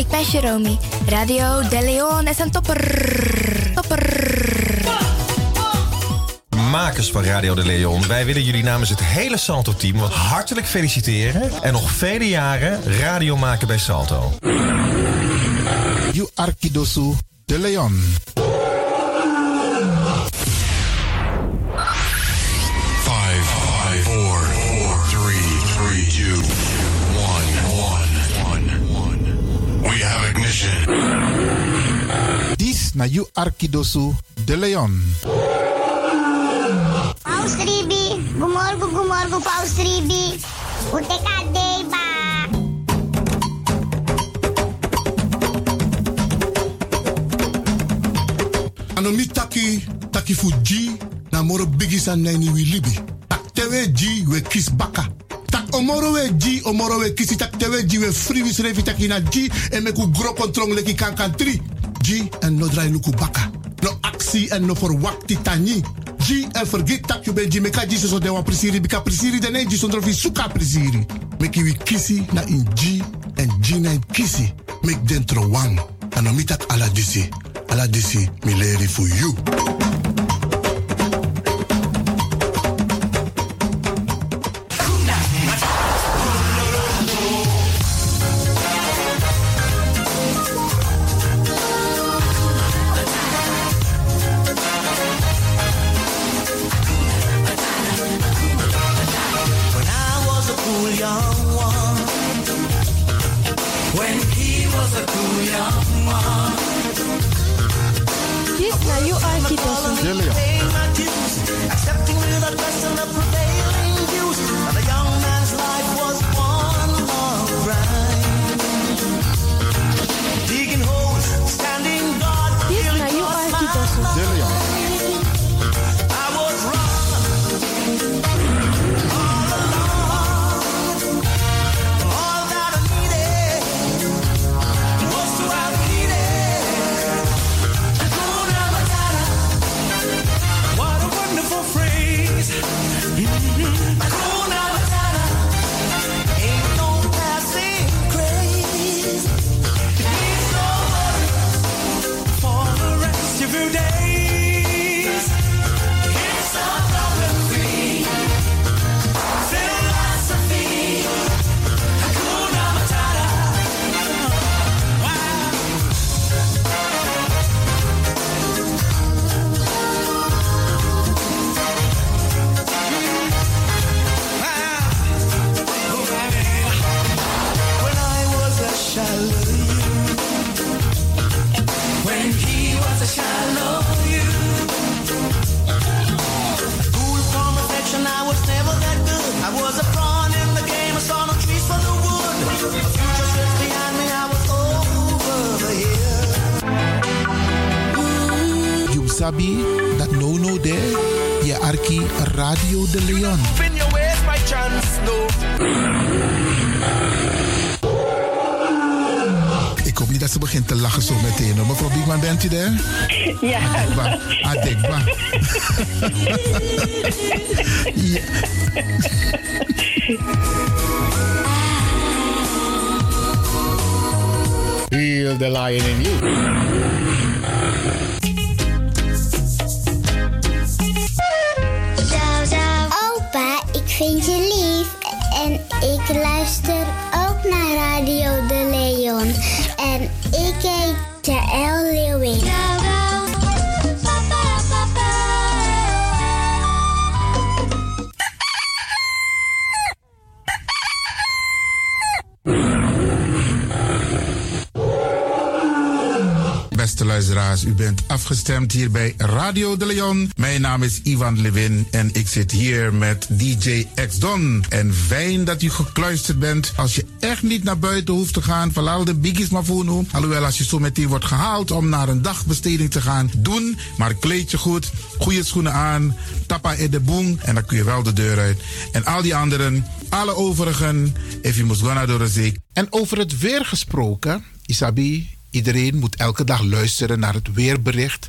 ik ben Jeromy. Radio De Leon is een topper. Topper. Makers van Radio De Leon, wij willen jullie namens het hele Salto-team wat hartelijk feliciteren en nog vele jaren radio maken bij Salto. You Arkidosu De Leon. This na You Arkidosu De Leon. Paus Ribi, gumorgo gumorgo Paus Ribi. Uteka deba. Ano mi taki, taki fu G, na moro bigi san nani wi libi. Tak tewe G, we kis baka. Tak omoro we G, omoro we kisi tak G, we free wis revi taki na G, en me ku gro kontrong leki kan kan tri. G, en no drai luku baka. No aksi en no verwakti tani. G, en vergeet tak you ben G, meka G so de wan prisiri, bika prisiri den en G zonder vi suka prisiri. Meki wi kisi na in G, en G na in kisi. Mek dentro wang. Ano mi tak ala disi. Ala disi, mi leri for you. Ivan Levin en ik zit hier met DJ X Don. En fijn dat u gekluisterd bent. Als je echt niet naar buiten hoeft te gaan, verlaal de biggies maar voor nu. Alhoewel, als je zo meteen wordt gehaald om naar een dagbesteding te gaan, doen. Maar kleed je goed, goede schoenen aan, tappa in de boom en dan kun je wel de deur uit. En al die anderen, alle overigen, if you must go naar de. En over het weer gesproken, Isabi, Iedereen moet elke dag luisteren naar het weerbericht.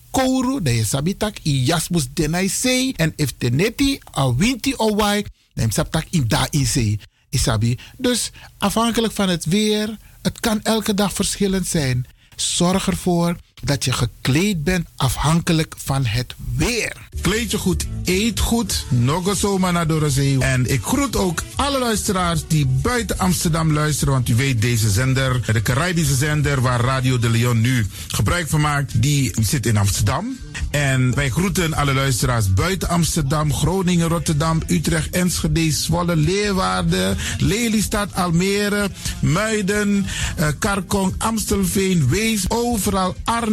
kouru, dan je sabitak i jasmus denai sei. En if teneti a winti o wai, dan je sabitak in da in sei. Isabi. Dus afhankelijk van het weer, het kan elke dag verschillend zijn. Zorg ervoor dat je gekleed bent afhankelijk van het weer. Kleed je goed, eet goed. Nog zomaar naar Dorozee. En ik groet ook alle luisteraars die buiten Amsterdam luisteren. Want u weet, deze zender, de Caribische zender waar Radio de Leon nu gebruik van maakt, die zit in Amsterdam. En wij groeten alle luisteraars buiten Amsterdam, Groningen, Rotterdam, Utrecht, Enschede, Zwolle, Leeuwarden, Lelystad, Almere, Muiden, uh, Karkong, Amstelveen, Wees, overal Arnhem,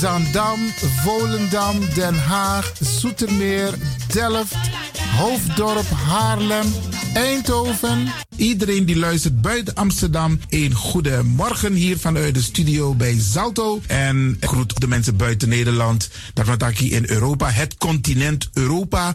Zandam, Volendam, Den Haag, Zoetermeer, Delft, Hoofddorp, Haarlem, Eindhoven. Iedereen die luistert buiten Amsterdam, een goede morgen hier vanuit de studio bij Zalto. En groet de mensen buiten Nederland, dat hier in Europa, het continent Europa.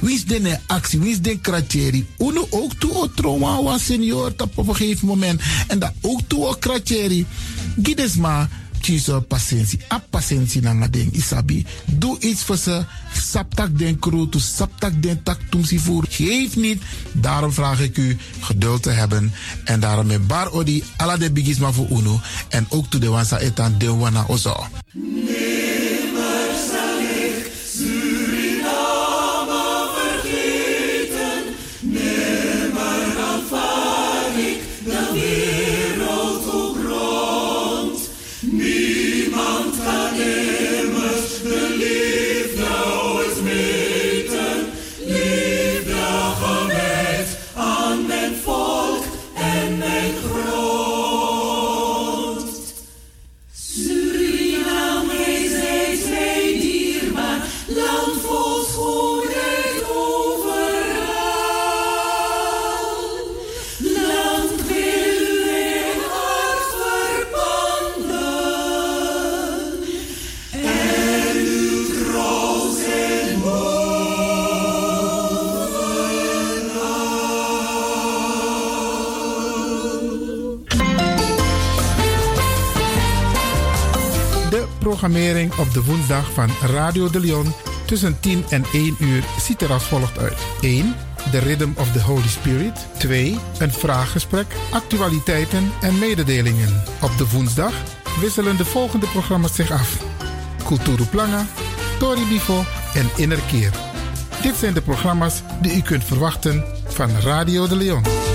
Wie is de actie? Wie is de kratjeri? Uno ook toe o trauma was senior op een gegeven moment. En dat ook toe o kratjeri. Gides maar kiezen patiëntie. A patiëntie na ding isabi. Doe iets voor ze. Saptak den kroto, saptak den tak tumsi voer. Geef niet. Daarom vraag ik u geduld te hebben. En daarom met bar odi ala de bigisma voor uno. En ook toe de wansa etan de wana ozo. Programmering op de woensdag van Radio de Leon tussen 10 en 1 uur ziet er als volgt uit. 1. The Rhythm of the Holy Spirit. 2. Een vraaggesprek, actualiteiten en mededelingen. Op de woensdag wisselen de volgende programma's zich af. Kulturu Planga, Tori Bifo en Innerkeer. Dit zijn de programma's die u kunt verwachten van Radio de Leon.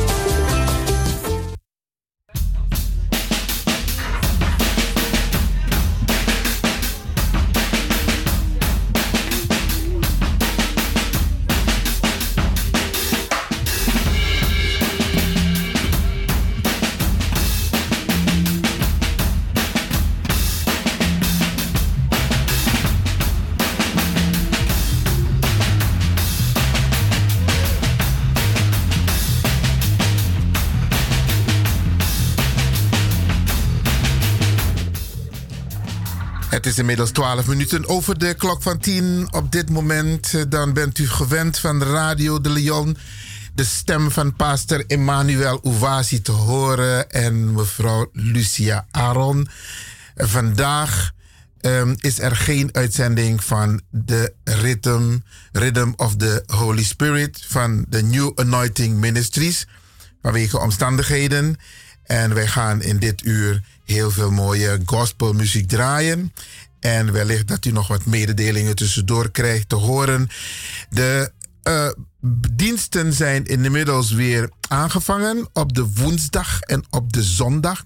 Inmiddels 12 minuten over de klok van 10. Op dit moment eh, dan bent u gewend van Radio de Leon de stem van pastor Emmanuel Ouvasi te horen en mevrouw Lucia Aaron. Vandaag um, is er geen uitzending van de Rhythm, Rhythm of the Holy Spirit van de New Anointing Ministries vanwege omstandigheden. En wij gaan in dit uur heel veel mooie gospelmuziek draaien. En wellicht dat u nog wat mededelingen tussendoor krijgt te horen. De uh, diensten zijn inmiddels weer aangevangen op de woensdag en op de zondag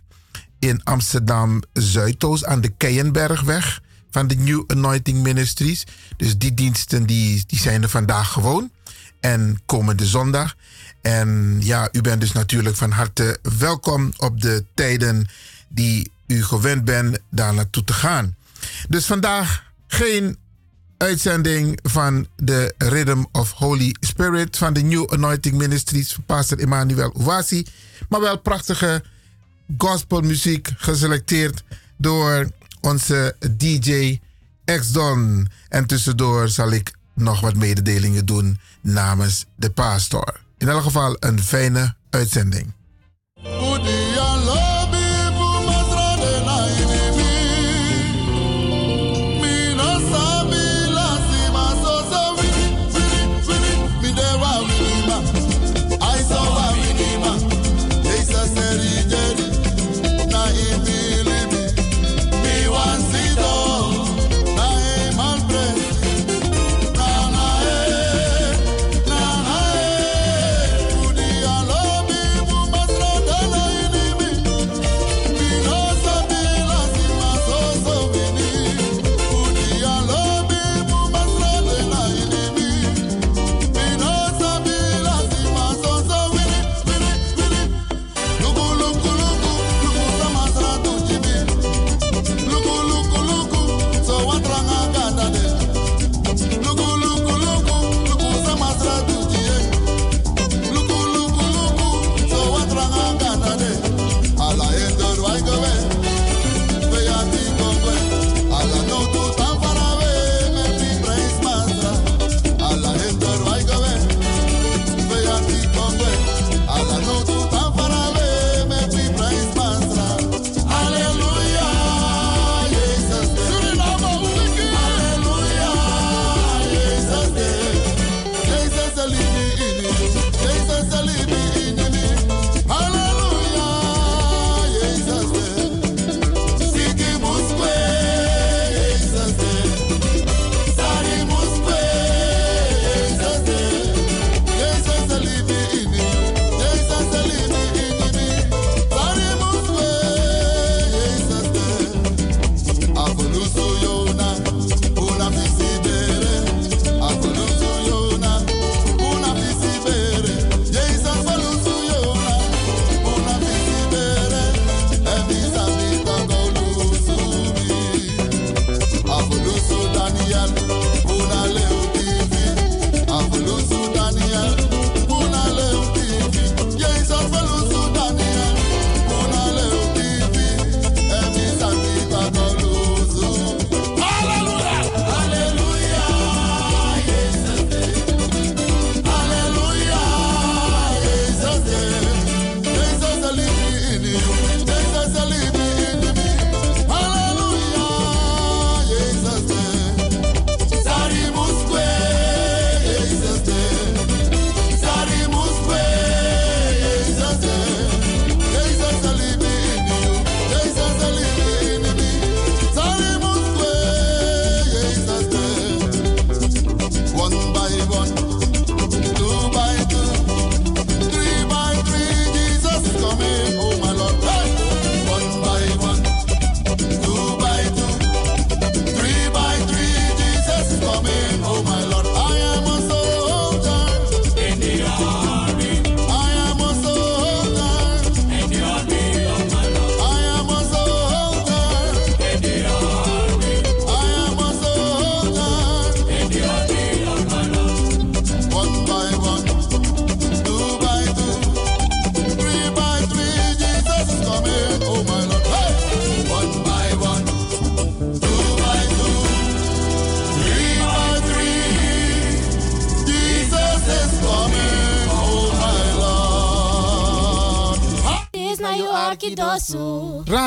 in Amsterdam Zuidoost aan de Keienbergweg van de New Anointing Ministries. Dus die diensten die, die zijn er vandaag gewoon en komende zondag. En ja, u bent dus natuurlijk van harte welkom op de tijden die u gewend bent daar naartoe te gaan. Dus vandaag geen uitzending van de Rhythm of Holy Spirit van de New Anointing Ministries van Pastor Emmanuel Ouasi. Maar wel prachtige gospelmuziek geselecteerd door onze DJ X-Don. En tussendoor zal ik nog wat mededelingen doen namens de pastor. In elk geval een fijne uitzending.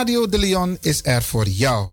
Radio de Leon is er voor jou.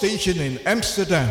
Station in Amsterdam.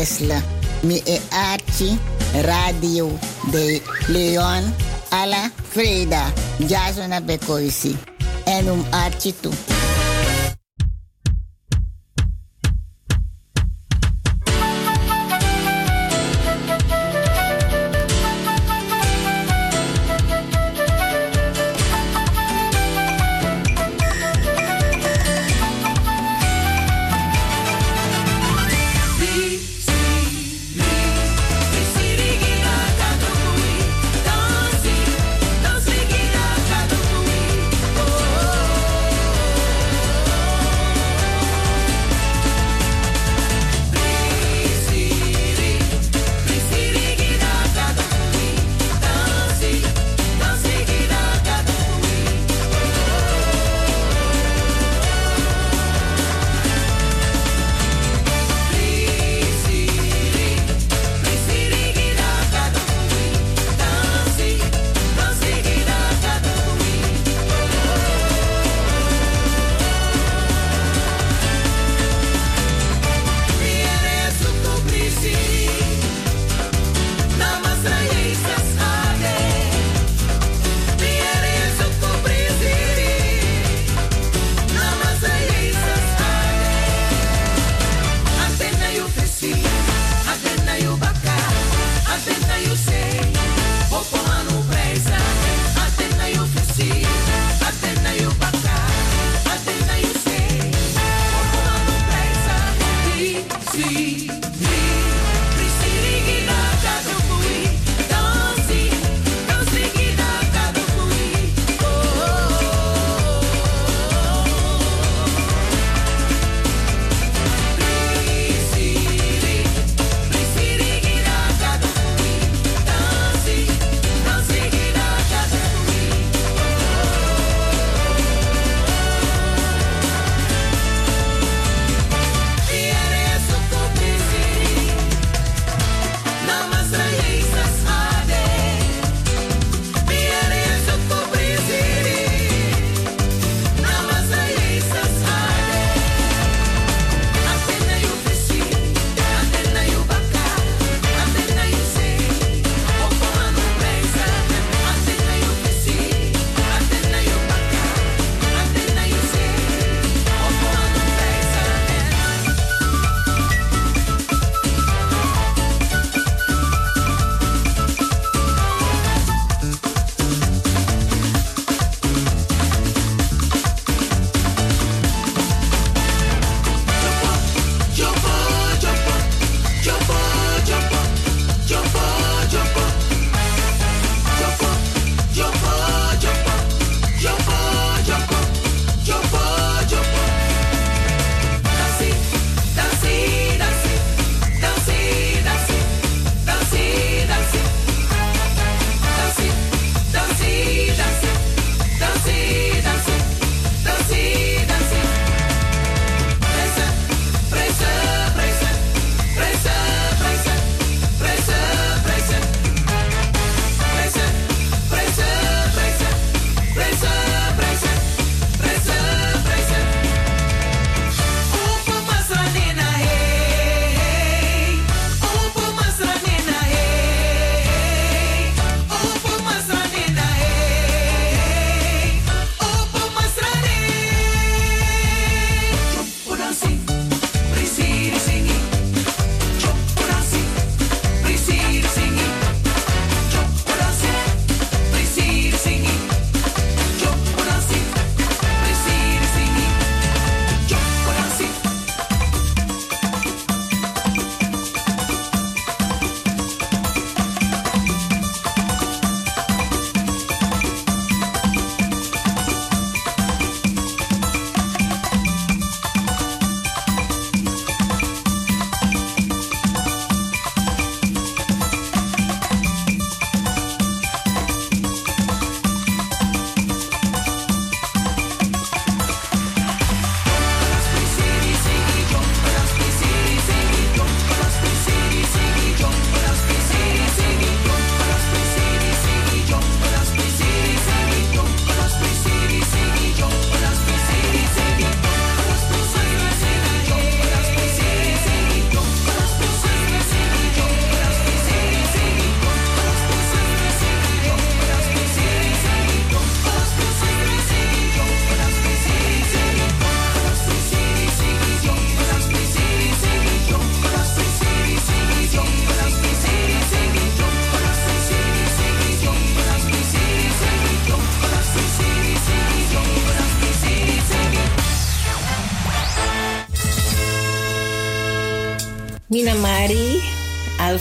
Lesle. Mi e Archie, Radio de Leon, alla Freda, Jasona Bekoisi. En um Archie toe.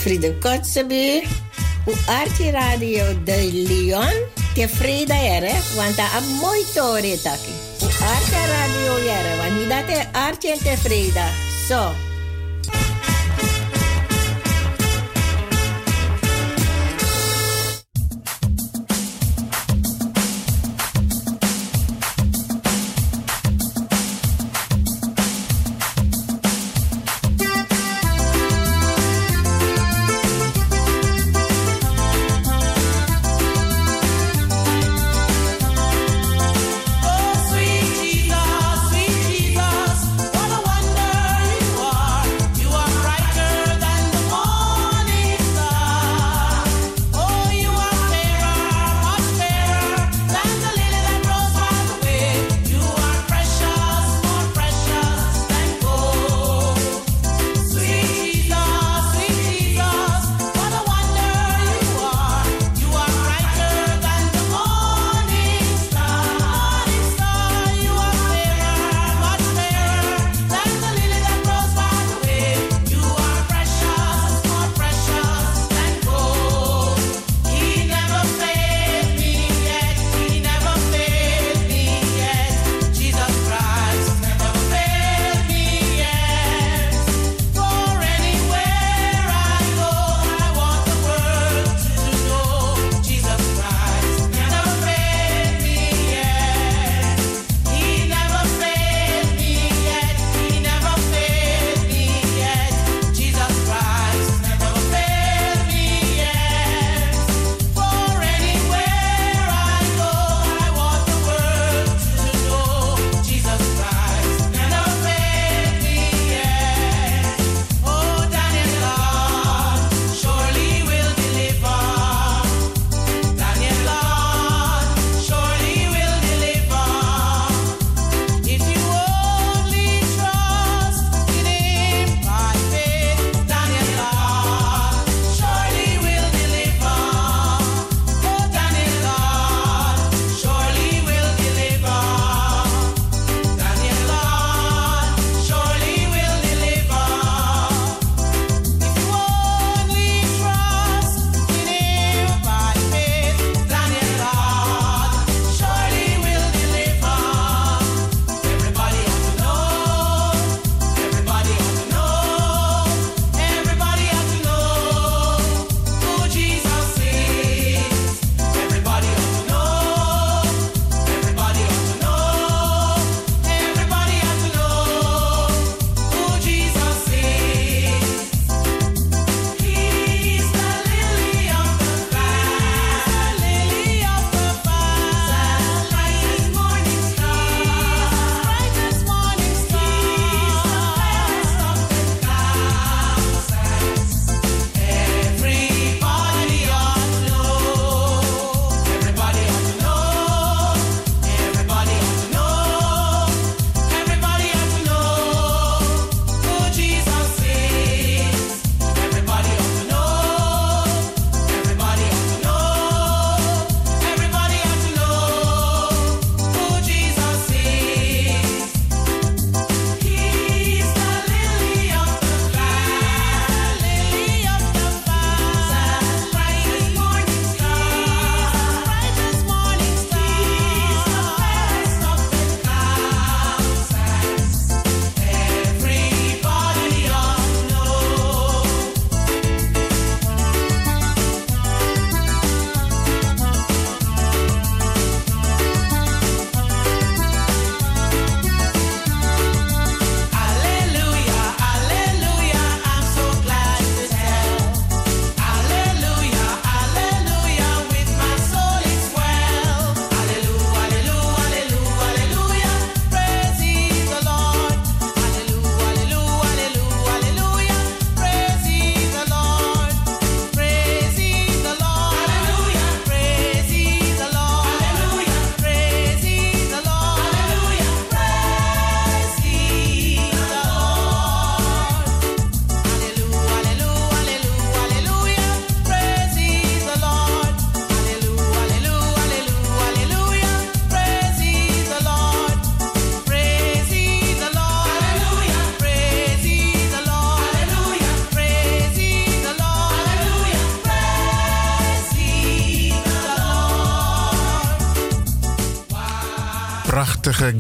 Alfredo Kotzebue, u Archie Radio de Leon, tevreden ere, want dat is mooi taki. U Archie Radio ere, want niet dat is Archie en tevreden. Zo. Oh,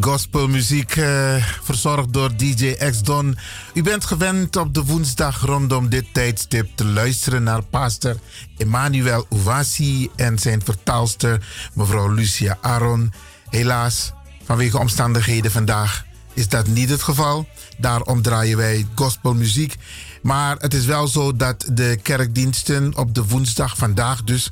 gospelmuziek, eh, verzorgd door DJ X Don. U bent gewend op de woensdag rondom dit tijdstip te luisteren naar pastor Emmanuel Ouassi en zijn vertaalster mevrouw Lucia Aron. Helaas, vanwege omstandigheden vandaag is dat niet het geval. Daarom draaien wij gospelmuziek. Maar het is wel zo dat de kerkdiensten op de woensdag vandaag dus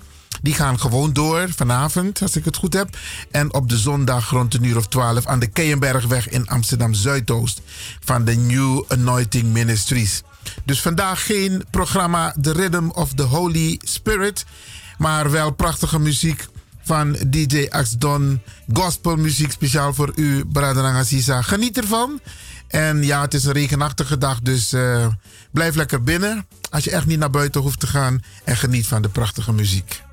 die gaan gewoon door vanavond, als ik het goed heb. En op de zondag rond een uur of 12 aan de Keienbergweg in Amsterdam Zuidoost van de New Anointing Ministries. Dus vandaag geen programma The Rhythm of the Holy Spirit, maar wel prachtige muziek van DJ Axdon. Gospelmuziek speciaal voor u, Brother Aziza. Geniet ervan. En ja, het is een regenachtige dag, dus uh, blijf lekker binnen. Als je echt niet naar buiten hoeft te gaan. En geniet van de prachtige muziek.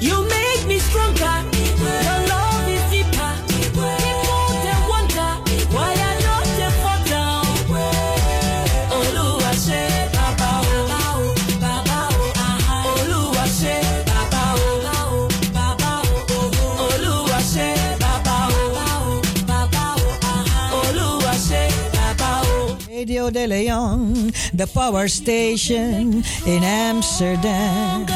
You make me stronger. de Leon, the power station in Amsterdam.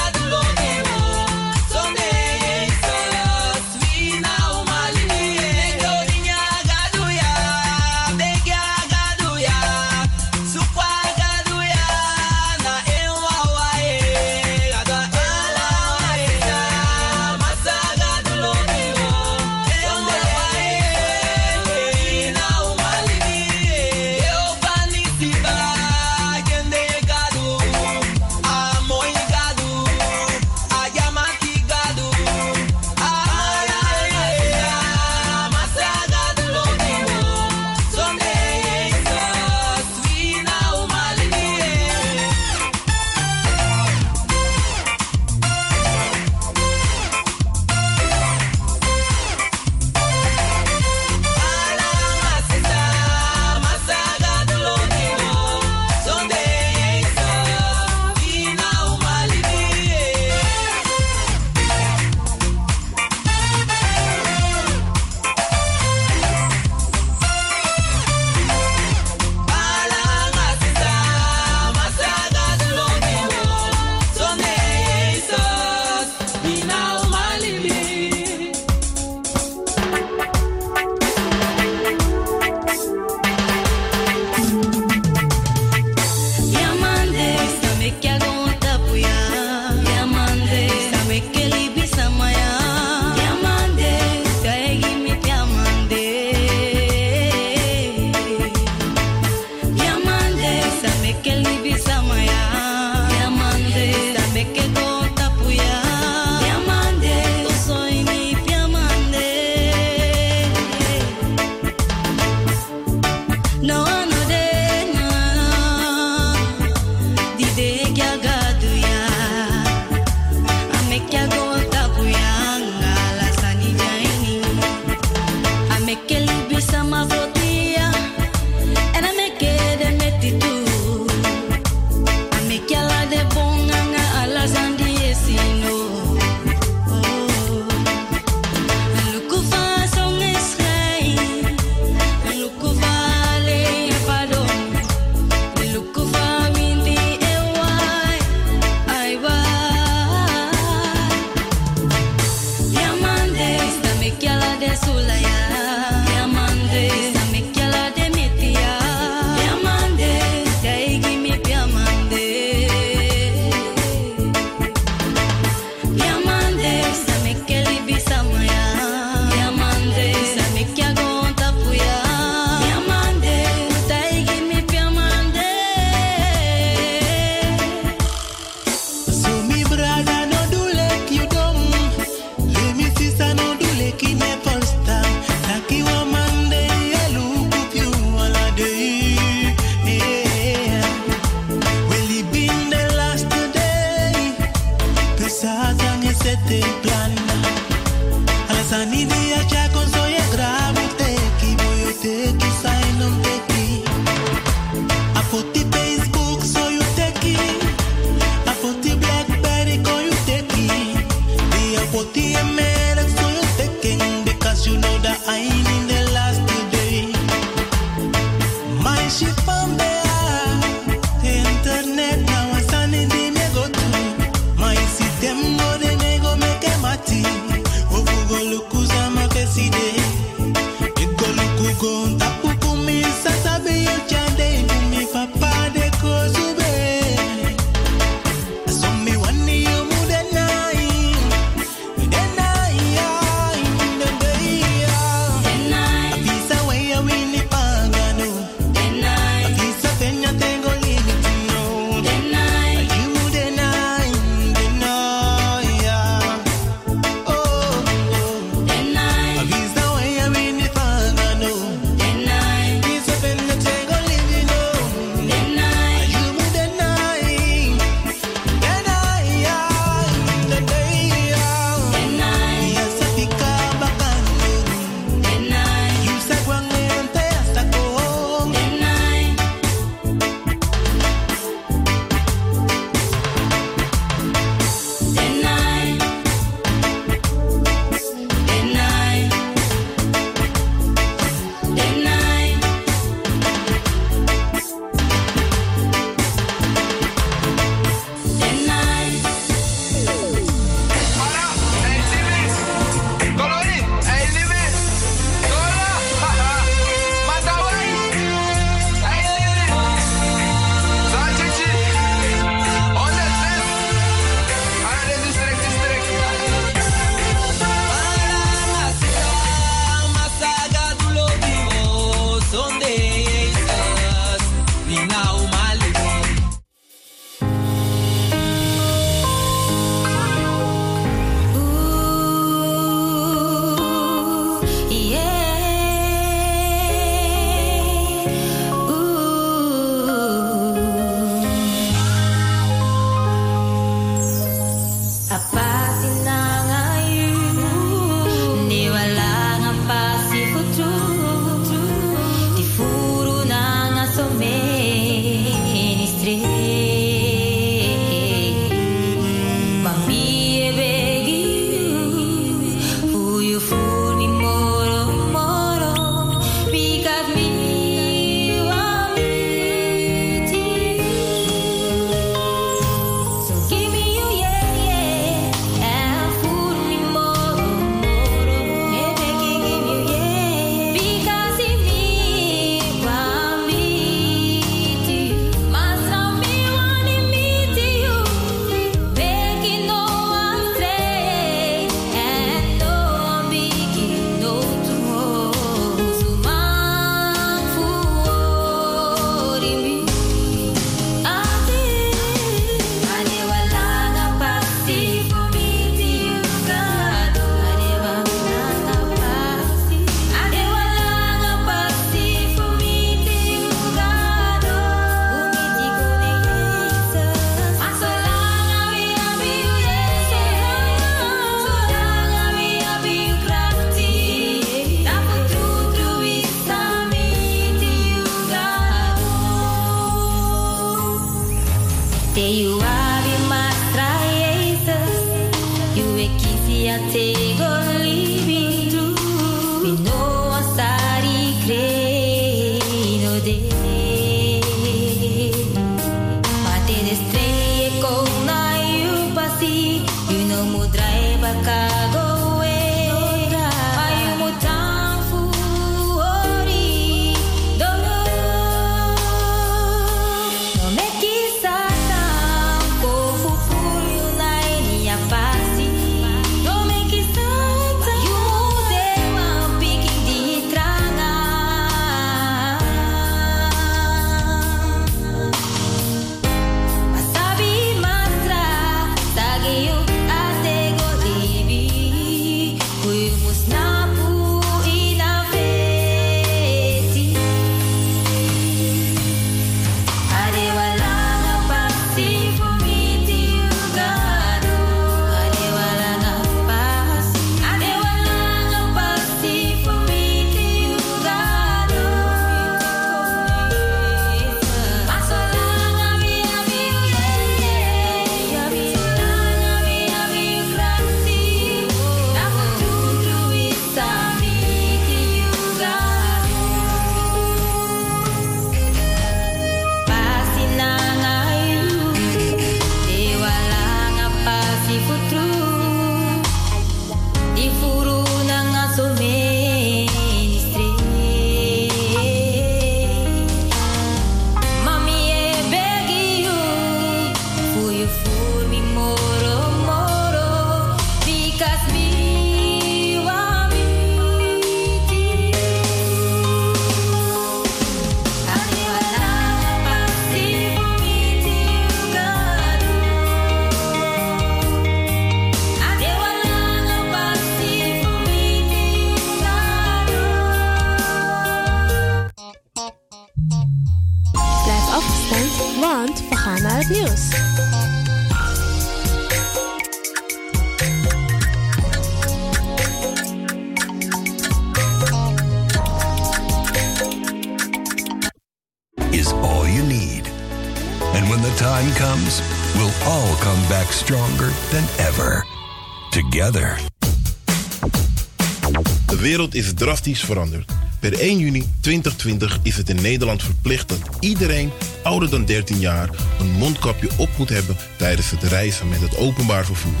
Is drastisch veranderd. Per 1 juni 2020 is het in Nederland verplicht dat iedereen ouder dan 13 jaar een mondkapje op moet hebben tijdens het reizen met het openbaar vervoer.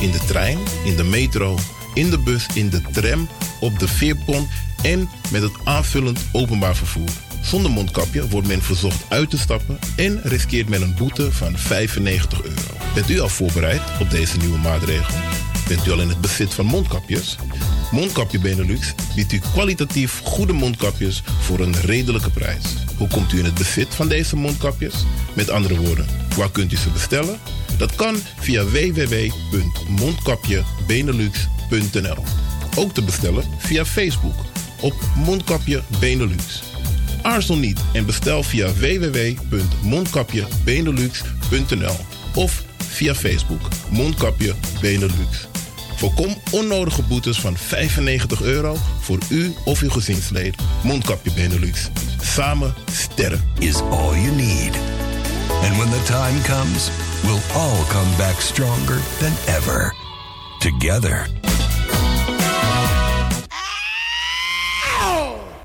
In de trein, in de metro, in de bus, in de tram, op de veerpont en met het aanvullend openbaar vervoer. Zonder mondkapje wordt men verzocht uit te stappen en riskeert men een boete van 95 euro. Bent u al voorbereid op deze nieuwe maatregel? Bent u al in het bezit van mondkapjes? Mondkapje Benelux biedt u kwalitatief goede mondkapjes voor een redelijke prijs. Hoe komt u in het bezit van deze mondkapjes? Met andere woorden, waar kunt u ze bestellen? Dat kan via www.mondkapjebenelux.nl. Ook te bestellen via Facebook op Mondkapje Benelux. Aarzel niet en bestel via www.mondkapjebenelux.nl of via Facebook Mondkapje Benelux. Voorkom onnodige boetes van 95 euro voor u of uw gezinslid. Mondkapje Benelux. Samen sterren. Is all you need. And when the time comes, we'll all come back stronger than ever. Together.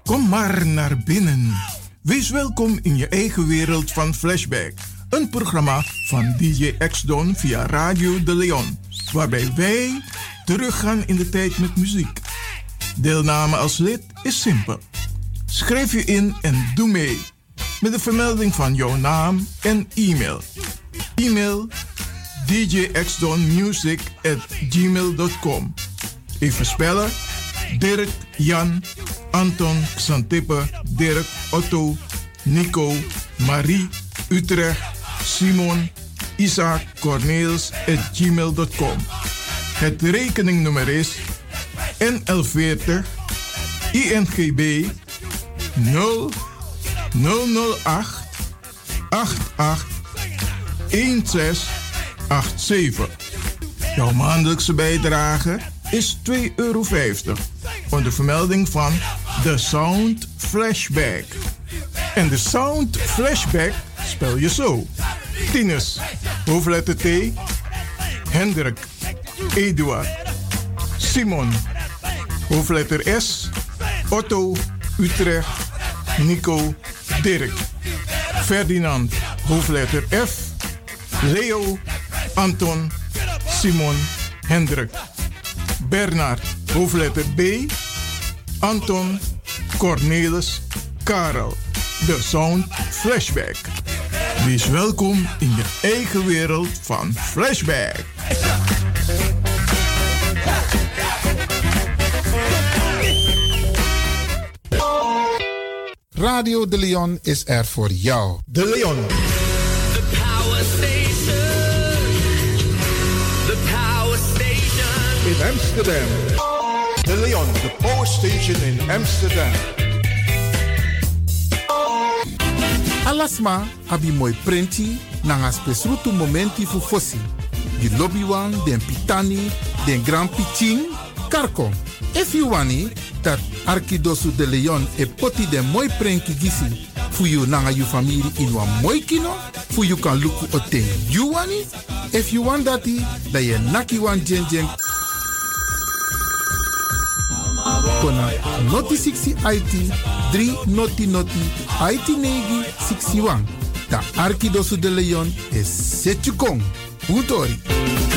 Kom maar naar binnen. Wees welkom in je eigen wereld van Flashback. Een programma van DJ X-Don via Radio De Leon. Waarbij wij teruggaan in de tijd met muziek. Deelname als lid is simpel. Schrijf je in en doe mee. Met de vermelding van jouw naam en e-mail. E-mail djxdonmusic at gmail.com Even spellen. Dirk, Jan, Anton, Xantippe, Dirk, Otto, Nico, Marie, Utrecht, Simon, Isaac, Corneels at gmail.com. Het rekeningnummer is NL40 INGB 0 008 88 1687. Jouw maandelijkse bijdrage is 2,50 euro. Onder vermelding van The Sound Flashback. En de Sound Flashback spel je zo. Tinus, hoofdletter T. Hendrik, Eduard, Simon, hoofdletter S. Otto, Utrecht, Nico, Dirk. Ferdinand, hoofdletter F. Leo, Anton, Simon, Hendrik. Bernard, hoofdletter B. Anton, Cornelis, Karel. De Sound Flashback. Wees welkom in je eigen wereld van Flashback. Radio De Leon is er voor jou. De Leon. The power station. The power station. In Amsterdam. De Leon, the power station in Amsterdam. Alasma abi moi prenti nanga spesrutu momenti fu fosi. Di lobby wan, den pitani, den grand piching, karko. If you wani, dat Arkidosu de Leon e poti den moi prenki gisi fu you nanga you family in wan moi kino, fu you kan luku o ten you wani. If you want dati, da ye naki wan jen jen kona noti 60 IT 3 noti noti IT negi 61. Da Arkidosu de Leon is Setjukong. Utori.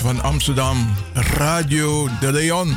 Van Amsterdam, Radio de Leon.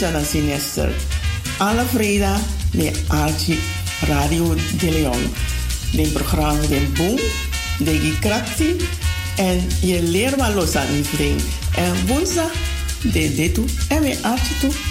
Susana Sinester. Alle ne Archie Radio de Leon. De programma de Boom, de Gikrakti en je leert wat los aan iedereen. En woensdag de dit toe en weer Archie toe.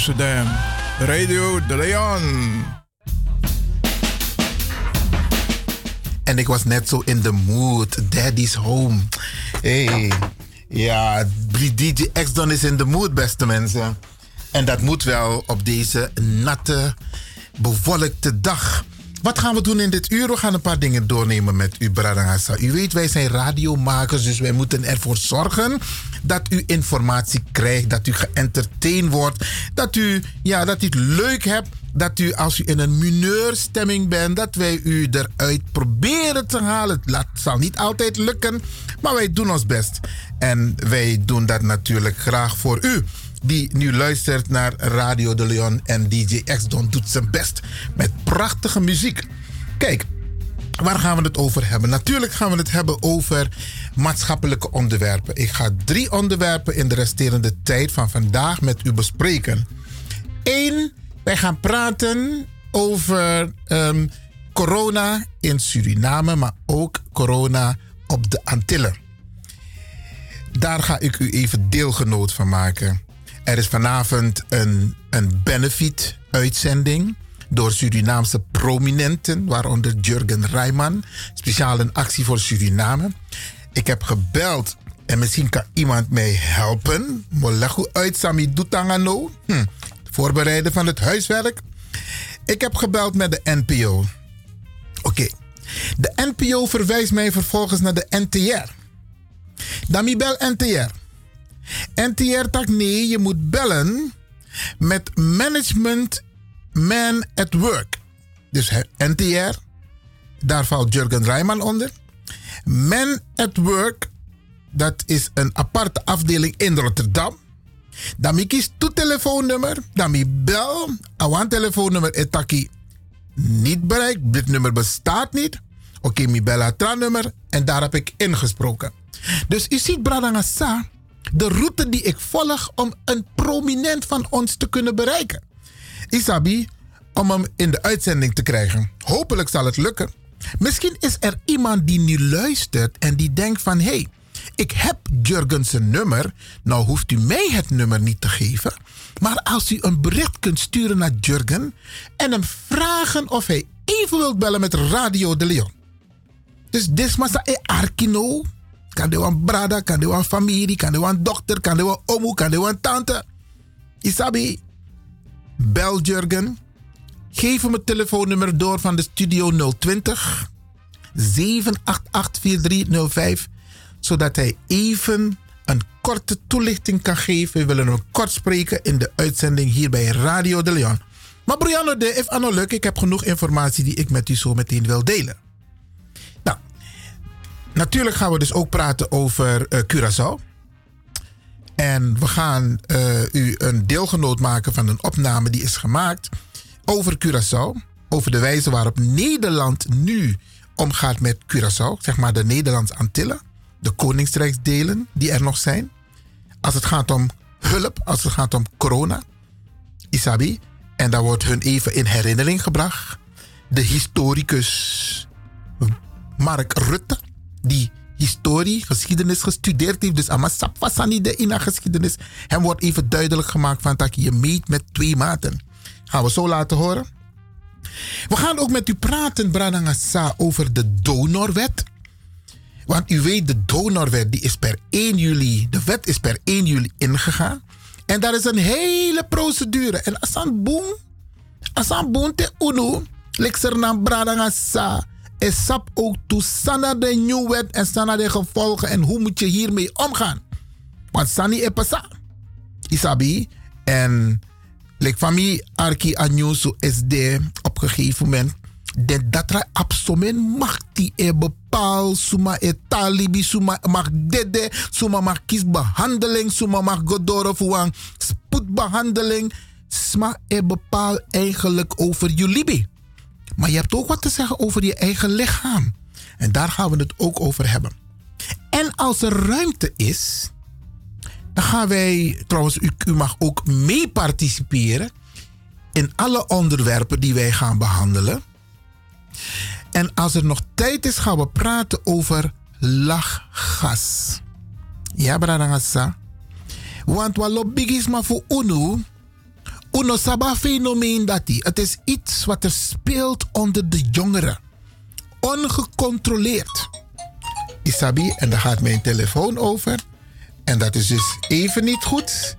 Amsterdam. Radio De Leon. En ik was net zo in the mood. Daddy's home. Hey. Ja, DJ X-Don is in the mood, beste mensen. En dat moet wel op deze natte, bewolkte dag. Wat gaan we doen in dit uur? We gaan een paar dingen doornemen met u, Bradangasa. U weet, wij zijn radiomakers, dus wij moeten ervoor zorgen dat u informatie krijgt, dat u geëntertained wordt, dat u, ja, dat u het leuk hebt, dat u als u in een mineurstemming bent, dat wij u eruit proberen te halen. Het zal niet altijd lukken, maar wij doen ons best. En wij doen dat natuurlijk graag voor u die nu luistert naar Radio de Leon en DJ X-Don doet zijn best met prachtige muziek. Kijk, waar gaan we het over hebben? Natuurlijk gaan we het hebben over maatschappelijke onderwerpen. Ik ga drie onderwerpen in de resterende tijd van vandaag met u bespreken. Eén, wij gaan praten over ehm, corona in Suriname, maar ook corona op de Antillen. Daar ga ik u even deelgenoot van maken. Er is vanavond een, een benefit-uitzending door Surinaamse prominenten, waaronder Jurgen Rijman, speciaal een actie voor Suriname. Ik heb gebeld en misschien kan iemand mij helpen. Molegu uit Sami Dutangano. Hm. Voorbereiden van het huiswerk. Ik heb gebeld met de NPO. Oké. De NPO verwijst mij vervolgens naar de NTR. Dan bel NTR. NTR tak nee, je moet bellen met Management Man at Work. Dus NTR, daar valt Jurgen Rijman onder. Man at Work, dat is een aparte afdeling in Rotterdam. Dan mi kies toe telefoonnummer, dan mi bel. Awan telefoonnummer etaki niet bereikt. Dit nummer bestaat niet. Oké, mi bel het nummer en daar heb ik ingesproken. Dus u ziet, Bradangasa, de route die ik volg om een prominent van ons te kunnen bereiken. Isabi, om hem in de uitzending te krijgen. Hopelijk zal het lukken. Misschien is er iemand die nu luistert en die denkt van... hé, hey, ik heb Jurgen zijn nummer. Nou hoeft u mij het nummer niet te geven. Maar als u een bericht kunt sturen naar Jurgen... en hem vragen of hij even wilt bellen met Radio de Leon. Dus desmasa e arkino. Kan de wan brada, kan de wan familie, kan de wan dochter, kan de wan omu, kan de wan tante. Isabi, bel Jurgen. Geef hem het telefoonnummer door van de studio 020 788 4305. Zodat hij even een korte toelichting kan geven. We willen hem kort spreken in de uitzending hier bij Radio de Leon. Maar Brianna, de if anno leuk, ik heb genoeg informatie die ik met u zo meteen wil delen. Nou, natuurlijk gaan we dus ook praten over uh, Curaçao. En we gaan uh, u een deelgenoot maken van een opname die is gemaakt over Curaçao. Over de wijze waarop Nederland nu omgaat met Curaçao. Zeg maar de Nederlandse Antillen. De koningsrijksdelen die er nog zijn. Als het gaat om hulp, als het gaat om corona. Isabi. En daar wordt hun even in herinnering gebracht. De historicus Mark Rutte. Die historie, geschiedenis gestudeerd heeft. Dus Amasap Fasani de ina geschiedenis. Hem wordt even duidelijk gemaakt van dat je meet met twee maten. Gaan we zo laten horen. We gaan ook met u praten, Branangasa, over de donorwet. Want u weet, de donorwet die is per 1 juli, de wet is per 1 juli ingegaan. En daar is een hele procedure. En asan boom, asan boom te uno, lekser na Branangasa, is sap ook toe sana de nieuwe wet en sana de gevolgen en hoe moet je hiermee omgaan. Want sani e pasa. Isabi. En Like van mij, Arki Anjusu SD op een gegeven moment. De datra absomen mag die e bepaal, suma e talibi, suma mag dede, suma mag kiesbehandeling, suma mag godoro een spoedbehandeling. Sma e bepaal eigenlijk over jullie. Maar je hebt ook wat te zeggen over je eigen lichaam. En daar gaan we het ook over hebben. En als er ruimte is, dan gaan wij, trouwens, u, mag ook mee participeren in alle onderwerpen die wij gaan behandelen. En als er nog tijd is, gaan we praten over lachgas. Ja, Bradangasa. Want wat is maar voor UNO. UNO saba fenomeen dat Het is iets wat er speelt onder de jongeren. Ongecontroleerd. Isabi, en daar gaat mijn telefoon over. En dat is dus even niet goed.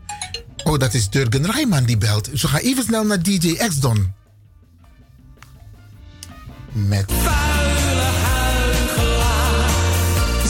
Oh, dat is Durgen Rijman die belt. Zo ga even snel naar DJ X Don. Met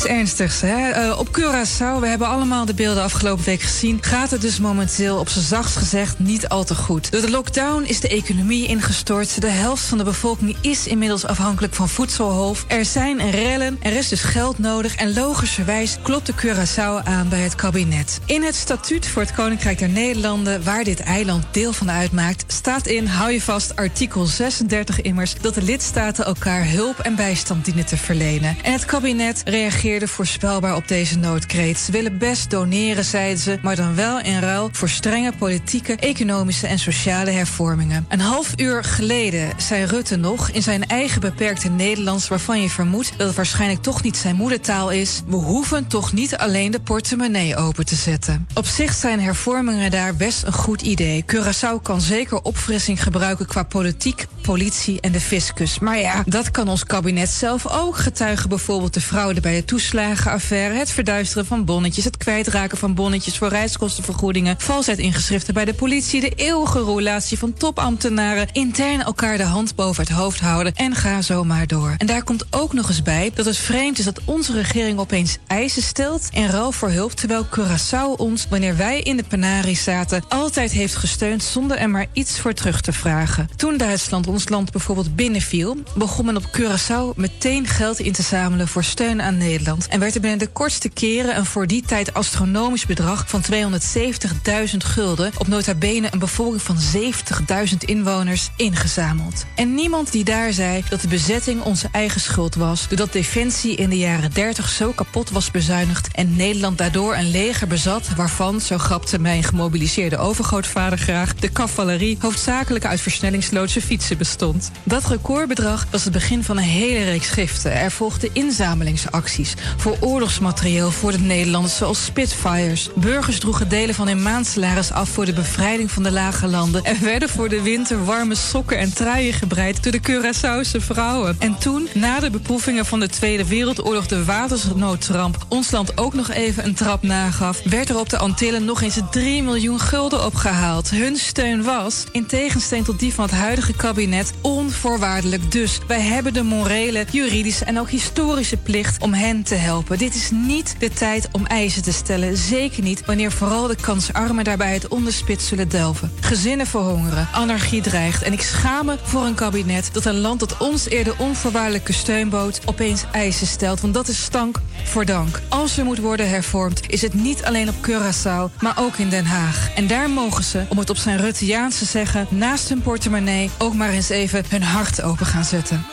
ernstigs. Hè? Uh, op Curaçao, we hebben allemaal de beelden afgelopen week gezien... gaat het dus momenteel op z'n zachtst gezegd niet al te goed. Door de lockdown is de economie ingestort. De helft van de bevolking is inmiddels afhankelijk van voedselhoofd. Er zijn rellen, er is dus geld nodig... en logischerwijs klopt de Curaçao aan bij het kabinet. In het statuut voor het Koninkrijk der Nederlanden... waar dit eiland deel van uitmaakt... staat in, hou je vast, artikel 36 immers... dat de lidstaten elkaar hulp en bijstand dienen te verlenen. En het kabinet reageert voorspelbaar op deze noodkreet. Ze willen best doneren, zeiden ze, maar dan wel in ruil voor strenge politieke, economische en sociale hervormingen. Een half uur geleden zei Rutte nog in zijn eigen beperkte Nederlands, waarvan je vermoedt dat het waarschijnlijk toch niet zijn moedertaal is: we hoeven toch niet alleen de portemonnee open te zetten. Op zich zijn hervormingen daar best een goed idee. Curaçao kan zeker opfrissing gebruiken qua politiek, politie en de fiscus. Maar ja, dat kan ons kabinet zelf ook getuigen bijvoorbeeld de fraude bij de toeslagenaffaire, het verduisteren van bonnetjes, het kwijtraken van bonnetjes voor reiskostenvergoedingen, valsheid in geschriften bij de politie, de eeuwige roulatie van topambtenaren, intern elkaar de hand boven het hoofd houden en ga zo maar door. En daar komt ook nog eens bij dat het vreemd is dat onze regering opeens eisen stelt in ruil voor hulp, terwijl Curaçao ons, wanneer wij in de penarie zaten, altijd heeft gesteund zonder er maar iets voor terug te vragen. Toen Duitsland ons land bijvoorbeeld binnenviel, begon men op Curaçao meteen geld in te zamelen voor steun aan Nederland. En werd er binnen de kortste keren een voor die tijd astronomisch bedrag van 270.000 gulden op nota bene een bevolking van 70.000 inwoners ingezameld. En niemand die daar zei dat de bezetting onze eigen schuld was, doordat Defensie in de jaren 30 zo kapot was bezuinigd en Nederland daardoor een leger bezat waarvan, zo grapte mijn gemobiliseerde overgrootvader graag, de cavalerie hoofdzakelijk uit versnellingsloodse fietsen bestond. Dat recordbedrag was het begin van een hele reeks giften. Er volgden inzamelingsacties voor oorlogsmaterieel voor de Nederlanders, zoals Spitfires. Burgers droegen delen van hun maandsalaris af voor de bevrijding van de lage landen en werden voor de winter warme sokken en truien gebreid door de Curaçaose vrouwen. En toen, na de beproevingen van de Tweede Wereldoorlog, de watersnoodramp ons land ook nog even een trap nagaf, werd er op de Antillen nog eens 3 miljoen gulden opgehaald. Hun steun was, in tegenstelling tot die van het huidige kabinet, onvoorwaardelijk. Dus wij hebben de morele, juridische en ook historische plicht om hen te helpen. Dit is niet de tijd om eisen te stellen. Zeker niet wanneer vooral de kansarmen daarbij het onderspit zullen delven. Gezinnen verhongeren, anarchie dreigt. En ik schaam me voor een kabinet dat een land dat ons eerder onvoorwaardelijke steun bood, opeens eisen stelt. Want dat is stank voor dank. Als er moet worden hervormd, is het niet alleen op Curaçao, maar ook in Den Haag. En daar mogen ze, om het op zijn Rutteaans te zeggen, naast hun portemonnee ook maar eens even hun hart open gaan zetten.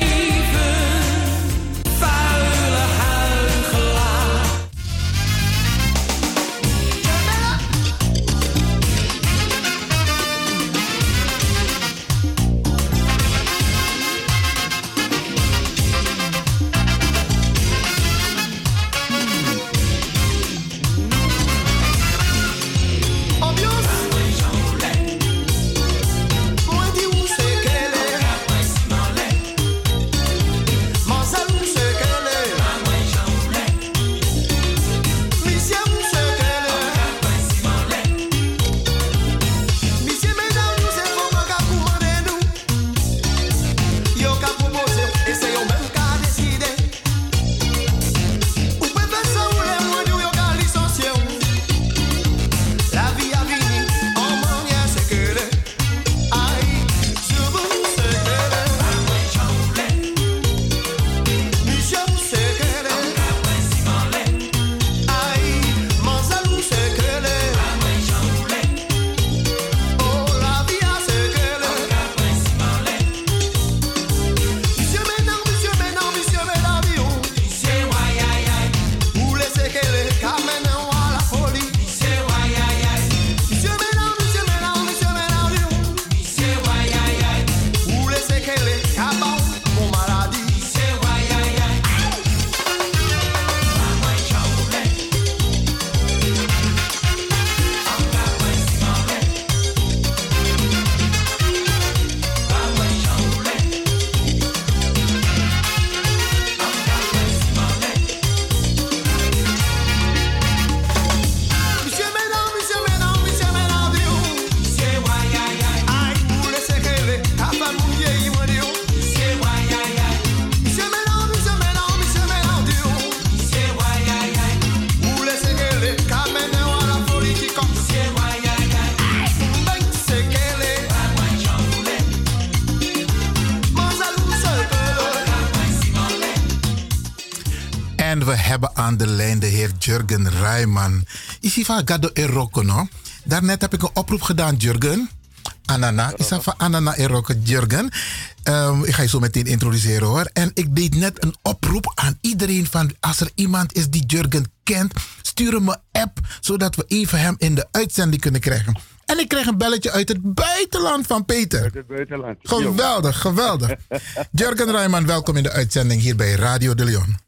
En Jurgen Rijman. Is hij van Gado Eroko, no? Daarnet heb ik een oproep gedaan, Jurgen. Anana, is dat van Anana Eroko, Jurgen? Ehm, ik ga je zo meteen introduceren hoor. En ik deed net een oproep aan iedereen van als er iemand is die Jurgen kent, stuur hem een app zodat we even hem in de uitzending kunnen krijgen. En ik kreeg een belletje uit het buitenland van Peter. Uit het buitenland. Geweldig, geweldig. Jurgen Rijman, welkom in de uitzending hier bij Radio de Leon.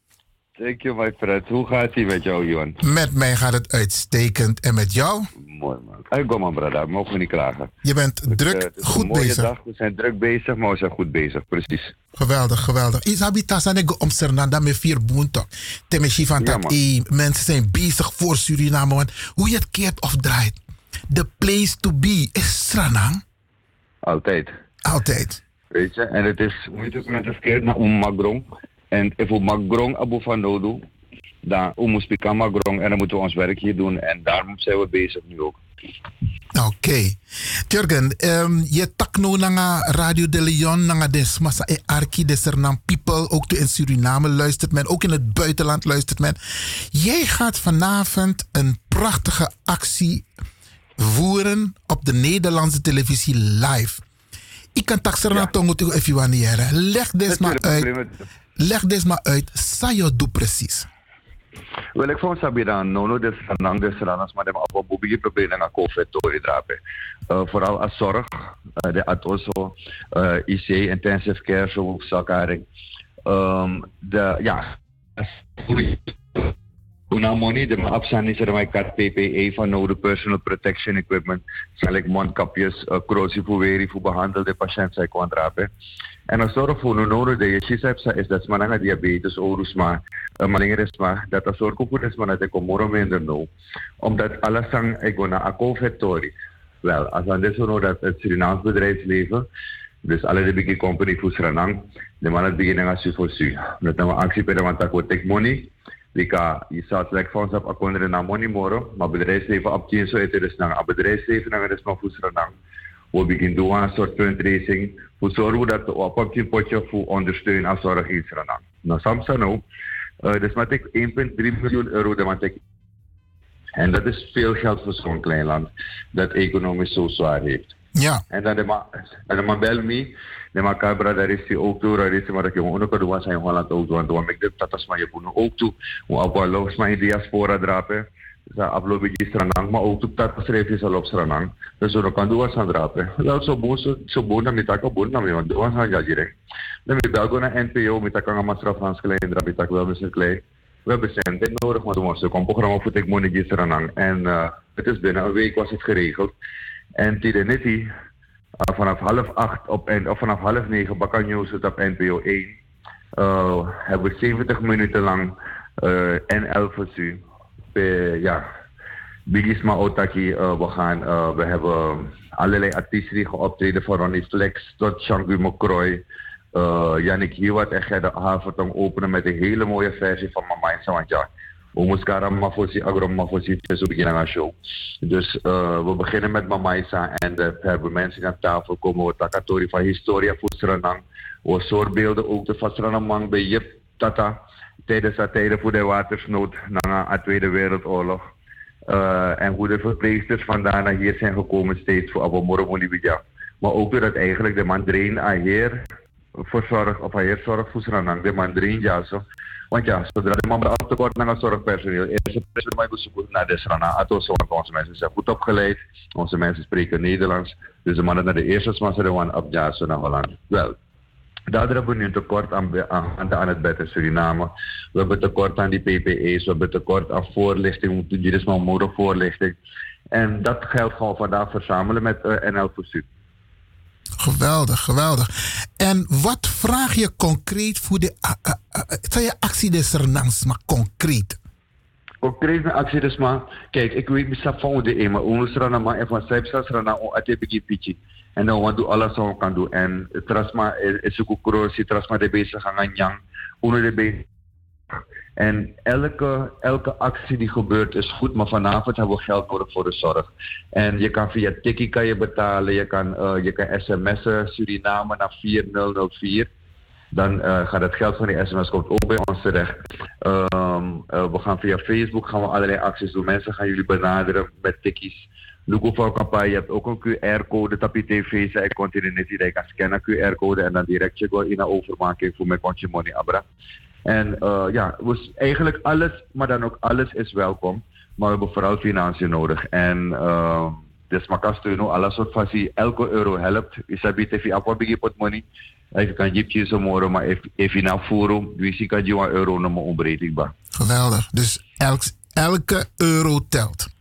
Thank you, my friend. Hoe gaat het met jou, Johan? Met mij gaat het uitstekend. En met jou? Mooi, man. Ik kom, man, brada. Mogen we niet klagen. Je bent druk, Eh, het is goed een mooie bezig. dag. We zijn druk bezig, maar we zijn goed bezig. Precies. Geweldig, geweldig. Tassanego om Sernanda met vier boenten. Temeshi van dat mensen zijn bezig voor Suriname. Want hoe je het keert of draait. The place to be is Sranang. Altijd. Altijd. Weet je, en het is, hoe heet het met het keer naar om Magrong. En if we Magrong Abu van Nodu, dan moest Pikama grong en dan moeten we ons werk hier doen. En daarom zijn we bezig nu ook. Oké. Jurgen, um, je takno nanga Radio de Leon, nanga des massa e arki des nan people, ook in Suriname luistert men, ook in het buitenland luistert men. Jij gaat vanavond een prachtige actie voeren op de Nederlandse televisie live. Ik kan taxer na tongo even Leg des maar uit. Leg des maar uit. Sayo doe precies. Wel, ik vond sabi dan nono des sanang des ranas maar dem abo bubi proberen na covid tori drape. Uh, vooral als zorg, uh, de atoso, uh, IC, intensive care, zo zakaring. Um, de, ja, Una money de ma absani sa mai kat PPE van nodig personal protection equipment, zal ik mondkapjes, uh, krosie voor weer voor behandelde patiënten zijn kwantrape. En een nodig de je ziet is dat mananga diabetes, orusma, uh, malingeresma, dat als zorg voor is man dat ik moro minder no. Omdat alles aan ik na a COVID Wel, als aan dit zo dat het Surinaams bedrijfsleven dus alle de big company voor Sranang, de mannen beginnen als je voor su. Dat nou actie de want dat take money. Lika, je zou het fonds op akonderen na money moro, maar bedrijfsleven op tien zo het is nang. Bedrijfsleven nang is maar voor Sranang. We beginnen doen een soort fundraising. We zorgen dat we op een potje voor ondersteunen als zorg in Sranang. Nou, soms nou, uh, dus maar ik 1,3 miljoen euro dat ik en dat is veel geld voor zo'n klein land dat economisch zo zwaar heeft. Ja. En dan de ma, en de ma bel me, de ma cabra daar is die ook toe, daar is maar dat je ook doen zijn Holland ook doen, doen ik dat als maar je ook toe, hoe op wel los maar in diaspora drapen. Sa upload je stranang, maar ook dat schrijf je op stranang. Dus zo kan doen aan drapen. Laat zo boos, zo boos na mita ka boos na mi, want doen aan ja direct. Dan mi bel go na NPO, mita ka nga masraf Hans Klein, dra mita wel Mr. Klein. We hebben centen nodig, maar doen we een programma voor ik money stranang. En uh, het is binnen een week was het geregeld. En Tidenity, uh, vanaf half acht op, en, of vanaf half negen Bakka News op NPO 1. Uh, hebben we 70 minuten lang uh, NL voor. Ja, Bigisma Otaki, uh, we gaan, uh, we hebben allerlei artiesten die geoptreden van Ronnie Flex tot Shangu Mokroy. Uh, Yannick Hiwat en Gerda Havertong openen met een hele mooie versie van Mama ja, Umuskara Mafosi Agro Mafosi beginnen aan show. Dus uh, we beginnen met Mamaisa en we hebben mensen aan tafel komen. We takatori van historia voor Suriname. We soortbeelden ook de van Suriname bij Jip Tata. Tijdens de tijden voor de watersnood na de Tweede Wereldoorlog. Uh, en hoe de verpleegsters vandaan naar hier zijn gekomen steeds voor Abomoro Maar ook doordat eigenlijk de mandreen aan heer verzorgt of heer zorgt voor Suriname. De mandreen ja zo. Want ja, zodra de man op tekort naar zorgpersoneel is, het personeel bezoeken naar de Srana. Atos, want onze mensen zijn goed opgeleid, onze mensen spreken Nederlands. Dus de mannen naar de eerste smaak de op Jaso naar Holland. Wel, daar hebben we nu tekort aan, aan, aan het bed in Suriname. We hebben tekort aan die PPE's, we hebben tekort aan voorlichting, hier is maar mode voorlichting. En dat geld gaan we vandaag verzamelen met uh, NL Voorzien. Geweldig, geweldig. En wat vraag je concreet voor de uh, uh, uh, actie des Renans, maar concreet? Concreet met actie des maar, kijk, ik weet niet van de ema, ons maar en van zijpsas rana o ate bigi pichi. En dan wat doe alles wat kan doen. En trasma is ook kroos, trasma de bezig gaan yang, onder de bezig en elke, elke actie die gebeurt is goed, maar vanavond hebben we geld nodig voor de zorg. En je kan via Tikkie kan je betalen, je kan, uh, je kan sms'en Suriname naar 4004. Dan uh, gaat het geld van die sms komt ook bij ons terecht. Um, uh, we gaan via Facebook gaan we allerlei acties doen. Mensen gaan jullie benaderen met tikkies. Luko campagne, je hebt ook een QR-code op je tv. Zij continu net die kan scannen QR-code en dan direct je in een overmaking voor mijn kontje money abra. En uh, ja, was eigenlijk alles, maar dan ook alles is welkom. Maar we hebben vooral financiën nodig. En uh, dus makastuno, alles soort fasie, elke euro helpt. Is dat if je apa bigi pot money, je kan je zo moro, maar je nou forum, dus je kan je een euro naar mijn. Geweldig. Dus elk, elke euro telt.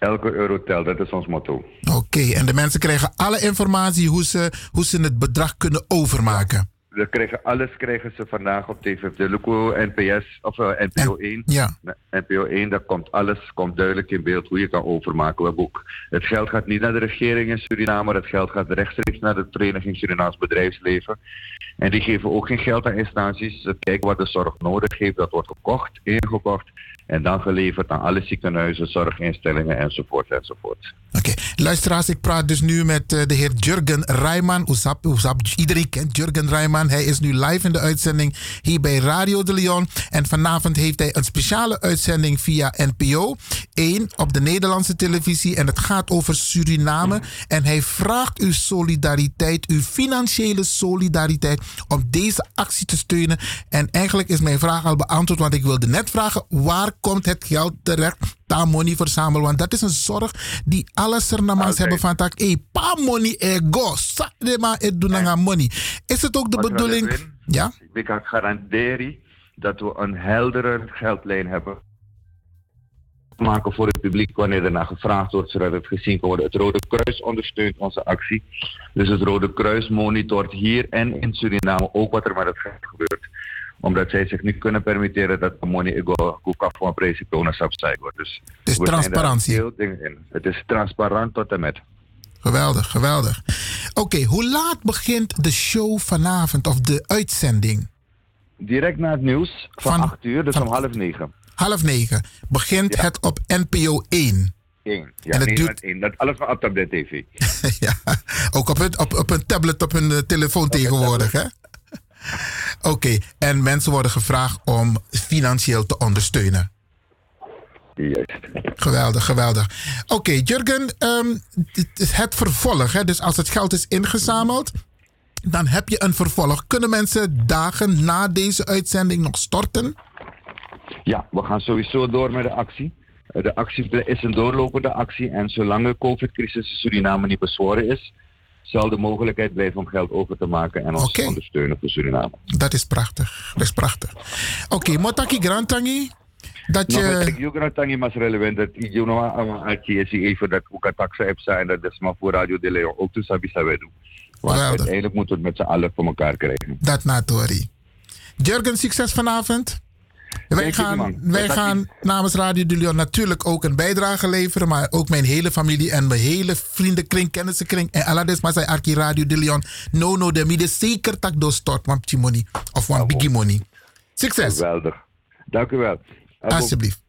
Elke euro telt, dat is ons motto. Oké, okay, en de mensen krijgen alle informatie hoe ze, hoe ze het bedrag kunnen overmaken. We krijgen, alles krijgen ze vandaag op TV. De Luco NPS of eh, NPO 1. Ja. NPO 1, daar komt alles komt duidelijk in beeld hoe je kan overmaken. We ook, het geld gaat niet naar de regering in Suriname, maar het geld gaat rechtstreeks naar de Vereniging Surinaams Bedrijfsleven. En die geven ook geen geld aan instanties. Ze kijken wat de zorg nodig heeft, dat wordt gekocht, ingekocht en dan geleverd aan alle ziekenhuizen, zorginstellingen enzovoort enzovoort. Oké, luisteraars, ik praat dus nu met eh, de heer Jurgen Rijman. Oezap, iedereen kent Jurgen Rijman. Hij is nu live in de uitzending hier bij Radio de Leon. En vanavond heeft hij een speciale uitzending via NPO 1 op de Nederlandse televisie. En het gaat over Suriname. En hij vraagt uw solidariteit, uw financiële solidariteit, om deze actie te steunen. En eigenlijk is mijn vraag al beantwoord, want ik wilde net vragen, waar komt het geld terecht? Ta money verzamelen, want dat is een zorg die alle Surinamers hebben van tak. Hey, pa money ego, sak de maar het doen aan money. Is het ook de Wat bedoeling? Relevin, Ja? Ik kan garanderen dat we een heldere geldlijn hebben. Maken voor het publiek wanneer er naar gevraagd wordt, zodat het gezien kan worden. Het Rode Kruis ondersteunt onze actie. Dus het Rode Kruis monitort hier en in Suriname ook wat er met het geld gebeurt. Omdat zij zich niet kunnen permitteren dat de money ego koekaf van principe subside wordt. Dus Het is transparantie. heel dingen in. Het is transparant tot en met. Geweldig, geweldig. Oké, hoe laat begint de show vanavond of de uitzending? Direct na het nieuws van 8 uur, dus om half negen. Half negen begint het op NPO 1. Eén. Ja, En het nee, duurt- met één. Dat alles van op tablet TV. ja, ook op een, op, op een tablet, op een eh, telefoon tegenwoordig, hè? Oké, en mensen worden gevraagd om financieel te ondersteunen. Juist. Geweldig, geweldig. Oké, Jurgen, ehm, het, vervolg, hè? dus als het geld is ingezameld, dan heb je een vervolg. Kunnen mensen dagen na deze uitzending nog storten? Ja, we gaan sowieso door met de actie. De actie is een doorlopende actie en zolang de COVID-crisis in Suriname niet bezworen is, zal de mogelijkheid blijven om geld over te maken en ons te ondersteunen voor Suriname. Dat is prachtig, dat is prachtig. Oké, Motaki Grantangi, dat je... een keer, ook tangi mas relevant dat je nog aan even dat ook taxa heb zijn dat is maar voor Radio de Leon ook te sabi sabi doen. Uiteindelijk moeten we het met z'n allen voor elkaar krijgen. Dat na Tori. Jurgen, succes vanavond. Wij gaan, wij gaan namens Radio de Leon natuurlijk ook een bijdrage leveren. Maar ook mijn hele familie en mijn hele vriendenkring, kennissenkring. En Alades Masai Arki Radio de Leon. No, no, de midden zeker tak door stort. Want money. Of want biggie money. Succes. Geweldig. Dank u wel. Alsjeblieft.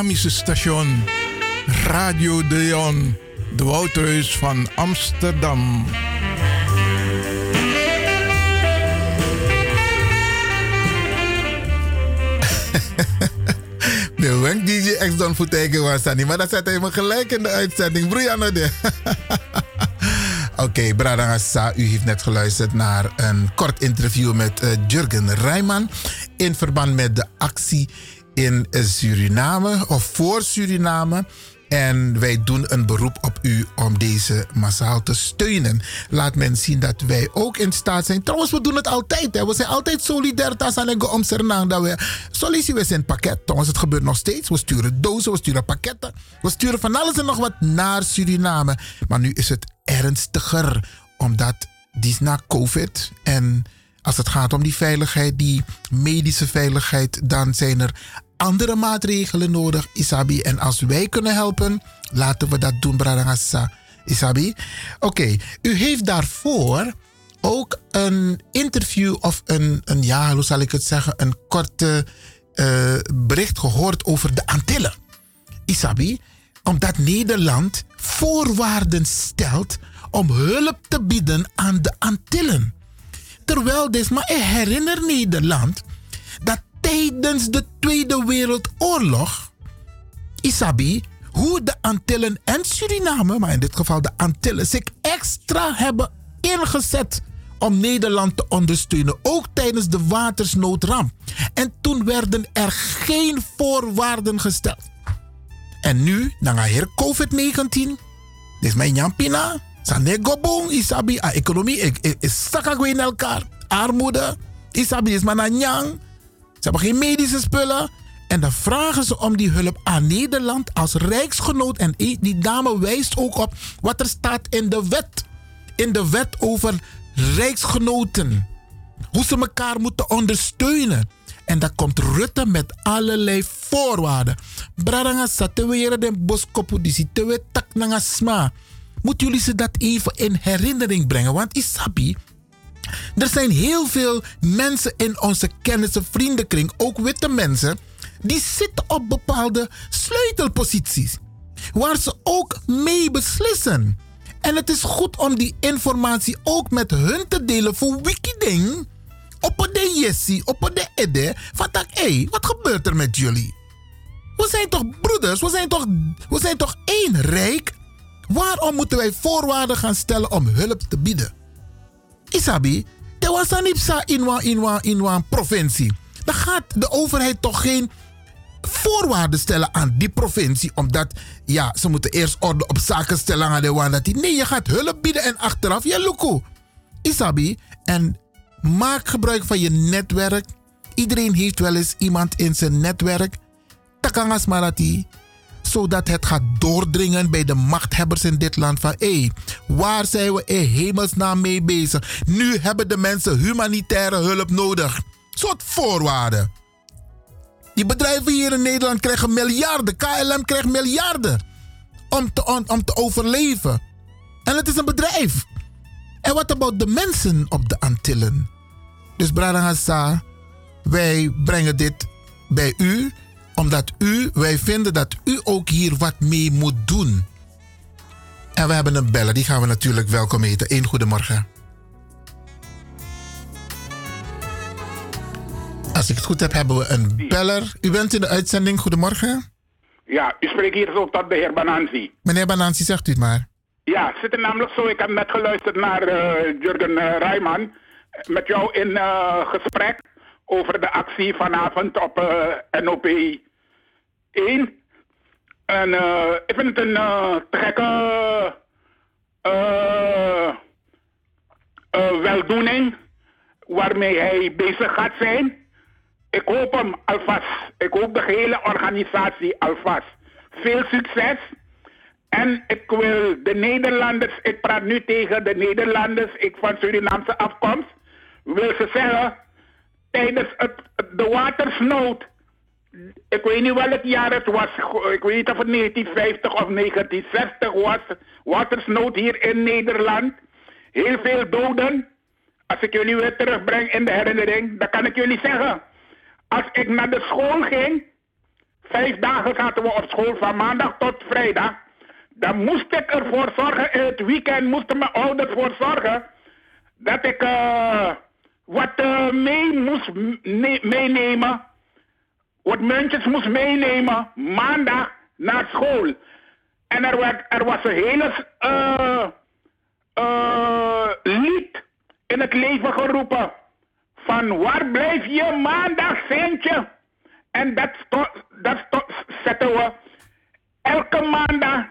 Dynamische station Radio de Leon, de Woudreus van Amsterdam. De Wenk DJ X Don Futeke was Sani. Maar dat zet hij me gelijk in de uitzending. Brianna de. Oké, Bradangasa, u heeft net geluisterd naar een kort interview met uh, Jurgen Rijman in verband met de actie in Suriname of voor Suriname. En wij doen een beroep op u om deze massaal te steunen. Laat men zien dat wij ook in staat zijn. Trouwens, we doen het altijd. Hè. We zijn altijd solidair. om dat we zijn pakket. Trouwens, het gebeurt nog steeds. We sturen dozen, we sturen pakketten. We sturen van alles en nog wat naar Suriname. Maar nu is het ernstiger. Omdat die is na COVID. En als het gaat om die veiligheid, die medische veiligheid, dan zijn er andere maatregelen nodig, Isabi. En als wij kunnen helpen, laten we dat doen, Bradangasa. Isabi. Oké, u heeft daarvoor ook een interview of een, een ja, hoe zal ik het zeggen, een korte uh, bericht gehoord over de Antillen. Isabi, omdat Nederland voorwaarden stelt om hulp te bieden aan de Antillen. Terwijl dus, maar ik herinner Nederland tijdens de Tweede Wereldoorlog, Isabi, hoe de Antillen en Suriname, maar in dit geval de Antillen, zich extra hebben ingezet om Nederland te ondersteunen, ook tijdens de watersnoodramp. En toen werden er geen voorwaarden gesteld. En nu, na hier COVID-19, dit is mijn jampina, Sane gobong, isabi, a economie, is in elkaar. Armoede, isabi is maar nyang. Ze hebben geen medische spullen. En dan vragen ze om die hulp aan Nederland als rijksgenoot. En die dame wijst ook op wat er staat in de wet. In de wet over rijksgenoten. Hoe ze elkaar moeten ondersteunen. En dan komt Rutte met allerlei voorwaarden. Bradanga satewere de boskopu tak sma. Moeten jullie ze dat even in herinnering brengen? Want Isabi, er zijn heel veel mensen in onze kennis- en vriendenkring, ook witte mensen, die zitten op bepaalde sleutelposities. Waar ze ook mee beslissen. En het is goed om die informatie ook met hun te delen voor Wikiding. Op de Jessie, op de Ede. Van hé, wat gebeurt er met jullie? We zijn toch broeders? We zijn toch, we zijn toch één rijk? Waarom moeten wij voorwaarden gaan stellen om hulp te bieden? Isabi, er was een IPSA in een in in een provincie. Dan gaat de overheid toch geen voorwaarden stellen aan die provincie. Omdat, ja, ze moeten eerst orde op zaken stellen aan de die. Nee, je gaat hulp bieden en achteraf, luku. Isabi, en maak gebruik van je netwerk. Iedereen heeft wel eens iemand in zijn netwerk. Takangas marati zodat het gaat doordringen bij de machthebbers in dit land van hé, waar zijn we in hemelsnaam mee bezig? Nu hebben de mensen humanitaire hulp nodig. Soort voorwaarden. Die bedrijven hier in Nederland krijgen miljarden. KLM krijgt miljarden om te, om, te overleven. En het is een bedrijf. En wat about de mensen op de Antillen? Dus Bradangasa, wij brengen dit bij u omdat u, wij vinden dat u ook hier wat mee moet doen. En we hebben een beller, die gaan we natuurlijk welkom heten. Eén goedemorgen. Als ik het goed heb, hebben we een beller. U bent in de uitzending. Goedemorgen. Ja, u spreekt hier zo tot de heer Bananzi. Meneer Bananzi, zegt u het maar. Ja, het zit er namelijk zo. Ik heb net geluisterd naar uh, Jurgen uh, Rijman. Met jou in uh, gesprek over de actie vanavond op NOP 1. En uh, ik vind het een uh, te gekke uh, weldoening waarmee hij bezig gaat zijn. Ik hoop hem alvast, ik hoop de hele organisatie alvast. Veel succes. En ik wil de Nederlanders, ik praat nu tegen de Nederlanders, ik van Surinaamse afkomst, wil ze zeggen, tijdens het, de watersnood ik weet niet welk jaar het was. Ik weet niet of het 1950 of 1960 was. Watersnood hier in Nederland. Heel veel doden. Als ik jullie weer terugbreng in de herinnering, dan kan ik jullie zeggen. Als ik naar de school ging, vijf dagen zaten we op school van maandag tot vrijdag. Dan moest ik ervoor zorgen, in het weekend moesten mijn ouders ervoor zorgen dat ik uh, wat uh, mee moest meenemen wat muntjes moest meenemen maandag naar school. En er, werd, er was een hele eh, eh, lied in het leven geroepen. Van waar blijf je maandag, Sintje? En dat, dat zetten we elke maandag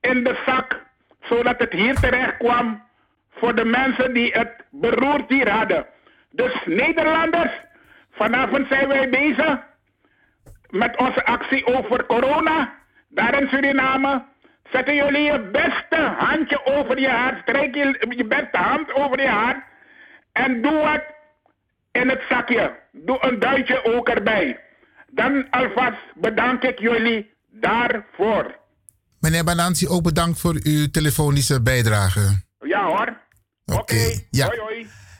in de zak. Zodat het hier terecht kwam voor de mensen die het beroerd hier hadden. Dus Nederlanders, vanavond zijn wij bezig met onze actie over corona. Daar in Suriname. Zetten jullie je beste handje over je hart. Strijk je, je beste hand over je hart. En doe wat in het zakje. Doe een duitje ook erbij. Dan alvast bedank ik jullie daarvoor. Meneer Banansi, ook bedankt voor uw telefonische bijdrage. Ja hoor. Oké. Ja.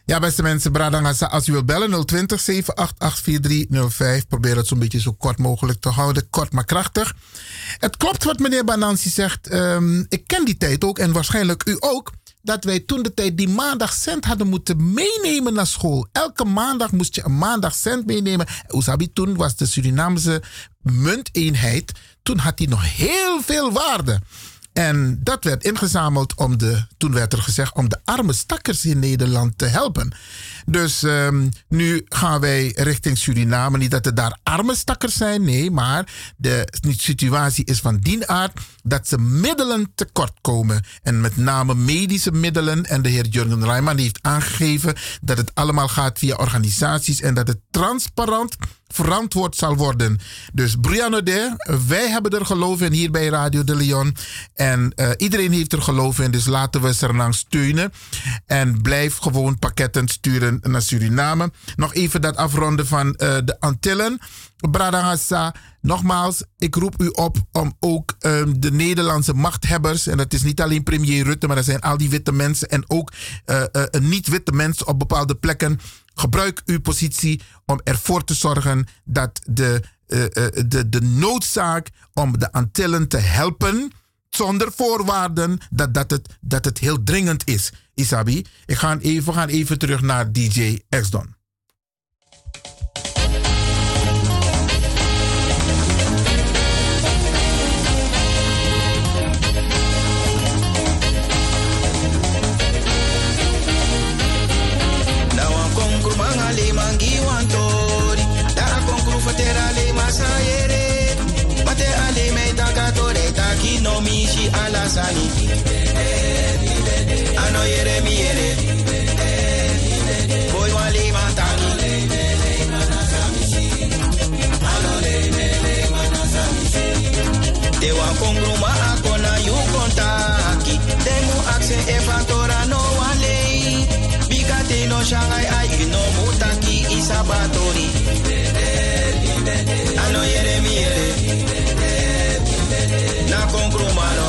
Ja, beste mensen, Bradangasa, als u wilt bellen 020 788 4305. Probeer het zo'n beetje zo kort mogelijk te houden. Kort maar krachtig. Het klopt wat meneer Banansi zegt. Ehm, ik ken die tijd ook en waarschijnlijk u ook. Dat wij toen de tijd die maandag cent hadden moeten meenemen naar school. Elke maandag moest je een maandag cent meenemen. Oesabi toen was de Surinaamse munteenheid. Toen had die nog heel veel waarde. En dat werd ingezameld om de, toen werd er gezegd, om de arme stakkers in Nederland te helpen. Dus ehm, nu gaan wij richting Suriname. Niet dat er daar arme stakkers zijn, nee, maar de situatie is van die aard dat ze middelen tekort komen. En met name medische middelen. En de heer Jurgen Rijman heeft aangegeven dat het allemaal gaat via organisaties en dat het transparant verantwoord zal worden. Dus Brianna de, wij hebben er geloof in hier bij Radio de Leon. En eh, iedereen heeft er geloof in, dus laten we ze ernaar steunen. En blijf gewoon pakketten sturen naar Suriname. Nog even dat afronden van eh, de Antillen. Bradangasa, nogmaals, ik roep u op om ook ehm, de Nederlandse machthebbers, en dat is niet alleen premier Rutte, maar dat zijn al die witte mensen en ook eh, niet-witte mensen op bepaalde plekken. Gebruik uw positie om ervoor te zorgen dat de, eh, de, de noodzaak om de Antillen te helpen, zonder voorwaarden, dat, dat, het, dat het heel dringend is. Isabi, ik ga even, we gaan even terug naar DJ X-Don. Shanghai ai no mutaki isabatori. Ano yere mi yere. Na konkru mano.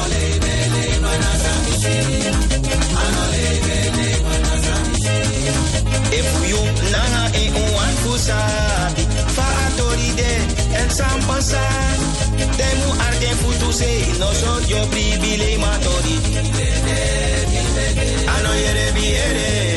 You nanga e uan kusabi fa atori de en sampasa demu se no so yo pribile matori ano yere yere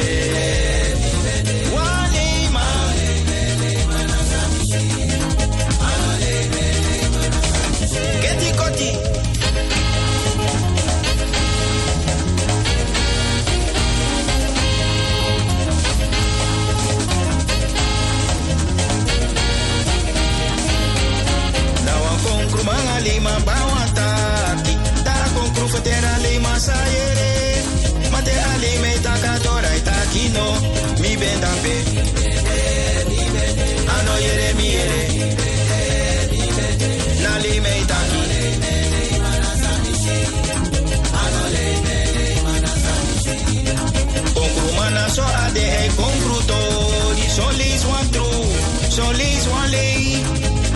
sayere. Mate ale me taka tora itaki no. Mi ben dampe. Ano yere mi yere. Na le me itaki. Konkru mana so ade e konkru tori. So lis wan true. So lis wan lei.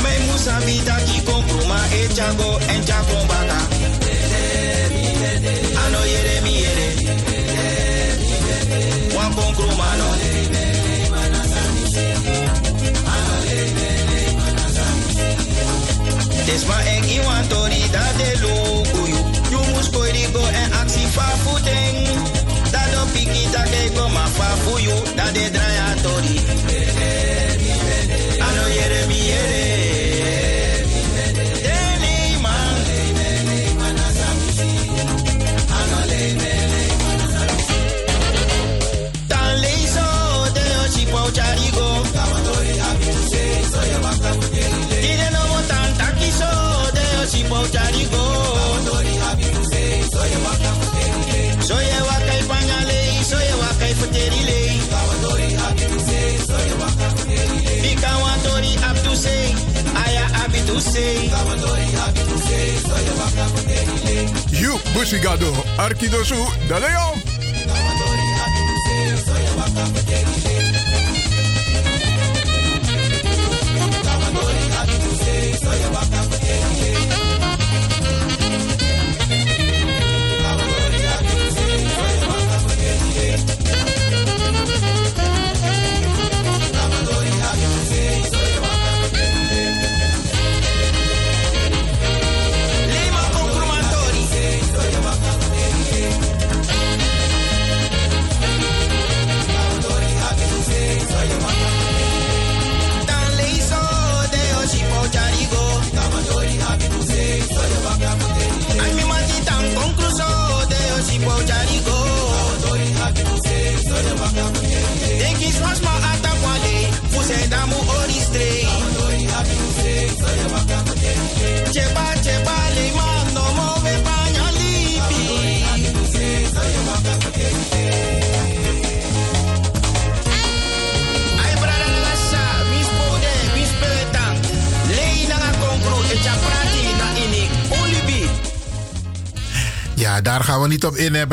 Me musa vida ki konkru ma e chago en chago baka. Desma en iwan tori da de say. You, Busigado, Arkidosu, de Daar gaan we niet op in, hè.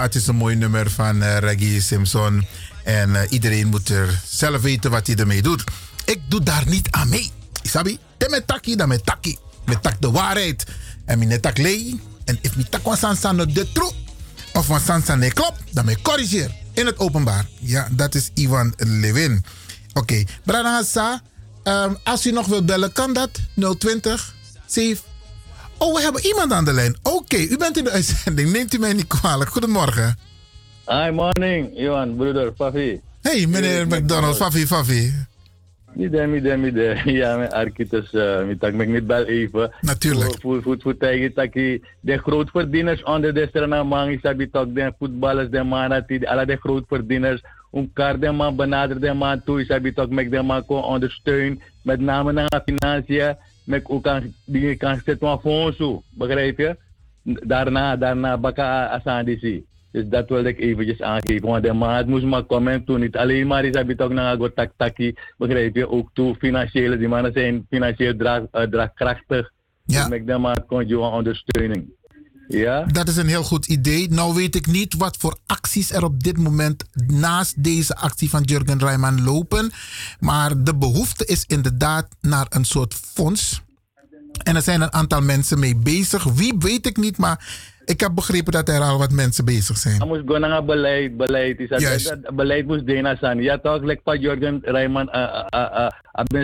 Het is een mooi nummer van eh, Reggie Simpson. En eh, iedereen moet er zelf weten wat hij ermee doet. Ik doe daar niet aan mee. Isabi, taki, dan met taki. Met tak de waarheid. En mijn tak lei. En if mijn tak was sansan de tro. Of was sansan nee klopt, dan me corrigeer. In het openbaar. Ja, dat is Ivan Levin. Oké, okay. Ehm, als u nog wilt bellen, kan dat. 020 7 Oh, we hebben iemand aan de lijn. Oké, u bent in de uitzending. Neemt u mij niet kwalijk. Goedemorgen. Hi, morning, Iwan, broeder, Fafi. Hey, meneer McDonald. Fafi, Fafi. Midden, midden, midden. Ja, mijn arkites, uh, mijn tak me niet bel even. Natuurlijk. Voor, voor, voor tegen taki. De grootverdieners onder de stranamang, is dat toch de voetballers, de mannen, alle de grootverdieners. Elkaar de man benaderen de man toe, is dat met de man kon ondersteunen. Met name naar financiën. Met ook kan dingen kan zetten van fondsen, begrijp je? Daarna, daarna, baka asandisi. Dus dat wilde ik eventjes aangeven. Want de maat moest maar komen toen. Niet alleen maar is hij toch naar go tak taki. Begrijp je? Ook toe financiële. Die mannen zijn financieel draag, uh, draagkrachtig. Ja. Dus met de maat kon je ondersteuning. Ja? Dat is een heel goed idee. Nou weet ik niet wat voor acties er op dit moment naast deze actie van Jurgen Rijman lopen. Maar de behoefte is inderdaad naar een soort fonds. En er zijn een aantal mensen mee bezig. Wie weet ik niet, maar ik heb begrepen dat er al wat mensen bezig zijn. Dan moest gewoon naar beleid, beleid. Is dat, dat, beleid moest zijn. Ja toch, pa Jurgen Rijman uh,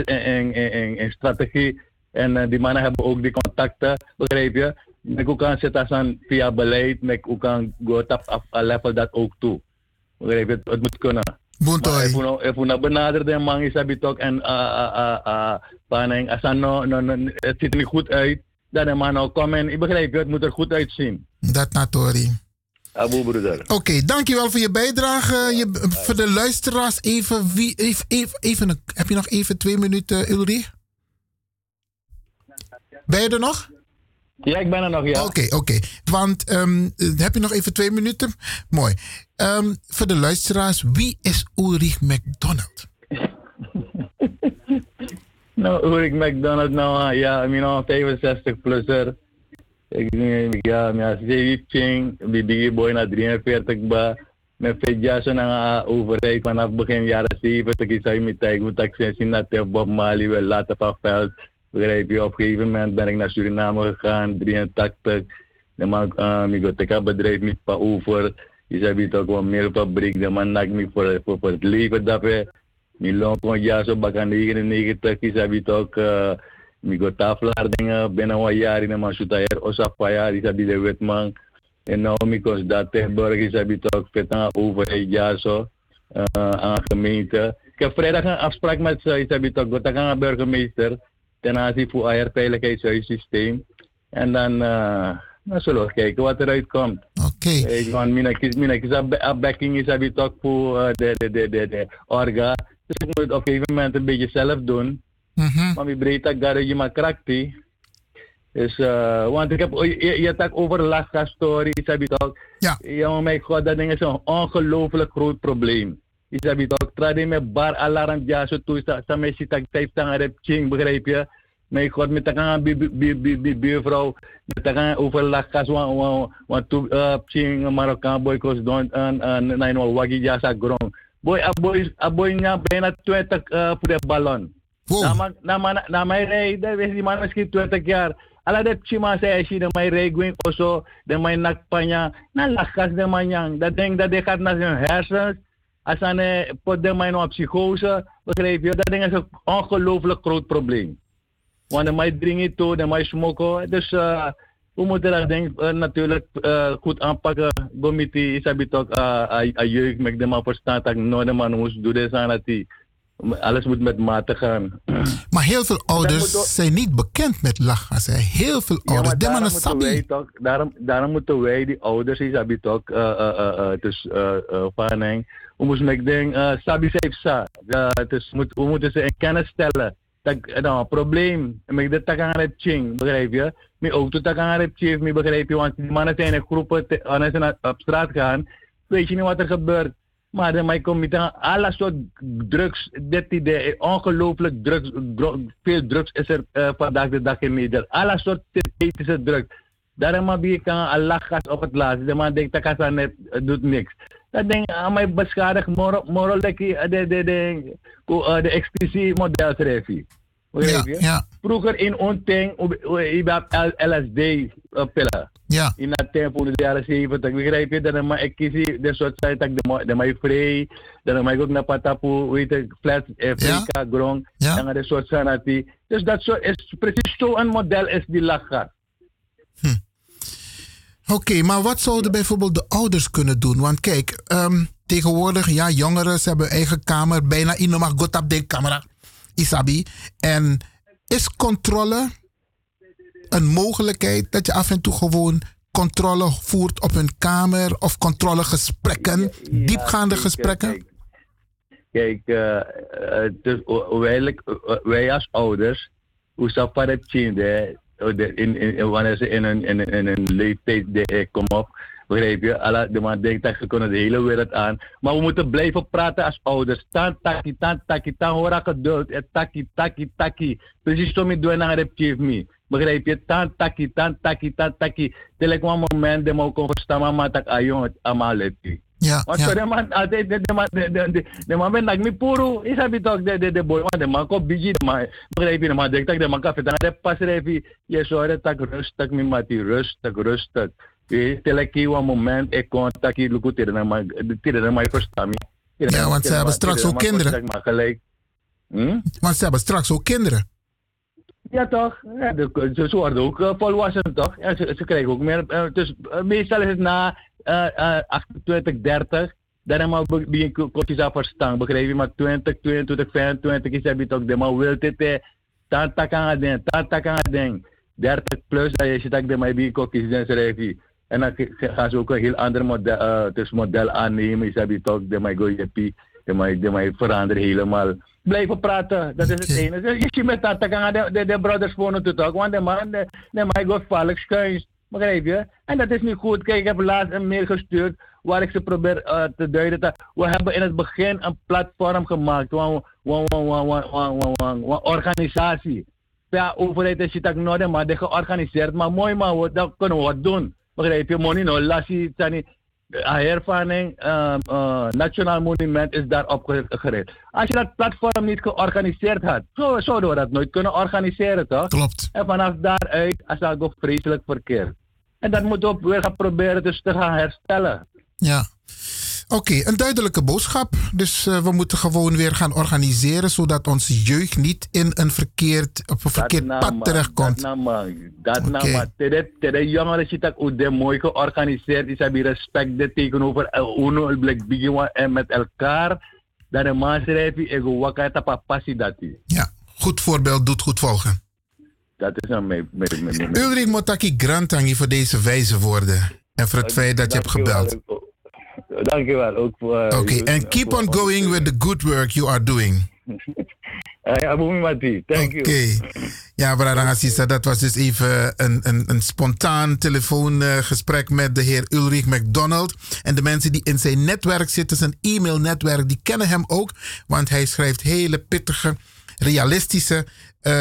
in, in, in strategie. En die mannen hebben ook die contacten, begrijp je? Ik ook kan zetten aan via beleid, maar ik ook kan go op een level dat ook toe. Begrijp je? Het moet kunnen. Bontoy. If we benaderen de man is dat ook en panning, als dan no, no, no, het ziet er niet goed uit, dan de man nou komen en ik begrijp je, het moet er goed uitzien. Dat natori. Abu broeder. Oké, dankjewel voor je bijdrage. Je, voor de luisteraars even, wie, even, even, even een- heb je nog even twee minuten, Ulrich? Ben je er nog? Ja, ik ben er nog, ja. Oké, oké. Want ehm, heb je nog even twee minuten? Mooi. Ehm, voor de luisteraars, wie is Ulrich McDonald? Nou, hoe ik McDonald's nou, ah, ja, ik ben al 65-plusser. Ik ik- ja, ik ben 17, BBG boy na 43 ba. Met fedjaso ng uh, overheid vanaf begin jaren 70 is hij met tijd moet ik dat de Bob Marley wel later van veld. Begrijp je, op een gegeven moment ben ik naar Suriname gegaan, 83. De man, uh, ik een bedrijf met pa over. Is hij toch wel meer fabriek. De man nak me voor, voor, voor het leven dat we. Mi long kon ja zo baka 99 is hij toch. Uh, mi go tafelaar dingen binnen een jaar in een shoot hier osapaya is hij de wetman. En nou mi kon dat Terborg is hij toch vet aan overheid ja zo. Uh, aan gemeente. Ik heb vrijdag een afspraak met ze. Burgemeester. Ten aanzien voor eier veiligheidssysteem. En dan uh, nou zullen we kijken wat eruit komt. Oké. Ik van mina kies a backing is hij toch voor uh, de de de de de orga. Dus ik moet het op een gegeven moment een beetje zelf doen. Mhm. Maar wie breed dat je maar krakti. Dus, uh, want ik heb, je, je hebt over Laska story, is je toch? Ja. Ja, mijn god, dat ding is een ongelooflijk groot probleem. Is je toch? Trade met bar alarm ja zo toe, sa sa me si tag type tang rep ching, begrijp je? Mijn god, met de gaan bij buurvrouw. Met de gaan over lakas, want toen pching Marokkaan boy kost don en en nine wal wagi jasa grong. Boy, a boy, a boy nya bijna 20 voor de ballon. Na na na mijn rij, dat is die man misschien 20 jaar. Ala de chima say si de my reguing oso, de my nakpanya, na lakas de manyang. Dat denk dat de gaat naar zijn hersens. Als aan de my op psychose, begrijp je? Dat ding is een ongelooflijk groot probleem. Want de mij dringen toe, de mij smoken. Dus uh, we moeten dat ding uh, natuurlijk uh, goed aanpakken. Gomiti is het ook a jeugd met de man verstaan dat no de man moest doen. Dus aan dat die alles moet met mate gaan. Maar heel veel ouders zijn niet bekend met lachgas. Hè. Heel veel ouders. Ja, daarom, moeten wij toch, daarom, daarom moeten wij die ouders, die hebben toch, uh, uh, uh, dus uh, moeten met ding, uh, sabi safe sa. Uh, dus moet, we moeten ze in kennis stellen. Dat, nou, probleem, met dit tak aan het ching, begrijp je? Mijn auto tak aan chief, begrijp je? Want die mannen zijn in groepen, als ze op straat gaan, weet je niet wat er gebeurt. Maar dan komt met alle soort drugs. Dit idee, ongelooflijk drugs. Veel drugs is er uh, vandaag de dag in Nederland. Alle soort synthetische drugs. Daarom heb ik een lachgas op het laatst. De man denkt dat net doet niks. Dat ding aan mij beschadigt moral de de de de de expliciet model schrijf ja, ja. Vroeger in onting, je hebt LSD pillen. Ja. In dat tempo in de jaren 70, begrijp je? Dan maar ik kies de soort tijd dat de de mij vrij, dan mag ik ook naar Patapu, weet je, flat Afrika, grong, dan de soort sanati. Dus dat zo is precies zo'n model is die lachgat. Hm. Oké, okay, maar wat zouden bijvoorbeeld de ouders kunnen doen? Want kijk, um, tegenwoordig, ja, jongeren ze hebben eigen kamer, bijna iemand mag goed op de camera. Isabi. En is controle een mogelijkheid dat je af en toe gewoon controle voert op hun kamer of controlegesprekken, diepgaande gesprekken? Kijk, uh, dus, wij, wij als ouders, hoe zou het zien, in, in, wanneer ze in een, in, in een leeftijd komen op, Begrijp je? Alla, de man denkt dat ze kunnen de hele wereld aan. Maar we moeten blijven praten als ouders. Tan taki, tan taki, tan hora geduld. En taki, taki, taki. Precies zo met doen naar chief me. Begrijp je? Tan taki, tan taki, tan taki. Telek een moment de kon verstaan, maar maar tak ayon het allemaal. Ja, Want ja. de man, altijd de, de man, de, de, de, de man ben nak mi is heb je toch de, de, de boy, want de man ko biji, de man, begrijp je, de man dat de man kan vertellen, de pas revi, je sorry, tak rustig, mi mati, rustig, rustig. teleki een moment ik contact je lukt tegen mij tegen mij verstaan ja want ze hebben straks ook kinderen. hm? want ze hebben straks ook kinderen ja toch ja, de, ze worden ook uh, volwassen toch ja, ze, ze krijgen ook meer uh, dus uh, meestal is het na uh, 28 30 dan mag je kotjes af verstaan begrijp je maar 20 22 25 is het ook de maar wil dit tanta kan den tanta kan den 30 plus dat je zit ook de maar bij kotjes dan schrijf je en dan gaan ze ook een heel ander model, uh, dus model aannemen. Is dat toch, de mij go je de mij veranderen helemaal. Blijven praten, dat is het enige. Je ziet met dat, de, de, brothers wonen te talk, want de man, de, go valk schuins. Begrijp je? En dat is niet goed. Kijk, ik heb laatst een mail gestuurd waar ik ze probeer uh, te duiden. Dat we hebben in het begin een platform gemaakt, een organisatie. Ja, overheid is het ook nodig, maar de georganiseerd. Maar mooi, maar dat kunnen we wat doen. Begrijp je? Money no lassie tani. Hervaring, uh, uh, Nationaal Monument is daar opgericht. Als je dat platform niet georganiseerd had, zo, zouden we dat nooit kunnen organiseren, toch? Klopt. En vanaf daaruit is dat ook vreselijk verkeerd. En dat moeten we weer gaan proberen dus te gaan herstellen. Ja. Oké, okay, een duidelijke boodschap. Dus uh, we moeten gewoon weer gaan organiseren, zodat onze jeugd niet in een verkeerd, op een verkeerd dat pad terechtkomt. Dat man, dat nou man. De jongeren zit ook de mooi georganiseerd is, hebben respect tegenover uno blik en met elkaar. Dat de man schrijft, ik wakka tapa passie dat Ja, goed voorbeeld doet goed volgen. Dat is een mee. mee, mee, Motaki Grantangi voor deze wijze woorden. En voor het feit dat je hebt gebeld. Dankjewel. Ook voor. Uh, Oké, okay, and keep on going with the good work you are doing. Ja, Mati. Thank you. Oké. Ja, Brada Assisa, dat was dus even een, een, een spontaan telefoongesprek uh, met de heer Ulrich McDonald. En de mensen die in zijn netwerk zitten, zijn e-mailnetwerk, die kennen hem ook. Want hij schrijft hele pittige realistische. eh,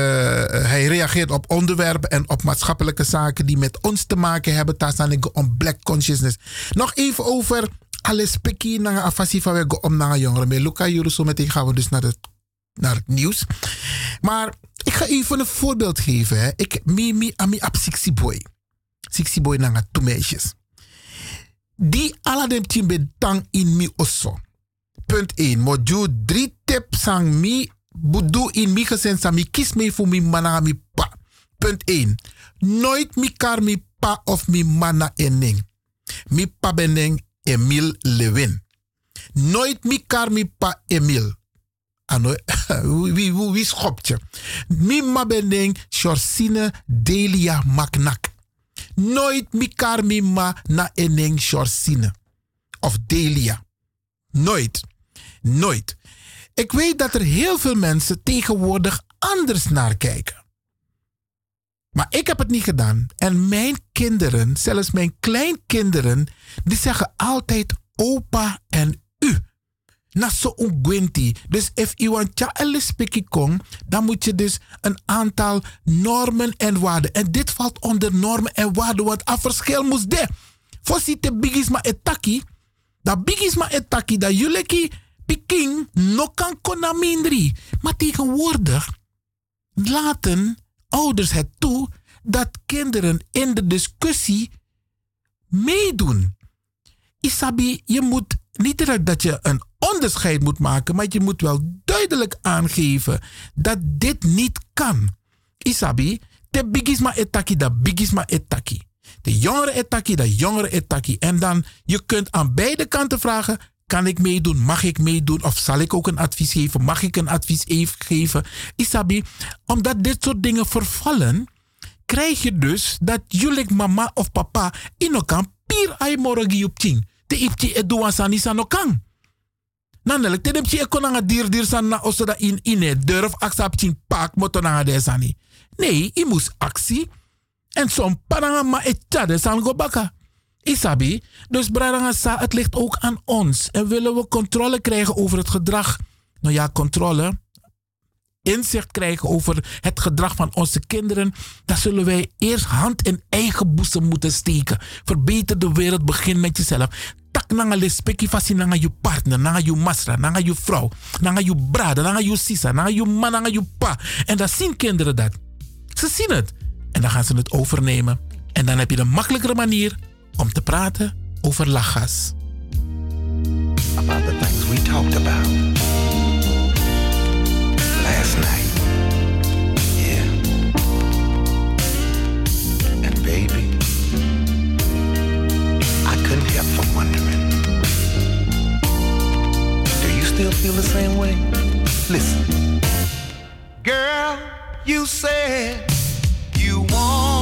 hij reageert op onderwerpen en op maatschappelijke zaken die met ons te maken hebben. Daar staan ik om black consciousness. Nog even over alles peki naar afasi van we om naar jongeren. Met Luca Juruso meteen gaan we dus naar het, naar het nieuws. Maar ik ga even een voorbeeld geven. Hè. Ik, mi, mi, ami ap sixty boy. Sixty boy naar twee meisjes. Die alle dem timbe tang in mi osso. Punt 1. Moju drie tip sang mi budu in mi gezin sang mi kies me voor mi mana mi pa. Punt 1. Nooit mi kar mi pa of mi mana ening. Mi pa beneng Emil Lewin. Nooit mi kar mi pa Emil. Ano, wie, wie, wie schopt je? Mi ma beneng Shorsine Delia Maknak. Nooit mi kar mi ma na eneng Shorsine. Of Delia. Nooit. Nooit. Ik weet dat er heel veel mensen tegenwoordig anders naar kijken. Maar ik heb het niet gedaan. En mijn kinderen, zelfs mijn kleinkinderen, die zeggen altijd opa en u. Na zo ungwinti. Dus if you want spiki kong, dan moet je dus een aantal normen en waarden. En dit valt onder normen en waarden, want een verschil moest de. Voorzitter bigisma etaki. Dat bigisma etaki, dat jullie piking no kan konamindri. Maar tegenwoordig laten ouders het toe dat kinderen in de discussie meedoen. Isabi, je moet niet dat je een onderscheid moet maken, maar je moet wel duidelijk aangeven dat dit niet kan. Isabi, de bigisma etaki, dat bigisma etaki. De jongere etaki, dat jongere etaki. En dan, je kunt aan beide kanten vragen, kan ik meedoen? Mag ik meedoen? Of zal ik ook een advies geven? Mag ik een advies even geven? Isabi, omdat dit soort dingen vervallen, krijg je dus dat jullie mama of papa in elkaar pier ay moragi op ting. Te ipti eduan san kan. Nanelijk, te demchi ekonanga dir dir san na osoda in ine durf aksap ting pak motonanga de sani. Nee, i moest actie. En zo'n paranga ma etjade san go baka. Isabi, dus Bradangasa, het ligt ook aan ons. En willen we controle krijgen over het gedrag? Nou ja, controle. Inzicht krijgen over het gedrag van onze kinderen. Dan zullen wij eerst hand in eigen boezem moeten steken. Verbeter de wereld, begin met jezelf. Tak nanga lespeki fasi nanga je partner, nanga je masra, nanga je vrouw, nanga je brada, nanga je sisa, nanga je man, nanga je pa. En dan zien kinderen dat. Ze zien het. En dan gaan ze het overnemen. En dan heb je de makkelijkere manier om te praten over lachgas. about the things we talked about last night. Yeah. And baby, I couldn't help from wondering. Do you still feel the same way? Listen. Girl, you said you want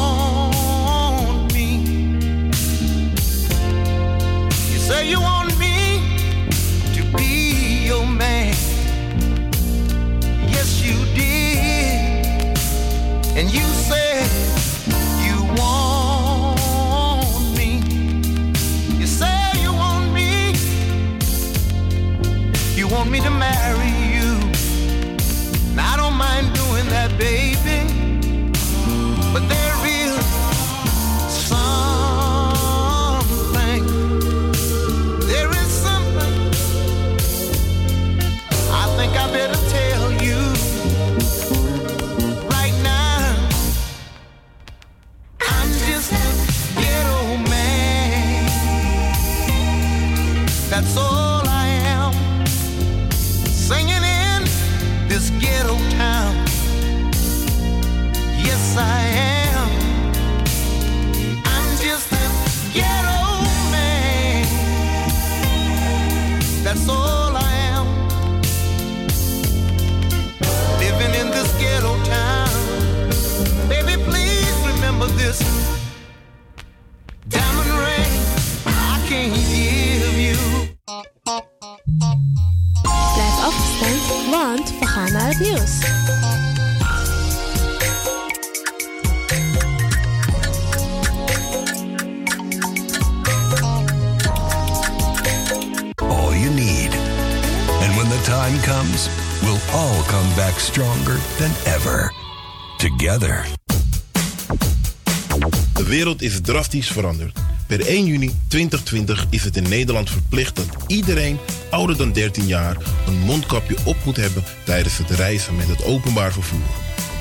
wereld is drastisch veranderd. Per 1 juni 2020 is het in Nederland verplicht dat iedereen ouder dan 13 jaar een mondkapje op moet hebben tijdens het reizen met het openbaar vervoer.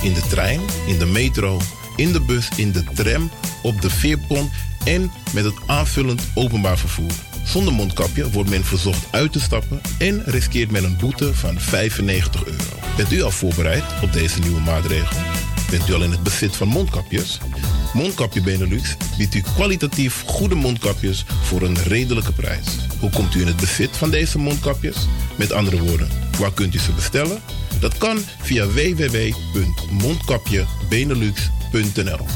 In de trein, in de metro, in de bus, in de tram, op de veerpont en met het aanvullend openbaar vervoer. Zonder mondkapje wordt men verzocht uit te stappen en riskeert men een boete van 95 euro. Bent u al voorbereid op deze nieuwe maatregel? Bent u al in het bezit van mondkapjes? Mondkapje Benelux biedt u kwalitatief goede mondkapjes voor een redelijke prijs. Hoe komt u in het bezit van deze mondkapjes? Met andere woorden, waar kunt u ze bestellen? Dat kan via www.mondkapjebenelux.nl.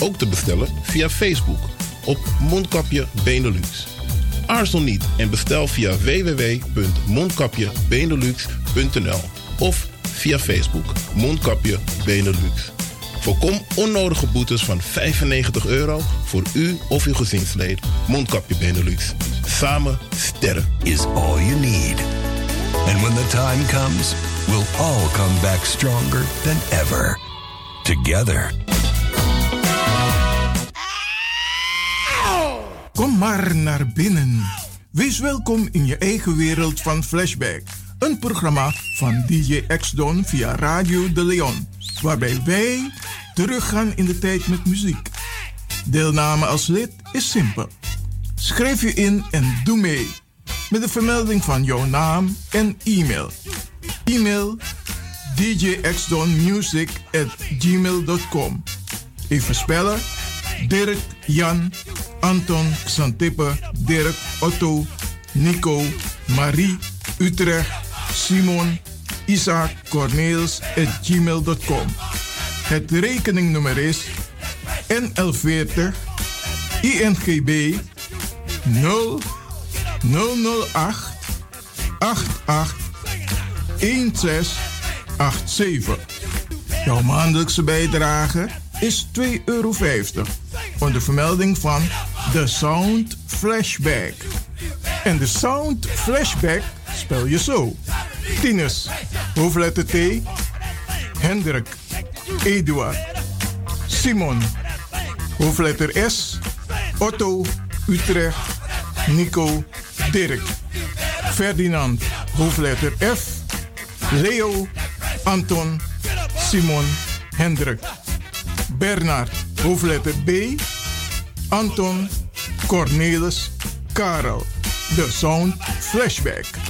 Ook te bestellen via Facebook op Mondkapje Benelux. Aarzel niet en bestel via www.mondkapjebenelux.nl of via Facebook Mondkapje Benelux. Voorkom onnodige boetes van 95 euro voor u of uw gezinslid. Mondkapje Benelux. Samen sterren. Is all you need. And when the time comes, we'll all come back stronger than ever. Together. Kom maar naar binnen. Wees welkom in je eigen wereld van Flashback. Een programma van DJ X-Don via Radio De Leon. Waarbij wij teruggaan in de tijd met muziek. Deelname als lid is simpel. Schrijf je in en doe mee. Met de vermelding van jouw naam en e-mail. E-mail djxdonmusic at gmail.com Even spellen. Dirk, Jan, Anton, Xantippe, Dirk, Otto, Nico, Marie, Utrecht, Simon, Isaac, Corneels at gmail.com. Het rekeningnummer is NL40 INGB 0 008 88 1687. Jouw maandelijkse bijdrage is 2,50 euro. Onder vermelding van The Sound Flashback. En de Sound Flashback spel je zo. Tinus, hoofdletter T, Hendrik, Eduard, Simon, hoofdletter S, Otto, Utrecht, Nico, Dirk, Ferdinand, hoofdletter F, Leo, Anton, Simon, Hendrik, Bernard, hoofdletter B, Anton, Cornelis, Karel. De Sound Flashback.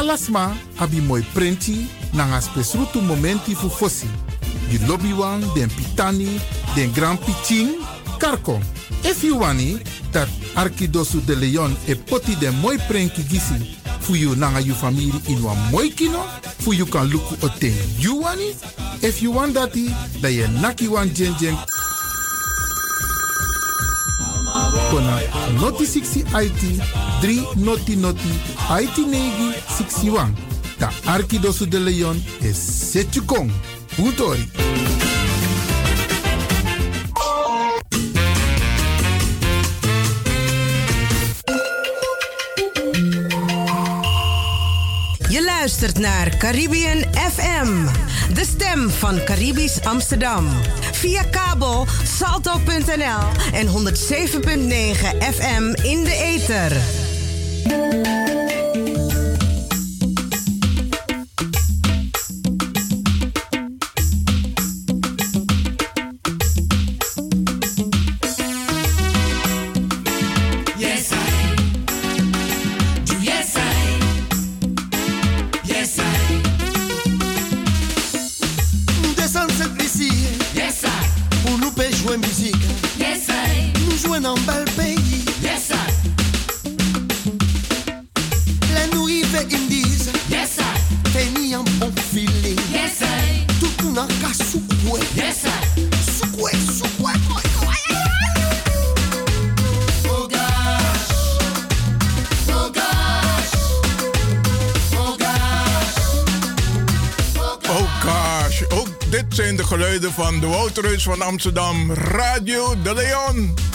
Alasma abi moi prenti nanga spesrutu momenti fu fosi. Di lobby wan, den pitani, den grand pitin, karko. If you wani, dat Arkidosu de Leon e poti den moi prenki gisi fu you nanga you family in wan moi kino, fu you kan luku o ten you wani. If you want dati, da ye naki wan jen jen kona noti 60 IT 3 noti noti IT negi 61. Da Arkidosu de Leon is Setchukong. Utori. Je luistert naar Caribbean FM, de stem van Caribisch Amsterdam. Via kabel salto.nl en 107.9 FM in de ether. Van Amsterdam, Radio de Leon.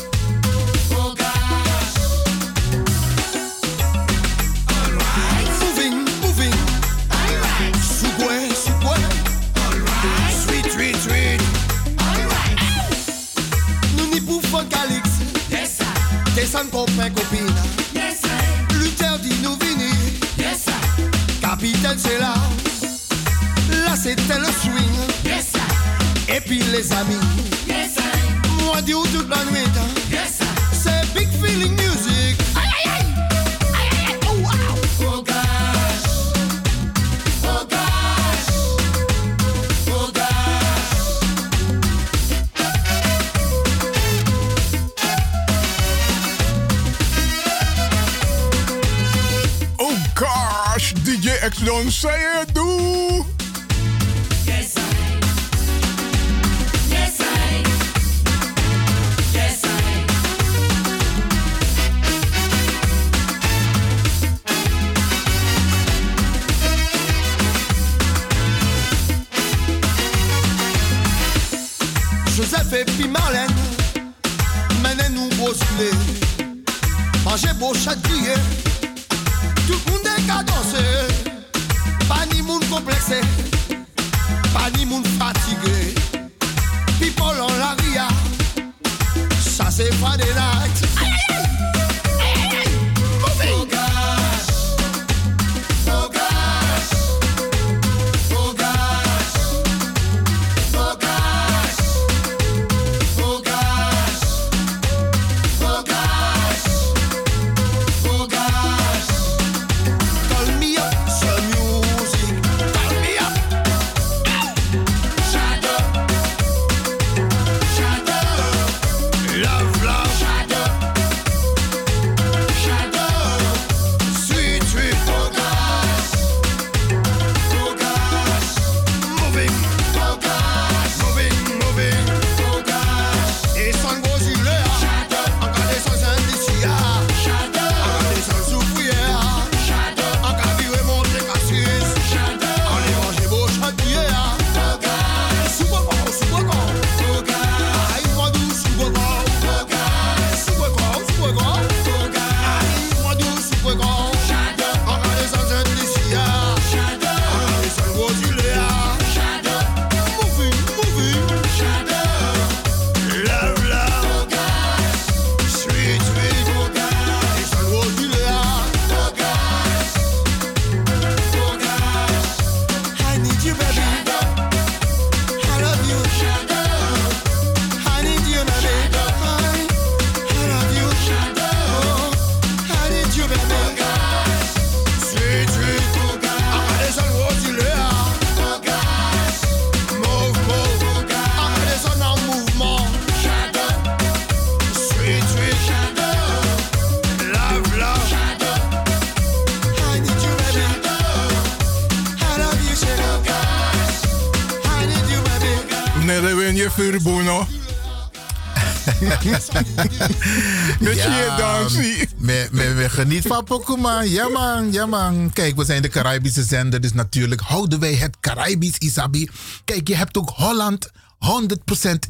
Me geniet van Pokuma. Ja man, ja man. Kijk, we zijn de Caribische zender, dus natuurlijk houden wij het Caribisch, Isabi. Kijk, je hebt ook Holland 100%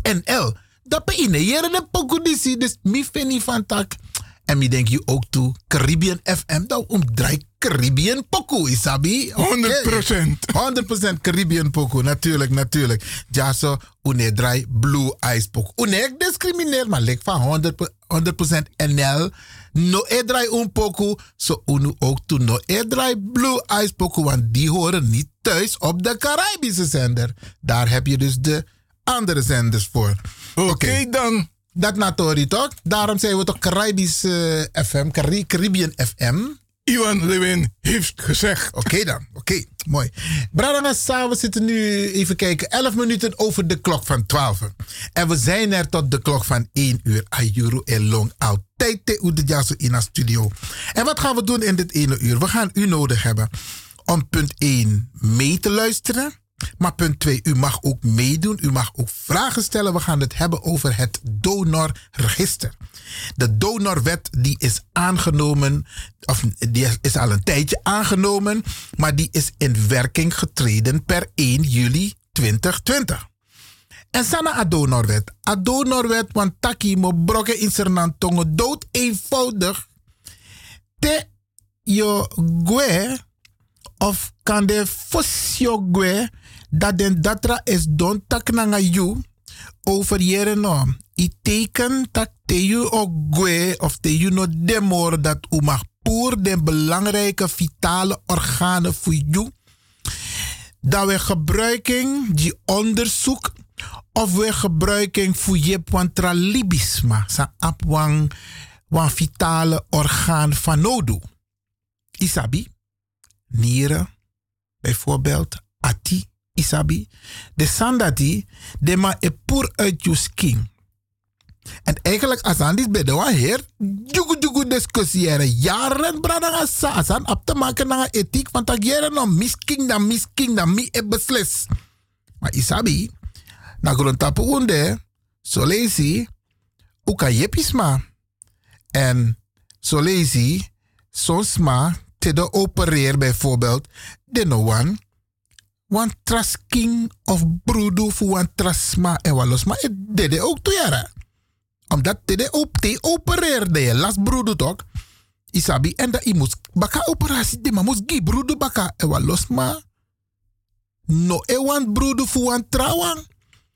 NL. Dat ben je de Pokudisi, dus mi niet van tak. En mi denk je ook toe, Caribbean FM, dat omdraait Caribbean Poku, Isabi. 100%. 100% Caribbean Poku, natuurlijk, natuurlijk. Ja, zo, une draai Blue Ice Poku. Une ik discrimineer, maar lik van 100%, 100% NL. No e draai un Poku, zo unu ook toe. No e draai Blue Ice Poku, want die horen niet thuis op de Caribische zender. Daar heb je dus de andere zenders voor. Oké dan. Dat natori toch? Daarom zijn we toch Caribisch FM, Cari- Caribbean FM. Iwan Lewin heeft gezegd. Oké dan, oké, mooi. Bradanga we zitten nu even kijken, 11 minuten over de klok van 12. En we zijn er tot de klok van 1 uur. Ayuru en long altijd te Oedejaso in de studio. En wat gaan we doen in dit ene uur? We gaan u nodig hebben om punt 1 mee te luisteren. Maar punt 2, u mag ook meedoen. U mag ook vragen stellen. We gaan het hebben over het donorregister. De donorwet die is aangenomen, of die is al een tijdje aangenomen, maar die is in werking getreden per 1 juli 2020. En sana ado Norwet. Ado Norwet, want taki mo broke in sernan tongo dood eenvoudig. Te yo gwe of kan de fosio gwe dat den datra is don tak nanga over jere no. I teken tak te you o gwe of te you no demor dat u mag poer den belangrijke vitale organen voor you. Dat we gebruiken die onderzoek of we gebruiken voor je wantra libisma. Sa ap wan, wan vitale orgaan van nodu. Isabi, nieren, bijvoorbeeld, ati, isabi. De sandati, de ma e pur uit je skin. En eigenlijk, als aan dit de heer, jugu jugu discussiëren. Jaren, brada, als aan op te maken naar ethiek van tak jaren, no, misking dan, misking dan, mi e beslis. Maar isabi, na grond tapu unde, so lazy, uka yepisma. En so lazy, soms ma, te de opereer bijvoorbeeld, de no one, wan trasking of broedu voor wan trasma en walos, het dede ook toe jaren. Omdat te op te opereerde je las toch? Isabi en dat moest baka operatie de moest gi broedu baka en walos maar. No e broedu voor wan trouwang.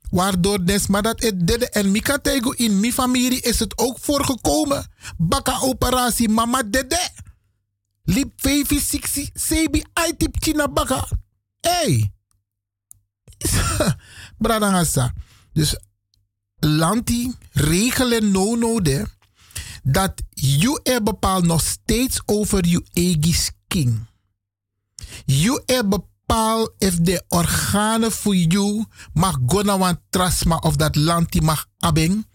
Waardoor des maar dat het dede en mika tego in mi familie is het ook voorgekomen. Baka operatie mama dede. Lip 560 sebi tip china baka. Hey. Bradangasa. Dus lanti regelen no no dat je er bepaalt nog steeds over je eigen skin. Je er bepaalt of de organen voor je mag gona wan trasma of dat lanti mag abeng.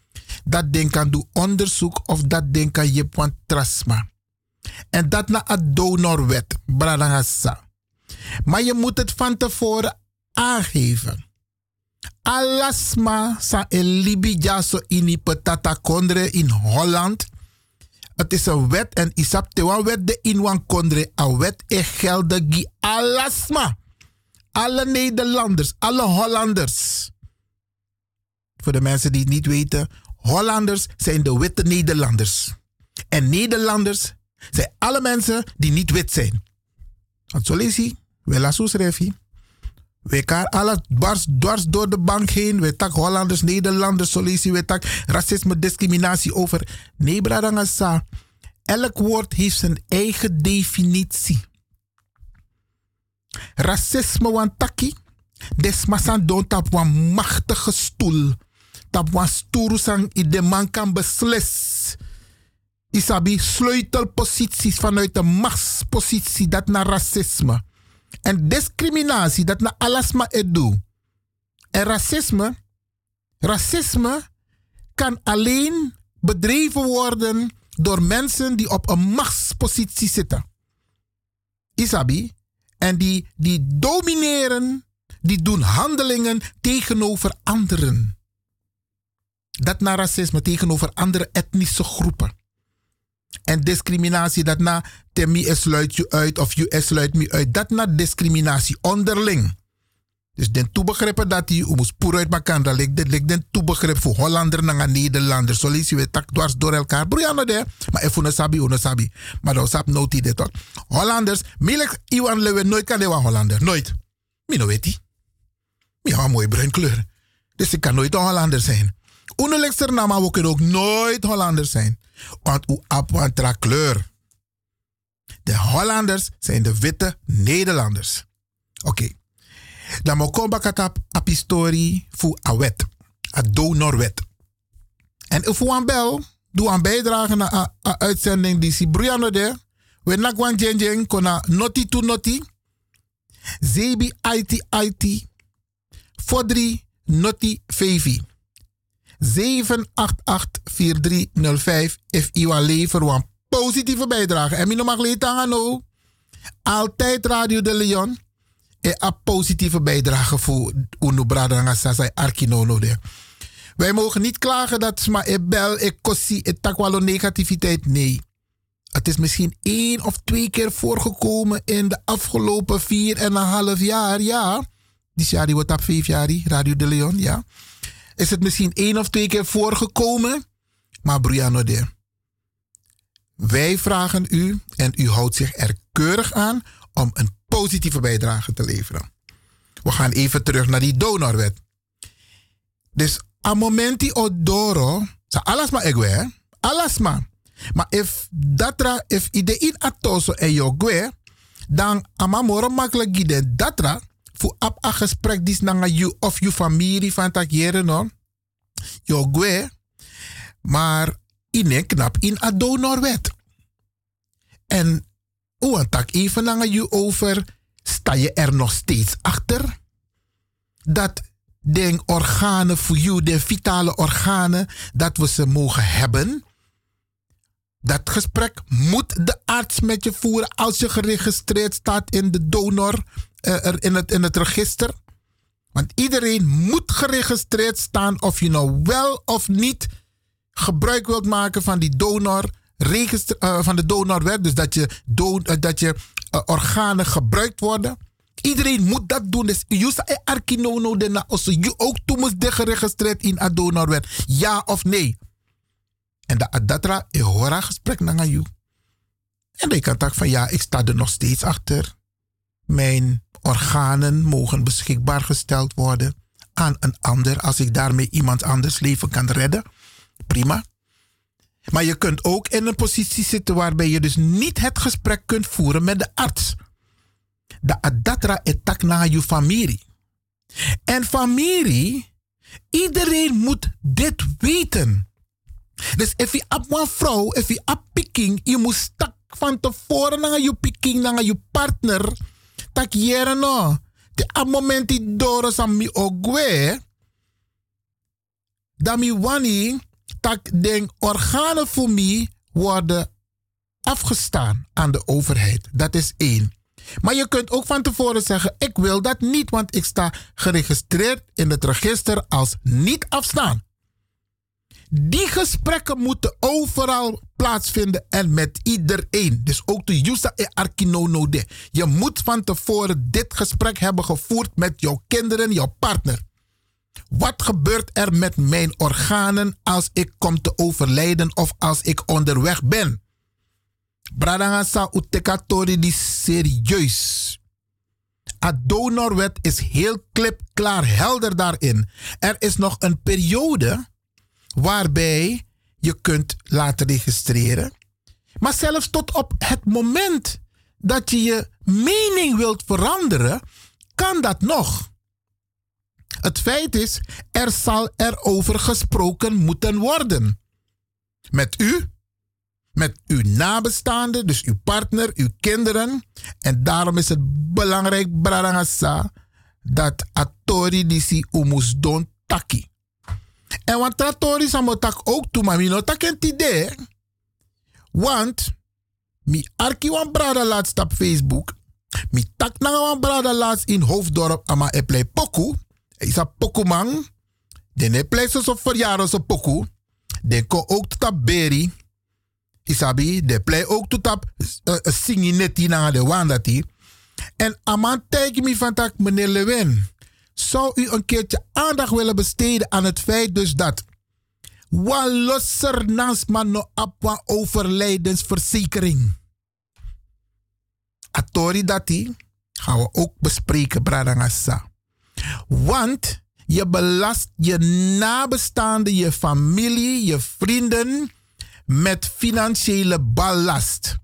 Dat ding kan doen onderzoek of dat ding kan je wan trasma. En dat na een donorwet, bradangasa. Maar je moet het van tevoren aangeven. Alasma sa el libi jaso ini petata kondre in Holland. Het is een wet en isap te wan wet de in wan kondre. A wet e gelde gi alasma. Alle Nederlanders, alle Hollanders. Voor de mensen die het niet weten, Hollanders zijn de witte Nederlanders. En Nederlanders zijn alle mensen die niet wit zijn. Want zo lees je, we laten schrijven. We gaan alles dwars, door de bank heen. We tak Hollanders, Nederlanders, solutie. We tak racisme, discriminatie over. Nee, bradangasa. Elk woord heeft zijn eigen definitie. Racisme wan taki. Desmasan don tap wan machtige stoel. Tap wan stoerusang i de man kan beslis. Isabi sleutelposities vanuit de machtspositie dat naar racisme. En discriminatie dat na alasma edu. En racisme, racisme kan alleen bedreven worden door mensen die op een machtspositie zitten. Isabi. En die, die domineren, die doen handelingen tegenover anderen. Dat na racisme tegenover andere etnische groepen. En discriminatie, dat na temi sluit je uit of je sluit me uit. Dat na discriminatie onderling. Dus den toebegrippen dat hij moest poer uit elkaar, dat ligt den toebegrip voor Hollander naar Nederlander. Zo lees je dwars door elkaar. Broeiano de, maar even een sabi, een sabi. Maar dan sap noti dit toch. Hollanders, milik Iwan Lewe nooit kan de Hollander. Nooit. Mino weet hij. Mi een mooie bruin kleur. Dus ik kan nooit een Hollander zijn. Unelexer nama we kunnen ook nooit Hollander zijn. Want u apwantra kleur. De Hollanders zijn de witte Nederlanders. Oké. Okay. Dan moet ik bakatap ap historie voor a wet. A donorwet. En if u bel, doe een bijdrage naar een uitzending die si Brianna de. We nak wan jeng kona noti to noti. Zebi IT IT. Fodri noti fevi. 788-4305 if Iwa lever een positieve bijdrage. En mijn mag leed no. Altijd Radio de Leon. En een positieve bijdrage voor Uno Bradanga Sasai Arkinono. Wij mogen niet klagen dat maar ik bel, ik kossie, ik negativiteit. Nee. Het is misschien één of twee keer voorgekomen in de afgelopen vier en een half jaar. Ja. Die jaar wordt op vijf jaar, Radio de Leon, ja. Is het misschien één of twee keer voorgekomen. Maar Brianna de. Wij vragen u en u houdt zich er keurig aan om een positieve bijdrage te leveren. We gaan even terug naar die donorwet. Dus a momenti odoro, sa alles maar egwe, alles maar. If datra, if ide in atoso en jogwe, dan amamoro makkelijk gide datra, voor ap a gesprek dis nanga you of je familie van tak jere no, jogwe, maar in knap in a donorwet. En hoe tak even naar je over, sta je er nog steeds achter? Dat de organen voor jou, de vitale organen, dat we ze mogen hebben. Dat gesprek moet de arts met je voeren als je geregistreerd staat in de donor, in, het, in het register. Want iedereen moet geregistreerd staan of je nou wel of niet gebruik wilt maken van die donor, register, uh, van de donorwet. Dus dat je, uh, dat je organen gebruikt worden. Iedereen moet dat doen. Dus je e arkinono de na je ook toe moet geregistreerd in a donorwet. Ja of nee? En dat adatra e hora gesprek naar je. En dan kan van ja, ik sta er nog steeds achter. Mijn organen mogen beschikbaar gesteld worden aan een ander als ik daarmee iemand anders leven kan redden. Prima. Maar je kunt ook in een positie zitten waarbij je dus niet het gesprek kunt voeren met de arts. De adatra etak naar je familie. En familie, iedereen moet dit weten. Dus als je op een vrouw, als je op picking, je moet stak van tevoren naar je picking, naar je partner. Tak jere no. De op moment die door aan mi ogwe, dan mi wani, tak den organen voor mij worden afgestaan aan de overheid. Dat is één. Maar je kunt ook van tevoren zeggen: Ik wil dat niet, want ik sta geregistreerd in het register als niet afstaan. Die gesprekken moeten overal plaatsvinden en met iedereen. Dus ook de Yusa e Arkinono. Je moet van tevoren dit gesprek hebben gevoerd met jouw kinderen, jouw partner. Wat gebeurt er met mijn organen als ik kom te overlijden of als ik onderweg ben? Bradangasa utekatori die serieus. A donorwet is heel klipklaar helder daarin. Er is nog een periode waarbij je kunt laten registreren. Maar zelfs tot op het moment dat je je mening wilt veranderen, kan dat nog. Het feit is, er zal erover gesproken moeten worden. Met u, met uw nabestaanden, dus uw partner, uw kinderen. En daarom is het belangrijk, Bradangasa, dat atori disi umus don taki. En wat atori samotak ook toe, maar no tak een idee. Want, mi arki wan brada laatst op Facebook. Mi tak na wan brada laatst in Hoofddorp ama eplei poku. Isa poku man. Den plei so verjaren so poku. Den ko ook tot beri. Isabi, de play ook tot op uh, singi neti na de wandati. En aman tijk me van tak meneer Lewin. Zou u een keertje aandacht willen besteden aan het feit dus dat Walloser naast man no apwa overlijdensverzekering. Atori dati gaan we ook bespreken, Bradangasa. Want je belast je nabestaanden, je familie, je vrienden met financiële ballast.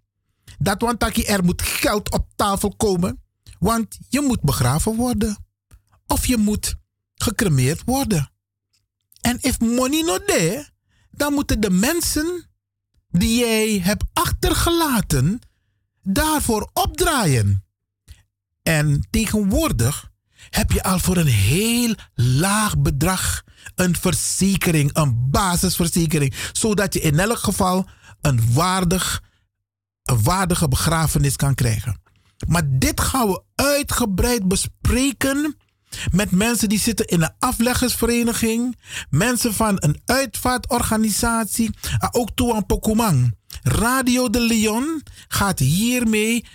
Dat want er moet geld op tafel komen, want je moet begraven worden. Of je moet gecremeerd worden. En if money not there, dan moeten de mensen die jij hebt achtergelaten daarvoor opdraaien. En tegenwoordig heb je al voor een heel laag bedrag een verzekering, een basisverzekering, zodat je in elk geval een, waardig, een waardige begrafenis kan krijgen. Maar dit gaan we uitgebreid bespreken met mensen die zitten in een afleggersvereniging, mensen van een uitvaartorganisatie, ook toe aan Pokumang. Radio de Leon gaat hiermee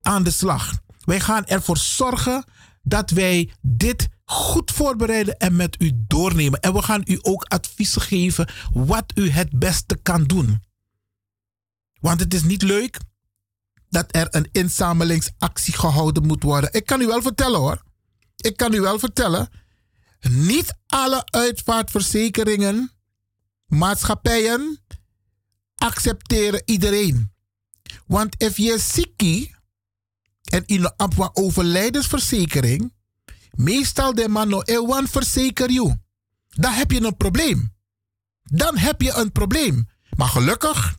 aan de slag. Wij gaan ervoor zorgen dat wij dit goed voorbereiden en met u doornemen. En we gaan u ook adviezen geven wat u het beste kan doen. Want het is niet leuk dat er een inzamelingsactie gehouden moet worden. Ik kan u wel vertellen hoor. Ik kan u wel vertellen. Niet alle uitvaartverzekeringen, maatschappijen accepteren iedereen. Want als je ziek en in een overlijdensverzekering, meestal de man no verzeker je. Dan heb je een probleem. Dan heb je een probleem. Maar gelukkig,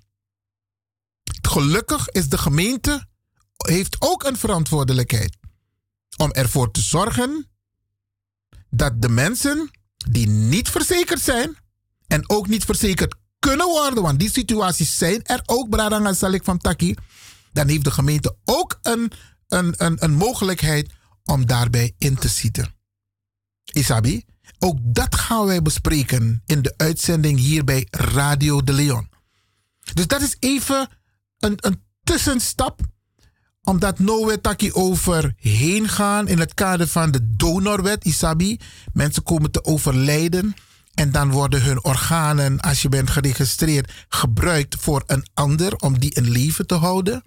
gelukkig is de gemeente, heeft ook een verantwoordelijkheid om ervoor te zorgen dat de mensen die niet verzekerd zijn en ook niet verzekerd kunnen worden, want die situaties zijn er ook, Bradanga Salik van Taki, dan heeft de gemeente ook een, een, een, een mogelijkheid om daarbij in te zitten. Isabi, ook dat gaan wij bespreken in de uitzending hier bij Radio de Leon. Dus dat is even een, een tussenstap omdat we taki over heen gaan in het kader van de donorwet, Isabi. Mensen komen te overlijden en dan worden hun organen, als je bent geregistreerd, gebruikt voor een ander om die in leven te houden.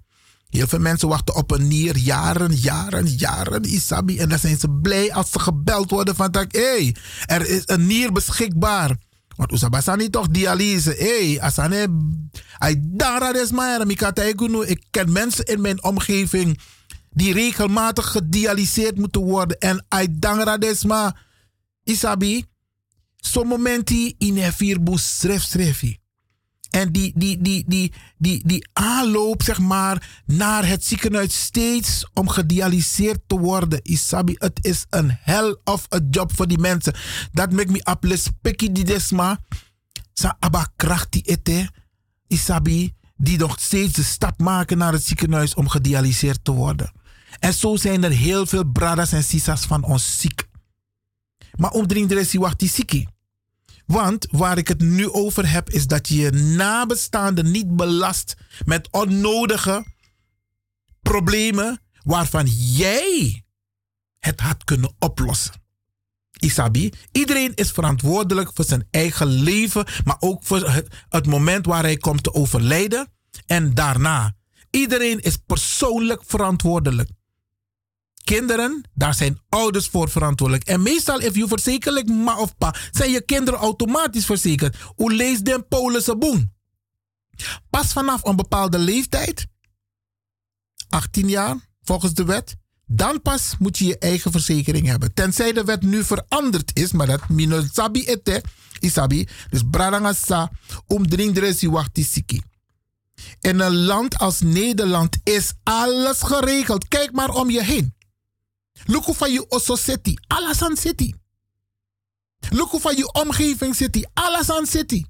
Heel veel mensen wachten op een nier jaren, jaren, jaren, Isabi. En dan zijn ze blij als ze gebeld worden van hé, hey, er is een nier beschikbaar. Want Oesabasani toch dialyse. Hé, hey, asane, ay dara des Ik ken mensen in mijn omgeving die regelmatig gedialyseerd moeten worden. En ay dara desma. Isabi, zo'n moment in een vierbus schrijf schrijf en die, die, die, die, die, die aanloop, zeg maar, naar het ziekenhuis steeds om gedialyseerd te worden. Isabi, het is een hell of a job voor die mensen. Dat maakt me aples pekki die desma. Sa aba krachti ete. Isabi, die nog steeds de stap maken naar het ziekenhuis om gedialyseerd te worden. En zo zijn er heel veel bradas en sisas van ons ziek. Maar omdring de rest wacht die ziekie. Want waar ik het nu over heb, is dat je je nabestaanden niet belast met onnodige problemen waarvan jij het had kunnen oplossen. Isabi, iedereen is verantwoordelijk voor zijn eigen leven, maar ook voor het, het moment waar hij komt te overlijden en daarna. Iedereen is persoonlijk verantwoordelijk kinderen, daar zijn ouders voor verantwoordelijk. En meestal, if je verzekerd ma of pa, zijn je kinderen automatisch verzekerd. Hoe leest de Polense boem? Pas vanaf een bepaalde leeftijd, 18 jaar volgens de wet, dan pas moet je je eigen verzekering hebben. Tenzij de wet nu veranderd is, maar dat mino sabi ete, isabi, dus bradangasa, omdring de resi siki. In een land als Nederland is alles geregeld. Kijk maar om je heen. Luku van je osso city, alles aan city. Luku van je omgeving city, alles aan city.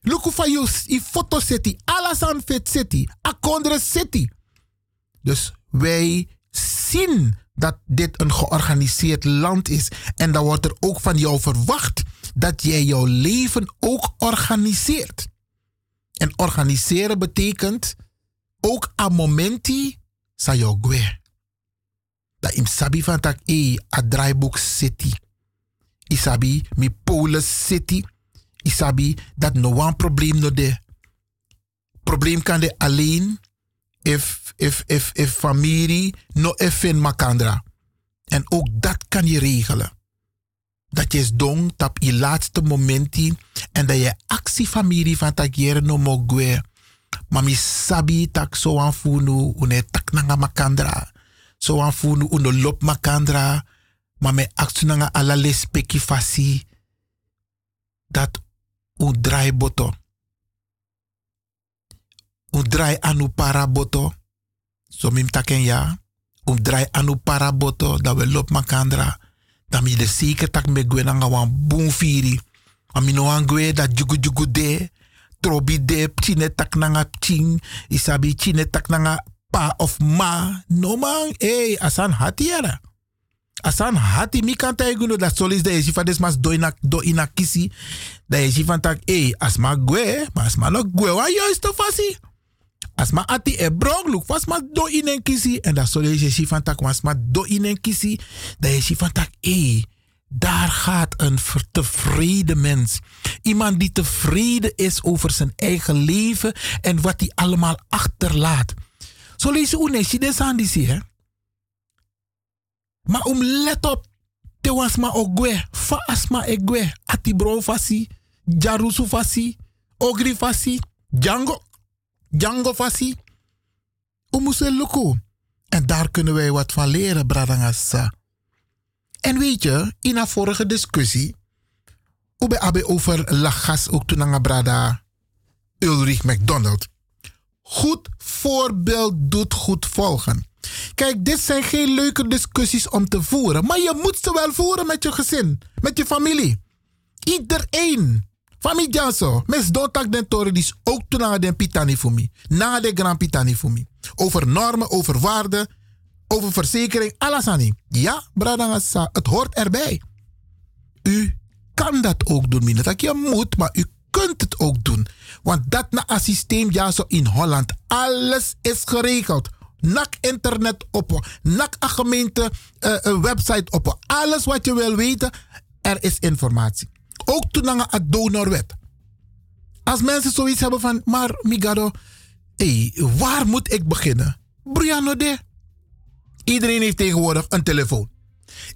Luku van je foto city, alles fit city. Akondre city. Dus wij zien dat dit een georganiseerd land is. En dan wordt er ook van jou verwacht dat jij jouw leven ook organiseert. En organiseren betekent ook aan momenti sa jou dat im sabi van tak e a draaiboek city. Isabi mi Polis city. Isabi dat no one probleem no de. Probleem kan de alleen if, if, if, if familie no even makandra. En ook dat kan je regelen. Dat je dong tap je laatste momenti en dat je actiefamilie van tak jere no mogwe. Mami sabi tak so an funu une tak nanga makandra so wan funu uno lop makandra ma me aksunanga ala lespeki fasi dat u drai boto. U drai anu para boto. So mim taken ya u drai anu para boto da lop makandra. Da mi de zeker tak me gwe nanga wan boom firi. Wan gwe dat jugu jugu de trobi de chine tak nanga ching isabi chine tak nanga pa of ma. No man, hey, asan hati yara. Asan hati mi kan taiguno dat solis de esi van mas do ina, do ina kisi. Da esi van tak, hey, asma gwe, maar asma no gwe wa juist fasi. As ma ati e brok look was ma do in en kisi. En zullen je zien van tak was ma do in en kisi. Je ziet van tak, hé, daar gaat een tevreden mens. Iemand die tevreden is over zijn eigen leven en wat hij allemaal achterlaat. Zo lees je uneshi de sandisi, hè? Maar om let op, te was ma ogwe, fa asma egwe, ati bro fasi, jarusu fasi, ogri fasi, Django, Django fasi. Moesten lukken. En daar kunnen wij wat van leren, Bradangasa. En weet je, in een vorige discussie, we hebben over lagas ook toen aan Brada Ulrich McDonald. Goed voorbeeld doet goed volgen. Kijk, dit zijn geen leuke discussies om te voeren, maar je moet ze wel voeren met je gezin, met je familie. Iedereen. Familie Janso, mes dotak den toren ook toen aan den pitani voor. Na de grand pitani voor. Over normen, over waarden, over verzekering, die. Ja, bradangasa, het hoort erbij. U kan dat ook doen. Dat je moet, maar u kunt het ook doen. Want dat na een systeem ja zo in Holland. Alles is geregeld. Nak internet op. Nak een gemeente een website op. Alles wat je wil weten, er is informatie. Ook toen aan het donorwet. Als mensen zoiets hebben van, maar Migado, hey, waar moet ik beginnen? Briano de. Iedereen heeft tegenwoordig een telefoon.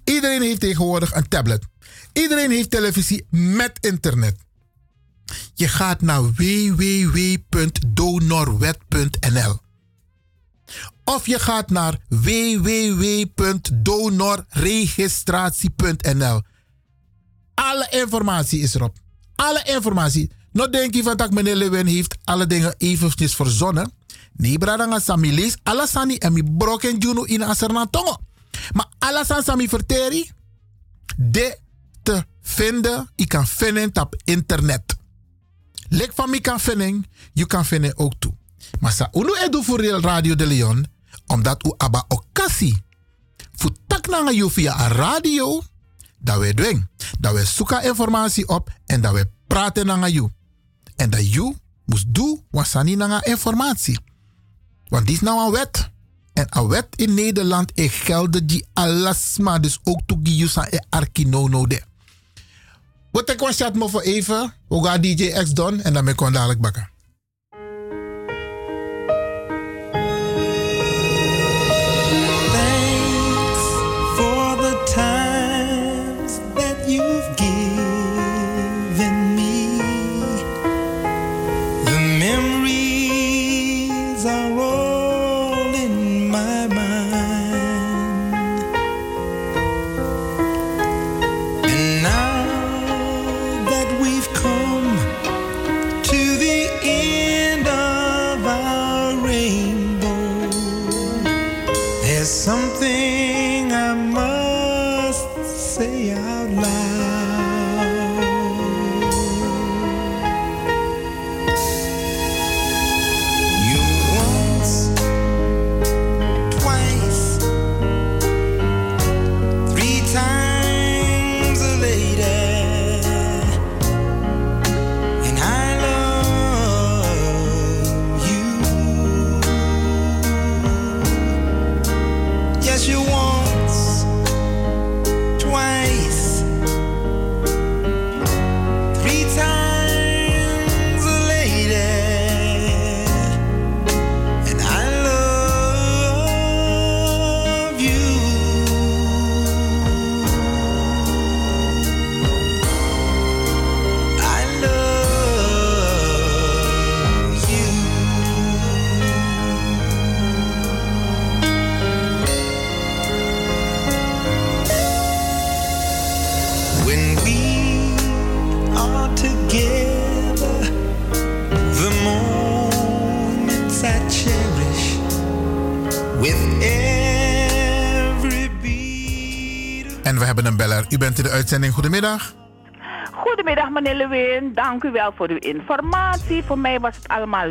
Iedereen heeft tegenwoordig een tablet. Iedereen heeft televisie met internet. Je gaat naar www.donorwet.nl of je gaat naar www.donorregistratie.nl. Alle informatie is erop. Alle informatie. Nou denk je van dat meneer Lewin heeft alle dingen eventjes verzonnen. Nee, bradanga sami lees alles aan en mi broken juno in aserna tongo. Maar alles aan sami verteri, de te vinden, je kan vinden op internet. Lek van mi kan vinden, je kan vinden ook toe. Maar sa unu edu voor Radio de Leon, omdat u aba okasi. Voor tak na you via een radio, dat we doen. Dat we zoeken informatie op en dat we praten naar you. En dat you moest doen wasani naar informatie. Want dit is nou een wet. En een wet in Nederland is gelden die alasma, dus ook toe die sa e arkinono de. Wat ik was chat me voor even, we gaan DJ X doen en dan ben ik dadelijk bakken. U bent in de uitzending. Goedemiddag. Goedemiddag meneer Lewin, dank u wel voor uw informatie. Voor mij was het allemaal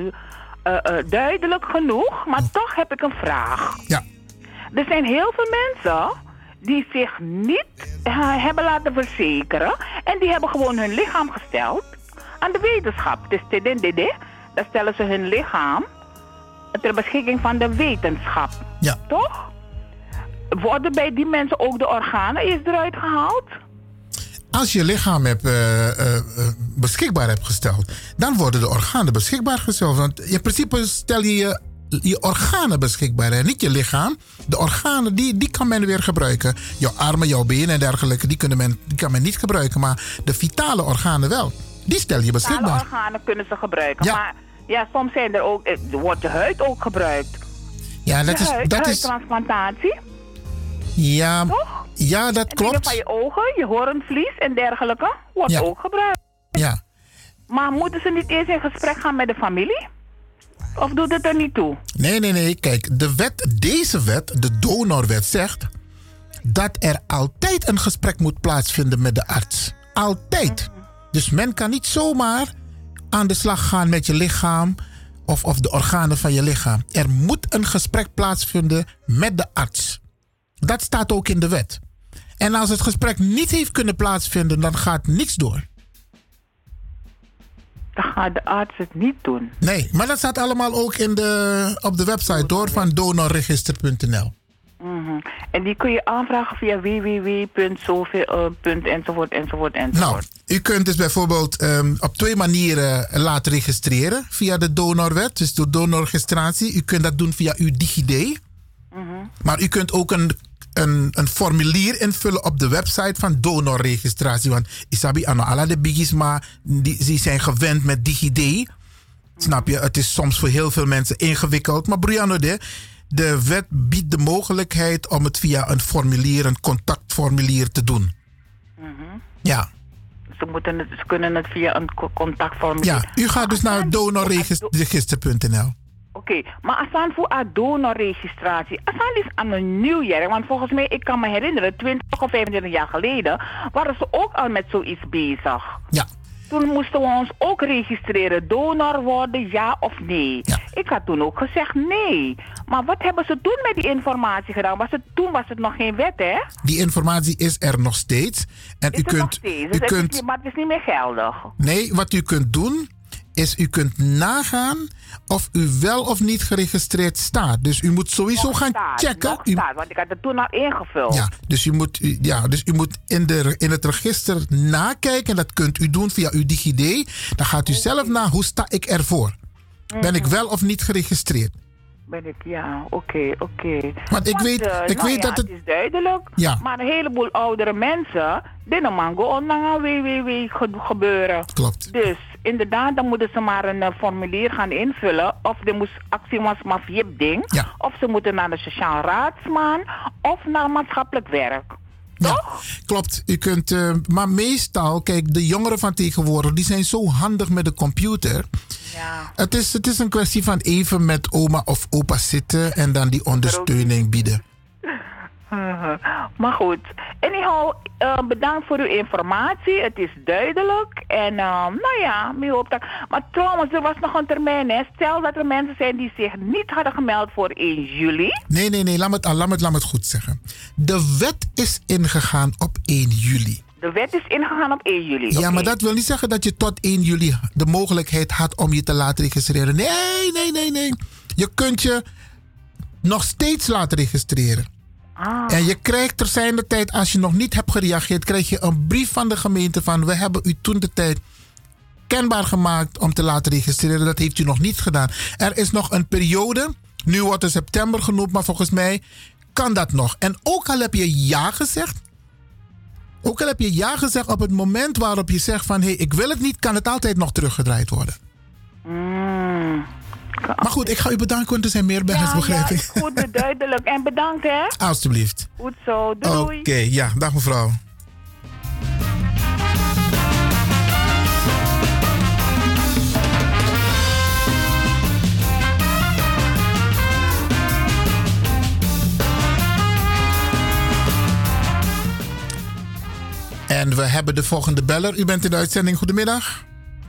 eh, eh, duidelijk genoeg, maar toch heb ik een vraag. Ja. Er zijn heel veel mensen die zich niet eh, hebben laten verzekeren en die hebben gewoon hun lichaam gesteld aan de wetenschap. Dus daar stellen ze hun lichaam ter beschikking van de wetenschap. Ja. Toch? Worden bij die mensen ook de organen eerst eruit gehaald? Als je lichaam hebt, eh, eh, eh, beschikbaar hebt gesteld, dan worden de organen beschikbaar gesteld. Want in principe stel je je, je organen beschikbaar en niet je lichaam. De organen die, die kan men weer gebruiken. Jouw armen, jouw benen en dergelijke, die, kunnen men, die kan men niet gebruiken. Maar de vitale organen wel. Die stel je beschikbaar. organen kunnen ze gebruiken. Ja. Maar ja, soms zijn er ook, wordt de huid ook gebruikt. Ja, dat de is, dat is, huidtransplantatie. Ja, ja, dat En klopt. van je ogen, je hoornvlies en dergelijke wordt Ja. ook gebruikt. Ja. Maar moeten ze niet eerst in gesprek gaan met de familie? Of doet het er niet toe? Nee, nee, nee. Kijk, de wet, deze wet, de donorwet, zegt dat er altijd een gesprek moet plaatsvinden met de arts. Altijd. Dus men kan niet zomaar aan de slag gaan met je lichaam of, of de organen van je lichaam. Er moet een gesprek plaatsvinden met de arts. Dat staat ook in de wet. En als het gesprek niet heeft kunnen plaatsvinden, dan gaat niks door. Dan gaat de arts het niet doen. Nee, maar dat staat allemaal ook in de, op de website door van donorregister.nl. Mhm. En die kun je aanvragen via www.zoveel, uh, enzovoort, enzovoort, enzovoort. Nou, u kunt dus bijvoorbeeld ehm, op twee manieren laten registreren via de donorwet, dus door donorregistratie. U kunt dat doen via uw DigiD. Mhm. Maar u kunt ook een, een, een formulier invullen op de website van donorregistratie. Want Isabi, ano alla de biggies, maar die, die zijn gewend met DigiD. Snap je? Het is soms voor heel veel mensen ingewikkeld. Maar Brianna, de, de wet biedt de mogelijkheid om het via een formulier, een contactformulier te doen. Mhm. Ja. Ze, moeten het, ze kunnen het via een co- contactformulier. Ja, u gaat dus naar donorregister.nl. Oké, maar als dan voor donorregistratie, als dan is aan een nieuwjaar, want volgens mij, ik kan me herinneren, 20 of 25 jaar geleden, waren ze ook al met zoiets bezig. Ja. Toen moesten we ons ook registreren, donor worden, ja of nee. Ik had toen ook gezegd nee. Maar wat hebben ze toen met die informatie gedaan? Was het, toen was het nog geen wet, hè? Die informatie is er nog steeds. En Is u nog kunt, steeds? u Dus het is kunt, maar het is niet meer geldig. nee, wat u kunt doen, is u kunt nagaan of u wel of niet geregistreerd staat. Dus u moet sowieso gaan Staat, checken. U- staat, want ik had het toen al ingevuld. ja, dus u moet, ja, dus u moet in, de, in het register nakijken. Dat kunt u doen via uw DigiD. Dan gaat u zelf na hoe sta ik ervoor. Ben ik Mhm. wel of niet geregistreerd? Ben ik, ja, oké, oké. Want ik weet- eh, ik nou weet ja, dat het- is duidelijk. Ja. Maar een heleboel oudere mensen, die mango ondanks WWW ge- gebeuren. Klopt. Dus inderdaad, dan moeten ze maar een eh, formulier gaan invullen. Of de moest actie was maar ding. Of ze moeten naar de sociaal raadsman of naar maatschappelijk werk. Ja, klopt. U kunt, eh, maar meestal, kijk, de jongeren van tegenwoordig, die zijn zo handig met de computer. Ja. Het is, het is een kwestie van even met oma of opa zitten en dan die ondersteuning bieden. Maar goed, anyhow, eh, bedankt voor uw informatie. Het is duidelijk. En eh, nou ja, ik hoop dat... Maar trouwens, er was nog een termijn. Hè. Stel dat er mensen zijn die zich niet hadden gemeld voor 1 juli. Nee, nee, nee, laat me het, laat me het, laat me het goed zeggen. De wet is ingegaan op 1 juli. De wet is ingegaan op 1 juli. Ja, maar dat wil niet zeggen dat je tot 1 juli de mogelijkheid had om je te laten registreren. Nee, nee, nee, nee. Je kunt je nog steeds laten registreren. En je krijgt ter zijn de tijd, als je nog niet hebt gereageerd, krijg je een brief van de gemeente van we hebben u toen de tijd kenbaar gemaakt om te laten registreren. Dat heeft u nog niet gedaan. Er is nog een periode, nu wordt het september genoemd, maar volgens mij kan dat nog. En ook al heb je ja gezegd, ook al heb je ja gezegd op het moment waarop je zegt van hé, hey, ik wil het niet, kan het altijd nog teruggedraaid worden. Mm. Maar goed, ik ga u bedanken, want er zijn meer bellers, Ja, begrijp ja, ik. is goed, duidelijk. En bedankt, hè. Alsjeblieft. Goed zo. Doei. Oké, ja, dag mevrouw. En we hebben de volgende beller. U bent in de uitzending. Goedemiddag.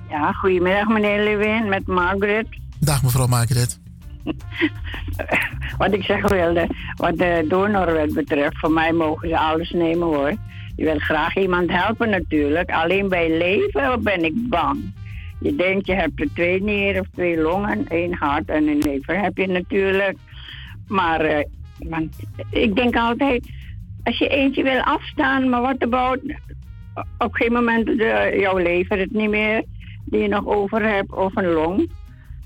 Ja, goedemiddag meneer Lewin met Margaret. Dag mevrouw Margaret. Wat ik zeggen wilde, wat de donorwet betreft, voor mij mogen ze alles nemen hoor. Je wil graag iemand helpen natuurlijk. Alleen bij leven ben ik bang. Je denkt je hebt er twee nieren of twee longen, één hart en een lever heb je natuurlijk. Maar eh, want ik denk altijd, als je eentje wil afstaan, maar wat about op een gegeven moment de, jouw lever het niet meer, die je nog over hebt, of een long.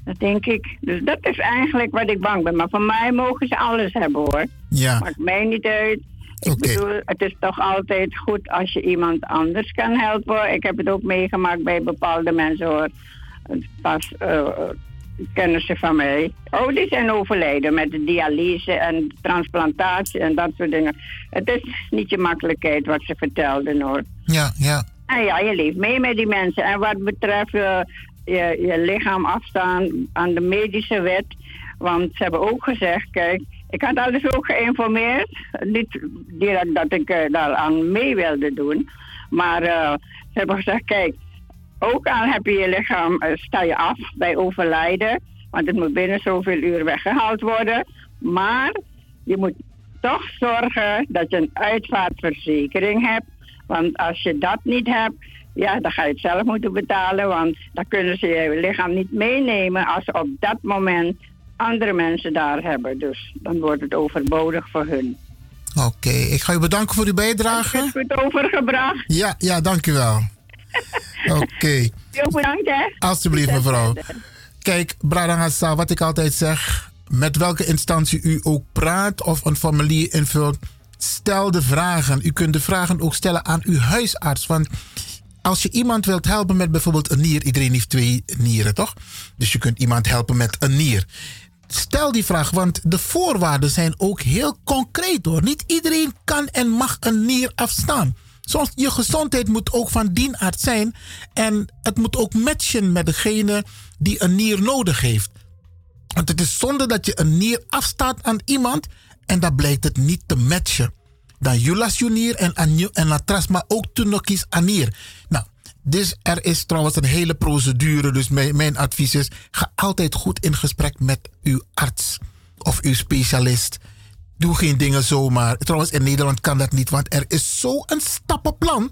Dat denk ik. Dus dat is eigenlijk wat ik bang ben. Maar voor mij mogen ze alles hebben hoor. Ja. Maakt mij niet uit. Ik bedoel, het is toch altijd goed als je iemand anders kan helpen. Ik heb het ook meegemaakt bij bepaalde mensen hoor. Pas eh, kennissen van mij. Oh, die zijn overleden met de dialyse en transplantatie en dat soort dingen. Het is niet je makkelijkheid wat ze vertelden hoor. Ja, ja. En ja, je leeft mee met die mensen. En wat betreft eh, je, je lichaam afstaan aan de medische wet. Want ze hebben ook gezegd, kijk, ik had alles ook geïnformeerd. Niet direct dat ik eh, daaraan mee wilde doen. Maar eh, ze hebben gezegd, kijk, ook al heb je je lichaam, eh, sta je af bij overlijden. Want het moet binnen zoveel uur weggehaald worden. Maar je moet toch zorgen dat je een uitvaartverzekering hebt. Want als je dat niet hebt, ja, dan ga je het zelf moeten betalen. Want dan kunnen ze je lichaam niet meenemen als ze op dat moment andere mensen daar hebben. Dus dan wordt het overbodig voor hun. Oké, ik ga u bedanken voor uw bijdrage. Heb je het overgebracht? Ja, ja, dank u wel. Oké. Heel bedankt, hè? Alsjeblieft, mevrouw. Kijk, Bradangasa, wat ik altijd zeg, met welke instantie u ook praat of een formulier invult, stel de vragen. U kunt de vragen ook stellen aan uw huisarts. Want als je iemand wilt helpen met bijvoorbeeld een nier, iedereen heeft twee nieren, toch? Dus je kunt iemand helpen met een nier. Stel die vraag, want de voorwaarden zijn ook heel concreet hoor. Niet iedereen kan en mag een nier afstaan. Zoals je gezondheid moet ook van dien aard zijn. En het moet ook matchen met degene die een nier nodig heeft. Want het is zonde dat je een nier afstaat aan iemand en dan blijkt het niet te matchen. Dan julas je nier en, en maar ook aan nier. Nou, dus er is trouwens een hele procedure. Dus mijn, mijn advies is: ga altijd goed in gesprek met uw arts of uw specialist. Doe geen dingen zomaar. Trouwens, in Nederland kan dat niet, want er is zo'n stappenplan.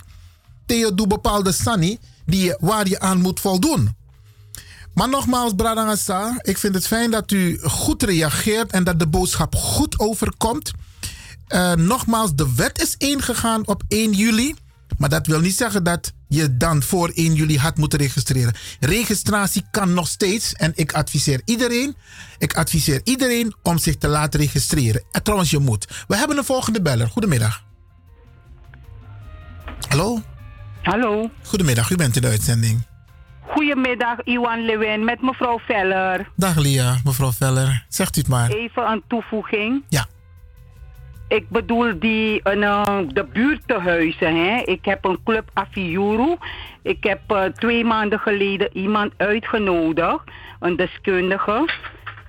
Theo doe bepaalde sanni die waar je aan moet voldoen. Maar nogmaals, Bradangasa, ik vind het fijn dat u goed reageert en dat de boodschap goed overkomt. Eh, nogmaals, de wet is ingegaan op 1 juli. Maar dat wil niet zeggen dat je dan voor 1 juli had moeten registreren. Registratie kan nog steeds. En ik adviseer iedereen. Ik adviseer iedereen om zich te laten registreren. En trouwens, je moet. We hebben een volgende beller. Goedemiddag. Hallo? Hallo. Goedemiddag, u bent in de uitzending. Goedemiddag, Iwan Lewin met mevrouw Veller. Dag Lia, mevrouw Veller. Zegt u het maar. Even een toevoeging. Ja. Ik bedoel die, eh, de buurtenhuizen. Hè? Ik heb een club Afiuru. Ik heb eh, twee maanden geleden iemand uitgenodigd, een deskundige.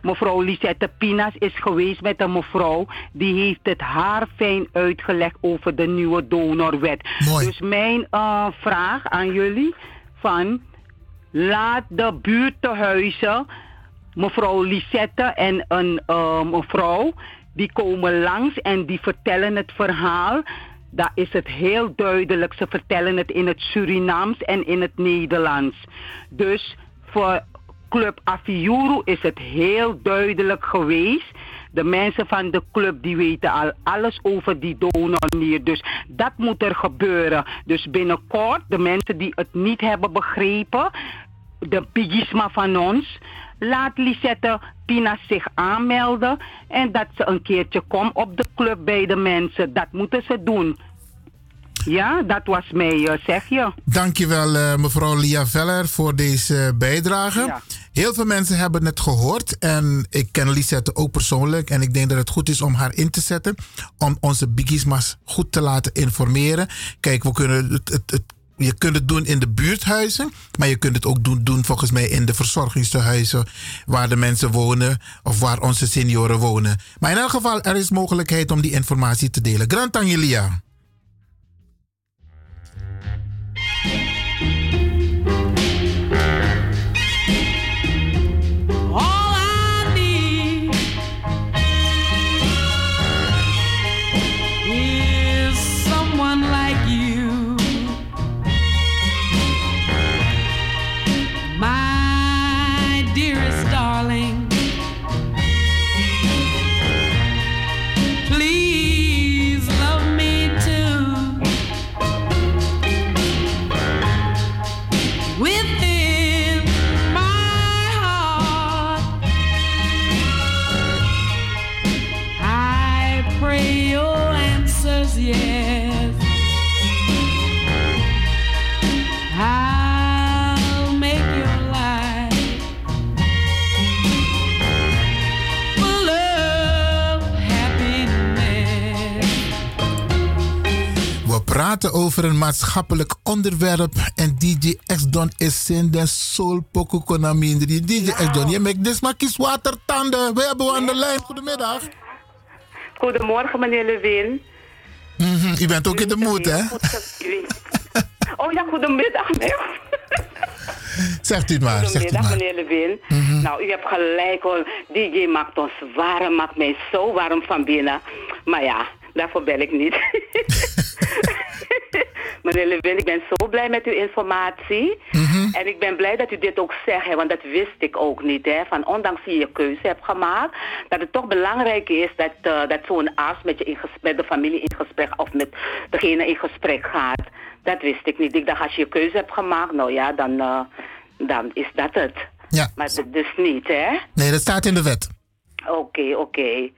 Mevrouw Lisette Pinas is geweest met een mevrouw. Die heeft het haar fijn uitgelegd over de nieuwe donorwet. Dus mijn eh, vraag aan jullie van... Laat de buurtenhuizen, mevrouw Lisette en een mevrouw, die komen langs en die vertellen het verhaal. Daar is het heel duidelijk. Ze vertellen het in het Surinaams en in het Nederlands. Dus voor Club Afiuru is het heel duidelijk geweest. De mensen van de club die weten al alles over die donornier. Dus dat moet er gebeuren. Dus binnenkort, de mensen die het niet hebben begrepen, de pigisma van ons, laat Lisette Pina zich aanmelden en dat ze een keertje komt op de club bij de mensen. Dat moeten ze doen. Ja, dat was mij, eh, zeg je. Dankjewel eh, mevrouw Lia Veller voor deze bijdrage. Heel veel mensen hebben het gehoord en ik ken Lisette ook persoonlijk en ik denk dat het goed is om haar in te zetten om onze bigismas goed te laten informeren. Kijk, we kunnen het, het, het je kunt het doen in de buurthuizen, maar je kunt het ook doen, doen volgens mij in de verzorgingstehuizen waar de mensen wonen of waar onze senioren wonen. Maar in elk geval, er is mogelijkheid om die informatie te delen. Grand Angelia. Praten over een maatschappelijk onderwerp. En DJ X-Don is in de soul poco konamindri. DJ X-Don, je maakt dit maar kies watertanden. We hebben aan de lijn. Goedemiddag. Goedemorgen, meneer Lewin. Mhm, U bent ook in de moed, hè? Oh ja, goedemiddag. Zegt u het maar. Zegt u het Goedemiddag, maar. meneer Lewin. Mhm. Nou, u hebt gelijk hoor. DJ maakt ons warm, maakt mij zo warm van binnen. Maar ja, daarvoor bel ik niet. meneer Lewin, ik ben zo blij met uw informatie. Mhm. En ik ben blij dat u dit ook zegt, hè, want dat wist ik ook niet. Hè, van ondanks je je keuze hebt gemaakt, dat het toch belangrijk is dat, eh, dat zo'n arts met, je in ges- met de familie in gesprek of met degene in gesprek gaat. Dat wist ik niet. Ik dacht, als je je keuze hebt gemaakt, nou ja, dan, eh, dan is dat het. Ja. Maar dus niet, hè? Nee, dat staat in de wet. Oké, oké.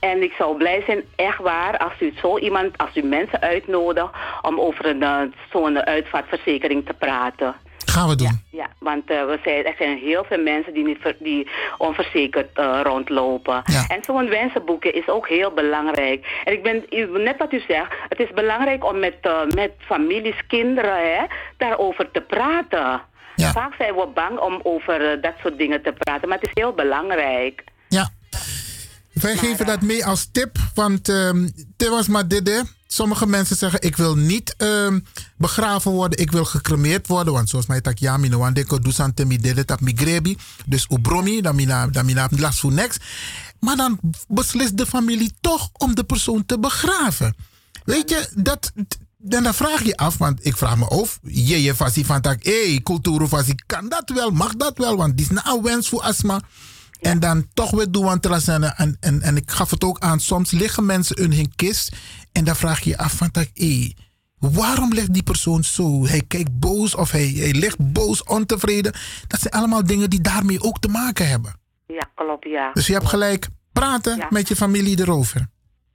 En ik zou blij zijn, echt waar, als u zo iemand, als u mensen uitnodigt om over een, eh, zo'n uitvaartverzekering te praten. Gaan we doen. Ja, want eh, we zijn, er zijn heel veel mensen die, niet ver- die onverzekerd eh, rondlopen. En zo'n wensenboekje is ook heel belangrijk. En ik ben, net wat u zegt, het is belangrijk om met, eh, met families, kinderen, hè, daarover te praten. Vaak zijn we bang om over dat soort dingen te praten, maar het is heel belangrijk. Ja. Wij geven dat mee als tip, want um, dit was maar dit. hè. Sommige mensen zeggen: Ik wil niet ehm, begraven worden, ik wil gecremeerd worden. Want zoals mij tak ja, mino wande ko dusan te mi mi grebi. Dus ubromi, dan mina, dan mina last voor niks. Maar dan beslist de familie toch om de persoon te begraven. Weet je, dat. En dan vraag je af, want ik vraag me af, je je fasie van tak, hé, hey, cultuur kan dat wel, mag dat wel? Want dit is nou een wens voor astma. En dan toch weer doen want en, en, en, en ik gaf het ook aan, soms liggen mensen in hun kist en dan vraag je je af van hé, waarom ligt die persoon zo? Hij kijkt boos of hij, hij ligt boos, ontevreden. Dat zijn allemaal dingen die daarmee ook te maken hebben. Ja, klopt, ja. Dus je hebt gelijk, praten met je familie erover.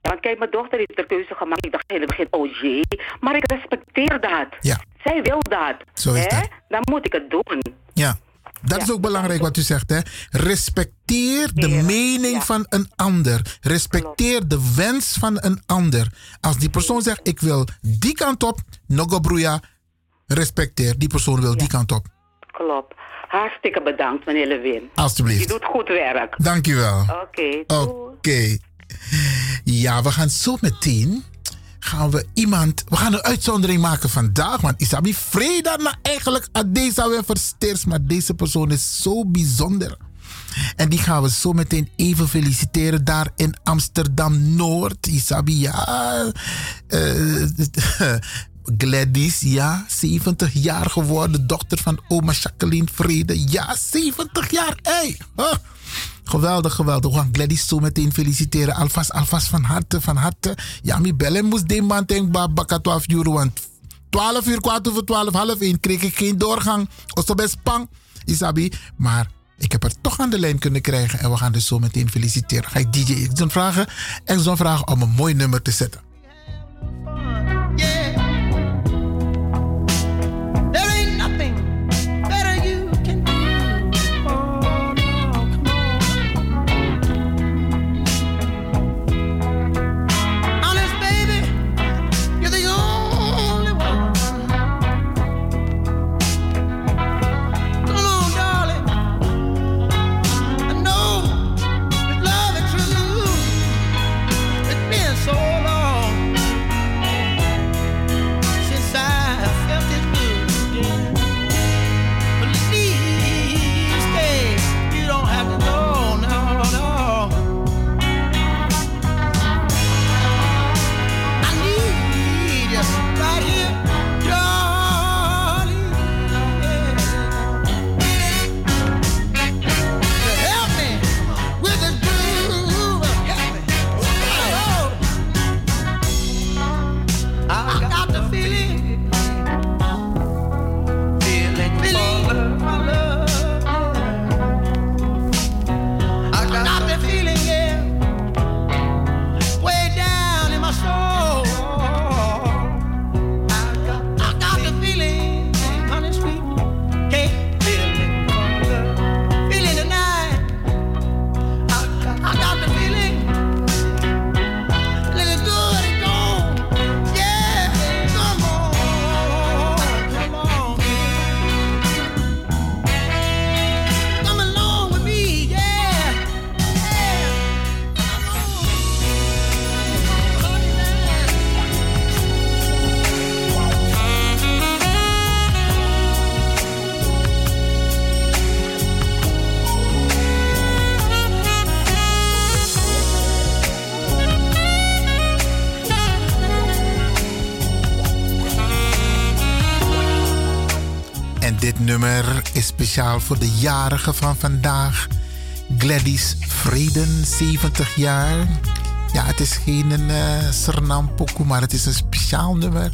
Ja, want kijk, mijn dochter heeft de keuze gemaakt. Ik dacht in het begin, oh jee, maar ik respecteer dat. Ja. Zij wil dat. Zo is hè? dat. Dan moet ik het doen. Ja. Dat is ook belangrijk wat u zegt, hè? Respecteer de mening van een ander. Respecteer de wens van een ander. Als die persoon zegt: Ik wil die kant op, nogo broeia, respecteer. Die persoon wil die kant op. Klopt. Hartstikke bedankt, meneer Lewin. Alsjeblieft. Je doet goed werk. Dankjewel. Oké. Oké. Ja, we gaan zo meteen. Gaan we iemand. We gaan een uitzondering maken vandaag. Want Isabi Freda na eigenlijk aan deze weer versteers. Maar deze persoon is zo bijzonder. En die gaan we zo meteen even feliciteren daar in Amsterdam Noord. Isabi, ja. eh, Gladys, ja, 70 jaar geworden. Dochter van oma Jacqueline Vrede. Ja, 70 jaar. Hey. huh. Geweldig, geweldig. We gaan Gladys zo meteen feliciteren. Alvast, alvast van harte, van harte. Ja, mi bellen moest de man denk baka 12 euro. Want 12 uur, kwart over 12, half 1 kreeg ik geen doorgang. Of zo best pang, Isabi. Maar ik heb er toch aan de lijn kunnen krijgen. En we gaan dus zo meteen feliciteren. Ga ik DJ Exxon vragen. Exxon vragen om een mooi nummer te zetten. Speciaal voor de jarige van vandaag. Gladys Vreden, 70 jaar. Ja, het is geen een uh, Sernam pokoe, maar het is een speciaal nummer.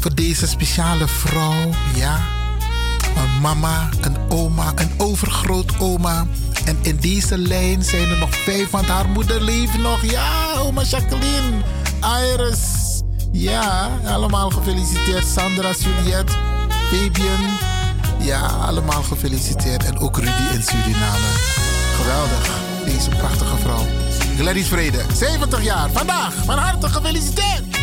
Voor deze speciale vrouw, ja. Een mama, een oma, een overgrootoma. En in deze lijn zijn er nog vijf, want haar moeder leeft nog. Ja, oma Jacqueline, Iris. Ja, allemaal gefeliciteerd. Sandra, Juliette, Fabian. Ja, allemaal gefeliciteerd. En ook Rudy in Suriname. Geweldig, deze prachtige vrouw. Gladys Vrede, 70 jaar, vandaag. Van harte gefeliciteerd.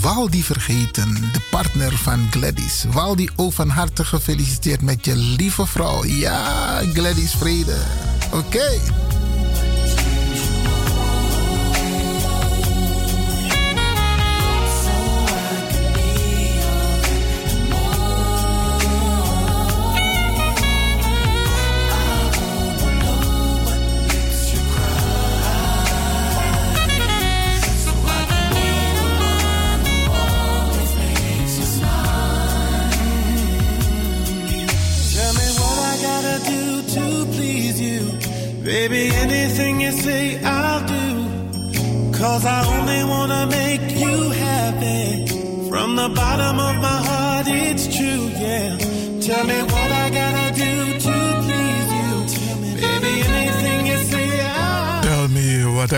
Waldi vergeten, de partner van Gladys. Waldi, ook van harte gefeliciteerd met je lieve vrouw. Ja, Gladys Vrede. Oké.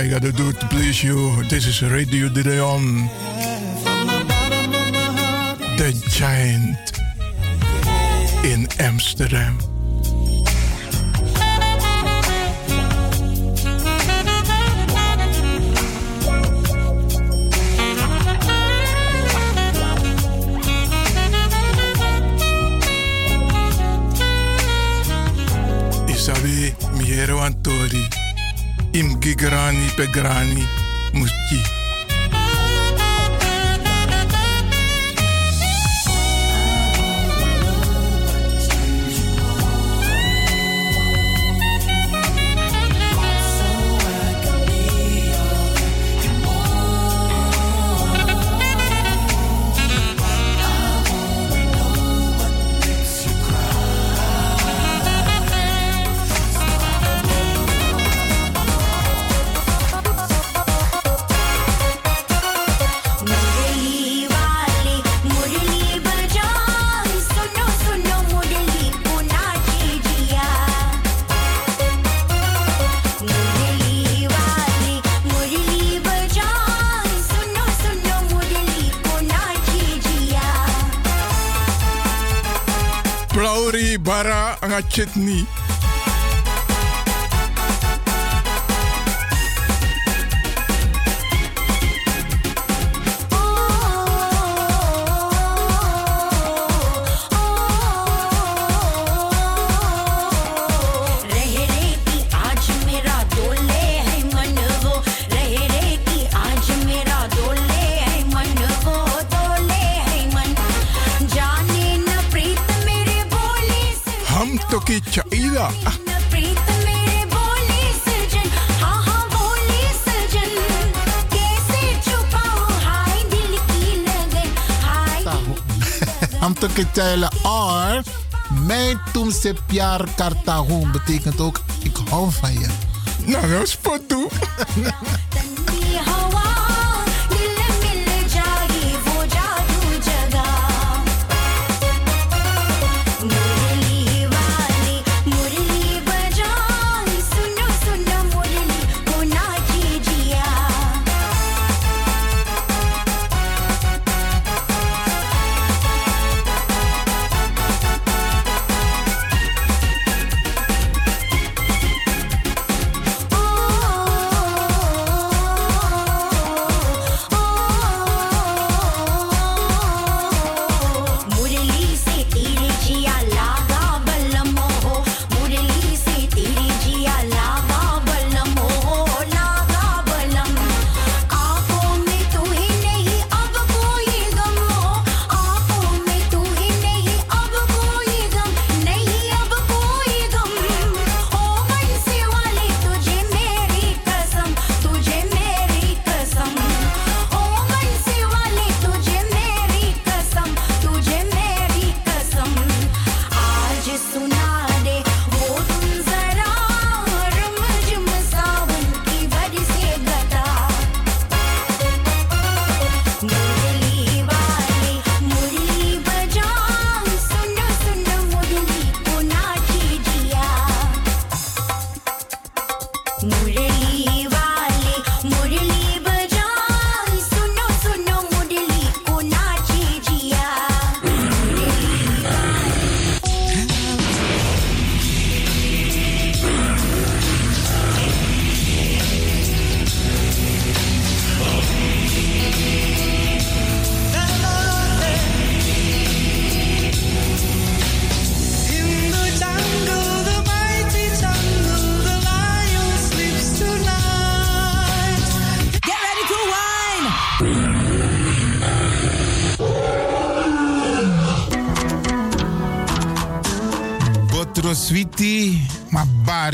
I gotta do to please you. This is Radio De Leon. The Giant in Amsterdam. Gigrani Pegrani Muski. Chutney. Ketijlen or mijn toemse piar kartahoen betekent ook ik hou van je. Nou, dat is toe.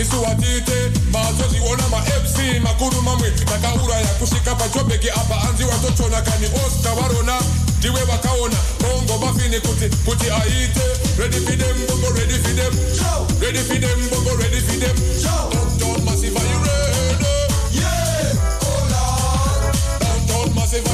nisiwatite mazoziona mafc makuru mamwe takauraya kusvika pajobheki apa hanzi watochona kani osta varona ndiwe vakaona bongo mafini kuti kuti aite. Redi fidem bongo redi fidem redi fidem bongo redi fidem downtown masiva irede yeah. oh, downtown masiva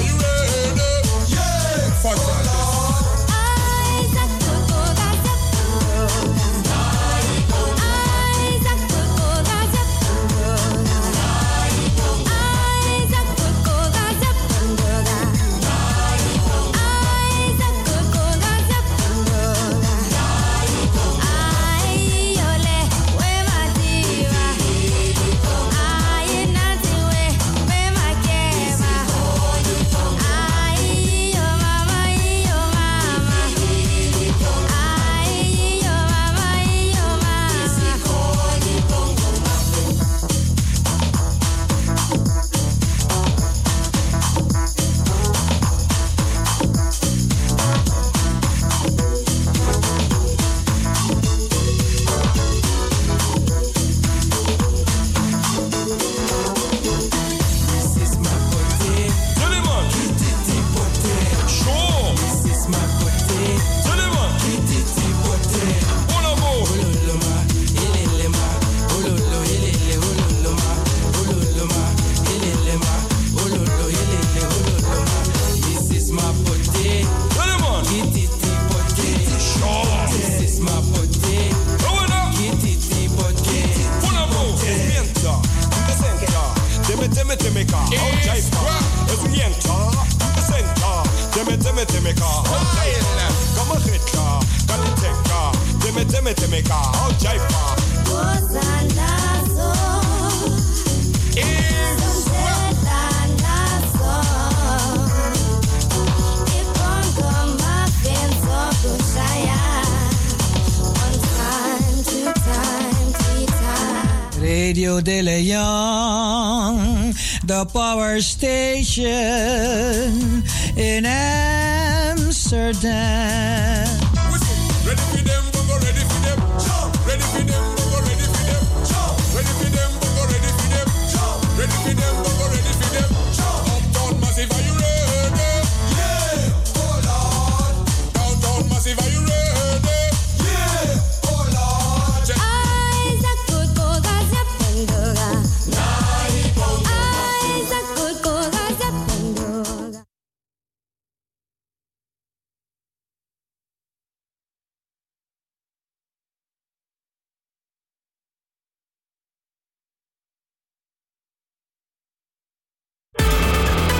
the power station in.